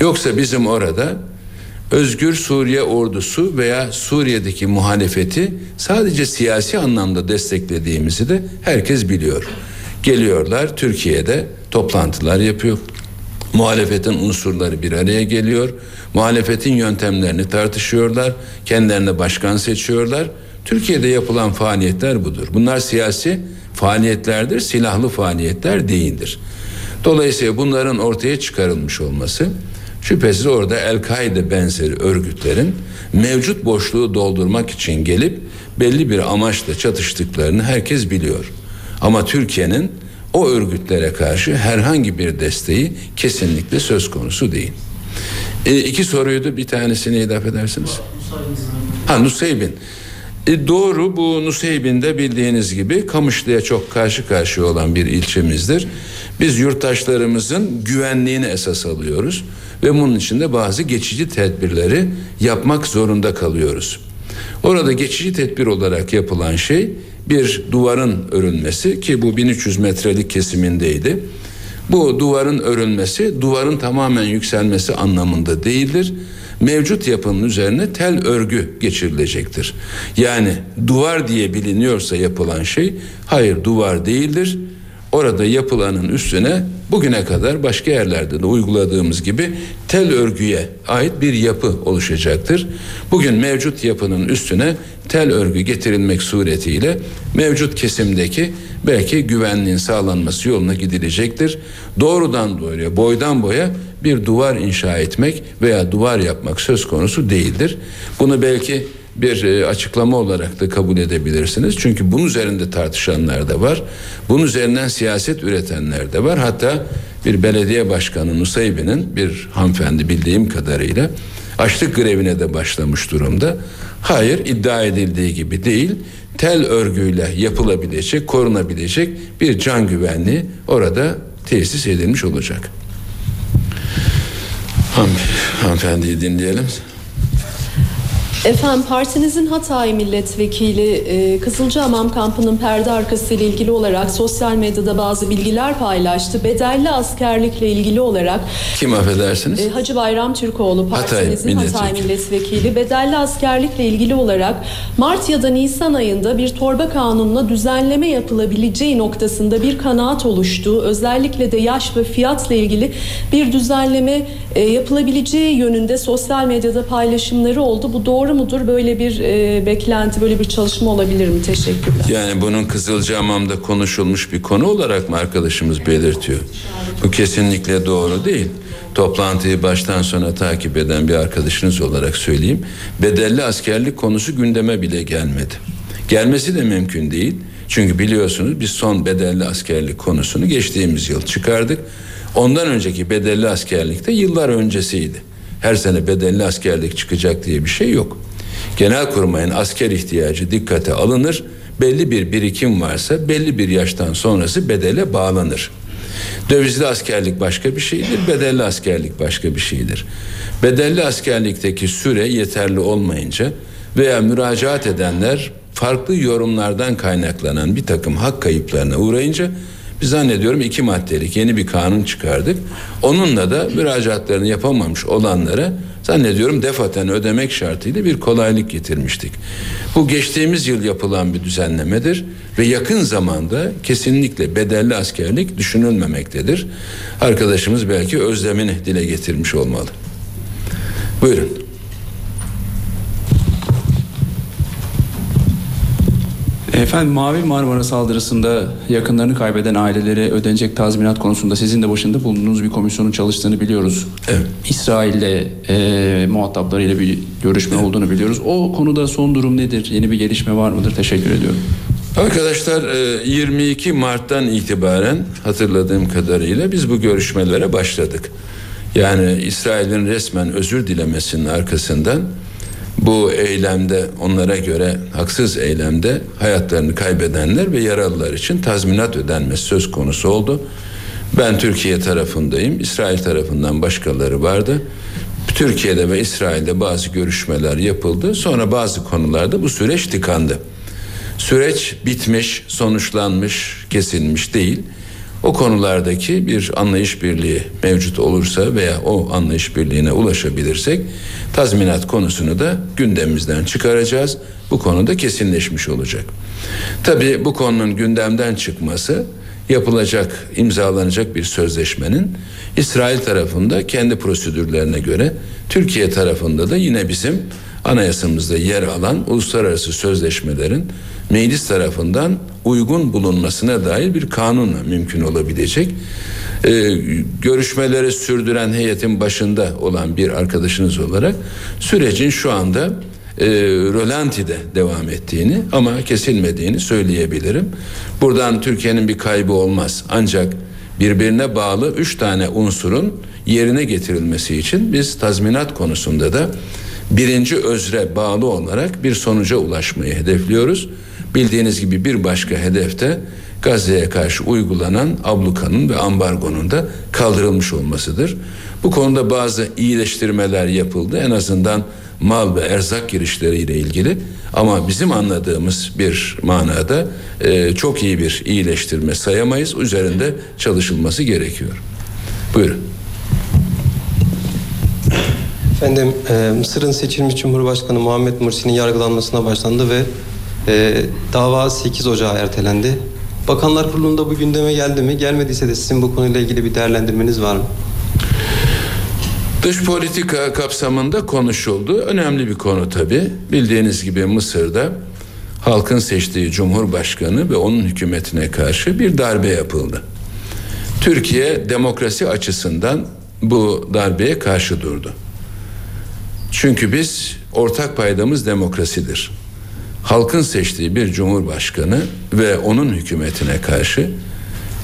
Yoksa bizim orada Özgür Suriye ordusu veya Suriye'deki muhalefeti sadece siyasi anlamda desteklediğimizi de herkes biliyor. Geliyorlar Türkiye'de toplantılar yapıyor. Muhalefetin unsurları bir araya geliyor. Muhalefetin yöntemlerini tartışıyorlar. Kendilerine başkan seçiyorlar. Türkiye'de yapılan faaliyetler budur. Bunlar siyasi faaliyetlerdir, silahlı faaliyetler değildir. Dolayısıyla bunların ortaya çıkarılmış olması şüphesiz orada El-Kaide benzeri örgütlerin mevcut boşluğu doldurmak için gelip belli bir amaçla çatıştıklarını herkes biliyor. Ama Türkiye'nin o örgütlere karşı herhangi bir desteği kesinlikle söz konusu değil. E, iki soruydu bir tanesini idaf edersiniz. Ha Nusaybin. E, doğru bu Nusaybin'de bildiğiniz gibi Kamışlı'ya çok karşı karşıya olan bir ilçemizdir. Biz yurttaşlarımızın güvenliğini esas alıyoruz ve bunun için de bazı geçici tedbirleri yapmak zorunda kalıyoruz. Orada geçici tedbir olarak yapılan şey bir duvarın örülmesi ki bu 1300 metrelik kesimindeydi. Bu duvarın örülmesi duvarın tamamen yükselmesi anlamında değildir. Mevcut yapının üzerine tel örgü geçirilecektir. Yani duvar diye biliniyorsa yapılan şey hayır duvar değildir. Orada yapılanın üstüne bugüne kadar başka yerlerde de uyguladığımız gibi tel örgüye ait bir yapı oluşacaktır. Bugün mevcut yapının üstüne tel örgü getirilmek suretiyle mevcut kesimdeki belki güvenliğin sağlanması yoluna gidilecektir. Doğrudan doğruya boydan boya bir duvar inşa etmek veya duvar yapmak söz konusu değildir. Bunu belki bir e, açıklama olarak da kabul edebilirsiniz. Çünkü bunun üzerinde tartışanlar da var. Bunun üzerinden siyaset üretenler de var. Hatta bir belediye başkanı Nusaybi'nin bir hanımefendi bildiğim kadarıyla açlık grevine de başlamış durumda. Hayır iddia edildiği gibi değil. Tel örgüyle yapılabilecek, korunabilecek bir can güvenliği orada tesis edilmiş olacak. Han, hanımefendiyi dinleyelim. Efendim partinizin Hatay milletvekili e, Kızılcahamam kampının perde arkası ile ilgili olarak sosyal medyada bazı bilgiler paylaştı. Bedelli askerlikle ilgili olarak Kim affedersiniz? e, Hacı Bayram Türkoğlu Hatay partinizin Hatay, milletvekili. milletvekili bedelli askerlikle ilgili olarak Mart ya da Nisan ayında bir torba kanununa düzenleme yapılabileceği noktasında bir kanaat oluştuğu özellikle de yaş ve fiyatla ilgili bir düzenleme e, yapılabileceği yönünde sosyal medyada paylaşımları oldu. Bu doğru mudur? Böyle bir e, beklenti, böyle bir çalışma olabilir mi? Teşekkürler. Yani bunun Kızılcahamam'da konuşulmuş bir konu olarak mı arkadaşımız belirtiyor? Bu kesinlikle doğru değil. Toplantıyı baştan sona takip eden bir arkadaşınız olarak söyleyeyim. Bedelli askerlik konusu gündeme bile gelmedi. Gelmesi de mümkün değil. Çünkü biliyorsunuz biz son bedelli askerlik konusunu geçtiğimiz yıl çıkardık. Ondan önceki bedelli askerlik de yıllar öncesiydi. Her sene bedelli askerlik çıkacak diye bir şey yok. Genelkurmay'ın asker ihtiyacı dikkate alınır. Belli bir birikim varsa belli bir yaştan sonrası bedele bağlanır. Dövizli askerlik başka bir şeydir, bedelli askerlik başka bir şeydir. Bedelli askerlikteki süre yeterli olmayınca veya müracaat edenler farklı yorumlardan kaynaklanan bir takım hak kayıplarına uğrayınca biz zannediyorum iki maddelik yeni bir kanun çıkardık. Onunla da müracaatlarını yapamamış olanlara zannediyorum defaten ödemek şartıyla bir kolaylık getirmiştik. Bu geçtiğimiz yıl yapılan bir düzenlemedir ve yakın zamanda kesinlikle bedelli askerlik düşünülmemektedir. Arkadaşımız belki özlemini dile getirmiş olmalı. Buyurun. Efendim Mavi Marmara saldırısında yakınlarını kaybeden ailelere ödenecek tazminat konusunda sizin de başında bulunduğunuz bir komisyonun çalıştığını biliyoruz. Evet. İsrail'le e, muhataplarıyla bir görüşme olduğunu biliyoruz. O konuda son durum nedir? Yeni bir gelişme var mıdır? Teşekkür ediyorum. Arkadaşlar e, 22 Mart'tan itibaren hatırladığım kadarıyla biz bu görüşmelere başladık. Yani İsrail'in resmen özür dilemesinin arkasından bu eylemde onlara göre haksız eylemde hayatlarını kaybedenler ve yaralılar için tazminat ödenmesi söz konusu oldu. Ben Türkiye tarafındayım. İsrail tarafından başkaları vardı. Türkiye'de ve İsrail'de bazı görüşmeler yapıldı. Sonra bazı konularda bu süreç tıkandı. Süreç bitmiş, sonuçlanmış, kesilmiş değil. O konulardaki bir anlayış birliği mevcut olursa veya o anlayış birliğine ulaşabilirsek tazminat konusunu da gündemimizden çıkaracağız. Bu konuda kesinleşmiş olacak. Tabii bu konunun gündemden çıkması yapılacak, imzalanacak bir sözleşmenin İsrail tarafında kendi prosedürlerine göre Türkiye tarafında da yine bizim anayasamızda yer alan uluslararası sözleşmelerin meclis tarafından uygun bulunmasına dair bir kanunla mümkün olabilecek. Ee, görüşmeleri sürdüren heyetin başında olan bir arkadaşınız olarak sürecin şu anda e, rölantide devam ettiğini ama kesilmediğini söyleyebilirim. Buradan Türkiye'nin bir kaybı olmaz. Ancak birbirine bağlı üç tane unsurun yerine getirilmesi için biz tazminat konusunda da birinci özre bağlı olarak bir sonuca ulaşmayı hedefliyoruz. Bildiğiniz gibi bir başka hedefte Gazze'ye karşı uygulanan ablukanın ve ambargonun da kaldırılmış olmasıdır. Bu konuda bazı iyileştirmeler yapıldı. En azından mal ve erzak girişleriyle ilgili ama bizim anladığımız bir manada e, çok iyi bir iyileştirme sayamayız. Üzerinde çalışılması gerekiyor. Buyurun. Efendim e, Mısır'ın seçilmiş Cumhurbaşkanı Muhammed Mursi'nin yargılanmasına başlandı ve e, dava 8 Ocağı ertelendi. Bakanlar Kurulu'nda bu gündeme geldi mi? Gelmediyse de sizin bu konuyla ilgili bir değerlendirmeniz var mı? Dış politika kapsamında konuşuldu. Önemli bir konu tabi. Bildiğiniz gibi Mısır'da halkın seçtiği cumhurbaşkanı ve onun hükümetine karşı bir darbe yapıldı. Türkiye demokrasi açısından bu darbeye karşı durdu. Çünkü biz ortak paydamız demokrasidir. Halkın seçtiği bir cumhurbaşkanı ve onun hükümetine karşı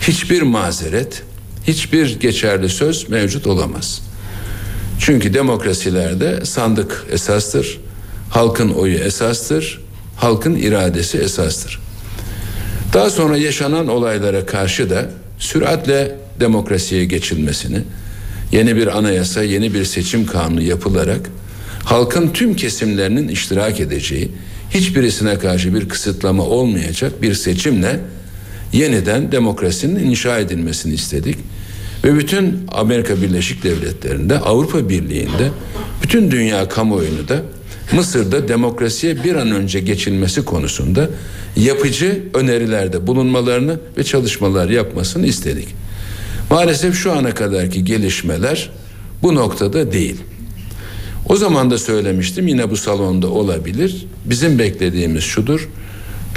hiçbir mazeret, hiçbir geçerli söz mevcut olamaz. Çünkü demokrasilerde sandık esastır, halkın oyu esastır, halkın iradesi esastır. Daha sonra yaşanan olaylara karşı da süratle demokrasiye geçilmesini, yeni bir anayasa, yeni bir seçim kanunu yapılarak halkın tüm kesimlerinin iştirak edeceği, hiçbirisine karşı bir kısıtlama olmayacak bir seçimle yeniden demokrasinin inşa edilmesini istedik. Ve bütün Amerika Birleşik Devletleri'nde, Avrupa Birliği'nde, bütün dünya kamuoyunu da Mısır'da demokrasiye bir an önce geçilmesi konusunda yapıcı önerilerde bulunmalarını ve çalışmalar yapmasını istedik. Maalesef şu ana kadarki gelişmeler bu noktada değil. O zaman da söylemiştim yine bu salonda olabilir. Bizim beklediğimiz şudur.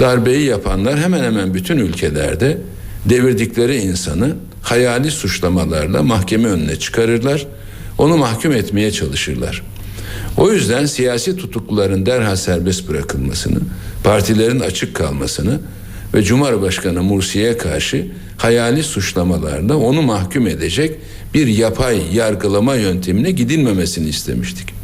Darbeyi yapanlar hemen hemen bütün ülkelerde devirdikleri insanı hayali suçlamalarla mahkeme önüne çıkarırlar. Onu mahkum etmeye çalışırlar. O yüzden siyasi tutukluların derhal serbest bırakılmasını, partilerin açık kalmasını ve Cumhurbaşkanı Mursi'ye karşı hayali suçlamalarla onu mahkum edecek bir yapay yargılama yöntemine gidilmemesini istemiştik.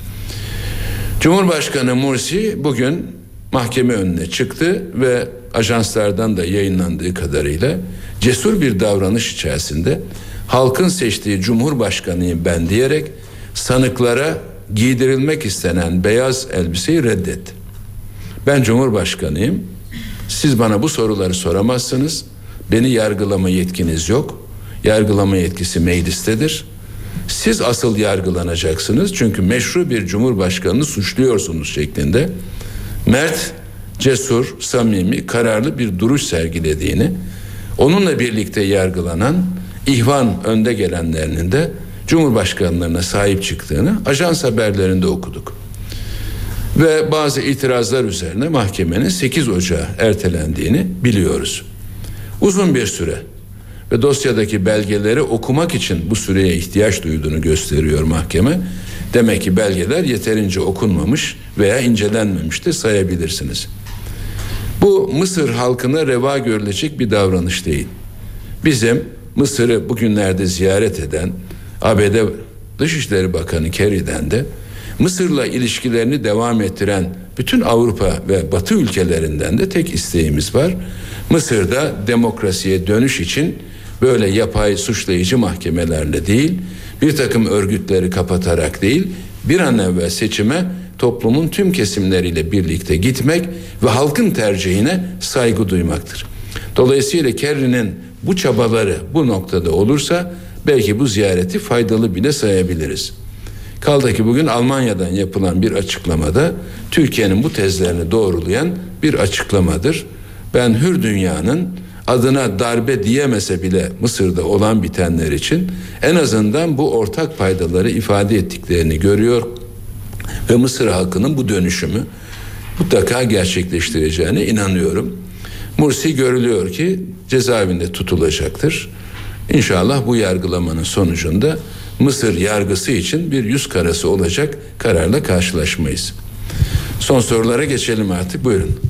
Cumhurbaşkanı Mursi bugün mahkeme önüne çıktı ve ajanslardan da yayınlandığı kadarıyla cesur bir davranış içerisinde halkın seçtiği cumhurbaşkanıyım ben diyerek sanıklara giydirilmek istenen beyaz elbiseyi reddetti. Ben cumhurbaşkanıyım. Siz bana bu soruları soramazsınız. Beni yargılama yetkiniz yok. Yargılama yetkisi meclistedir. Siz asıl yargılanacaksınız çünkü meşru bir cumhurbaşkanını suçluyorsunuz şeklinde mert, cesur, samimi, kararlı bir duruş sergilediğini, onunla birlikte yargılanan ihvan önde gelenlerinin de Cumhurbaşkanlarına sahip çıktığını ajans haberlerinde okuduk. Ve bazı itirazlar üzerine mahkemenin 8 Ocağı ertelendiğini biliyoruz. Uzun bir süre ve dosyadaki belgeleri okumak için bu süreye ihtiyaç duyduğunu gösteriyor mahkeme. Demek ki belgeler yeterince okunmamış veya incelenmemiş de sayabilirsiniz. Bu Mısır halkına reva görülecek bir davranış değil. Bizim Mısır'ı bugünlerde ziyaret eden ABD Dışişleri Bakanı Kerry'den de Mısır'la ilişkilerini devam ettiren bütün Avrupa ve Batı ülkelerinden de tek isteğimiz var. Mısır'da demokrasiye dönüş için böyle yapay suçlayıcı mahkemelerle değil, bir takım örgütleri kapatarak değil, bir an evvel seçime toplumun tüm kesimleriyle birlikte gitmek ve halkın tercihine saygı duymaktır. Dolayısıyla Kerry'nin bu çabaları bu noktada olursa belki bu ziyareti faydalı bile sayabiliriz. Kaldı ki bugün Almanya'dan yapılan bir açıklamada Türkiye'nin bu tezlerini doğrulayan bir açıklamadır. Ben hür dünyanın adına darbe diyemese bile Mısır'da olan bitenler için en azından bu ortak paydaları ifade ettiklerini görüyor ve Mısır halkının bu dönüşümü mutlaka gerçekleştireceğine inanıyorum. Mursi görülüyor ki cezaevinde tutulacaktır. İnşallah bu yargılamanın sonucunda Mısır yargısı için bir yüz karası olacak kararla karşılaşmayız. Son sorulara geçelim artık buyurun.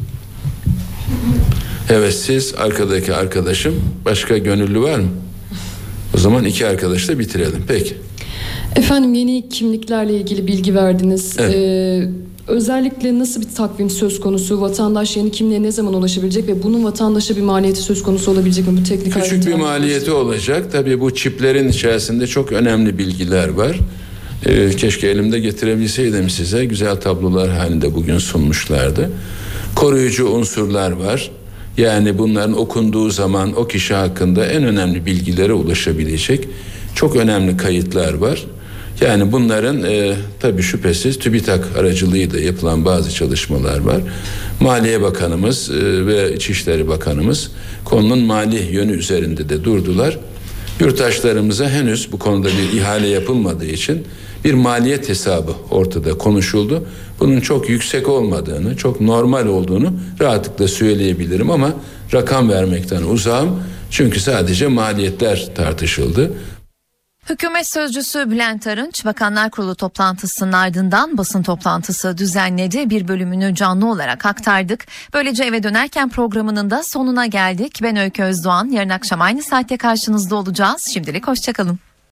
Evet siz arkadaki arkadaşım başka gönüllü var mı? O zaman iki arkadaşla bitirelim. Peki. Efendim yeni kimliklerle ilgili bilgi verdiniz. Evet. Ee, özellikle nasıl bir takvim söz konusu? Vatandaş yeni kimliğe ne zaman ulaşabilecek ve bunun vatandaşa bir maliyeti söz konusu olabilecek mi? Bu teknik Küçük bir maliyeti olacak. Tabii bu çiplerin içerisinde çok önemli bilgiler var. Ee, keşke elimde getirebilseydim size. Güzel tablolar halinde bugün sunmuşlardı. Koruyucu unsurlar var. Yani bunların okunduğu zaman o kişi hakkında en önemli bilgilere ulaşabilecek çok önemli kayıtlar var. Yani bunların e, tabii şüphesiz TÜBİTAK aracılığıyla yapılan bazı çalışmalar var. Maliye Bakanımız e, ve İçişleri Bakanımız konunun mali yönü üzerinde de durdular. Yurttaşlarımıza henüz bu konuda bir ihale yapılmadığı için bir maliyet hesabı ortada konuşuldu. Bunun çok yüksek olmadığını, çok normal olduğunu rahatlıkla söyleyebilirim ama rakam vermekten uzağım. Çünkü sadece maliyetler tartışıldı. Hükümet sözcüsü Bülent Arınç Bakanlar Kurulu toplantısının ardından basın toplantısı düzenledi. Bir bölümünü canlı olarak aktardık. Böylece eve dönerken programının da sonuna geldik. Ben Öykü Özdoğan. Yarın akşam aynı saatte karşınızda olacağız. Şimdilik hoşçakalın.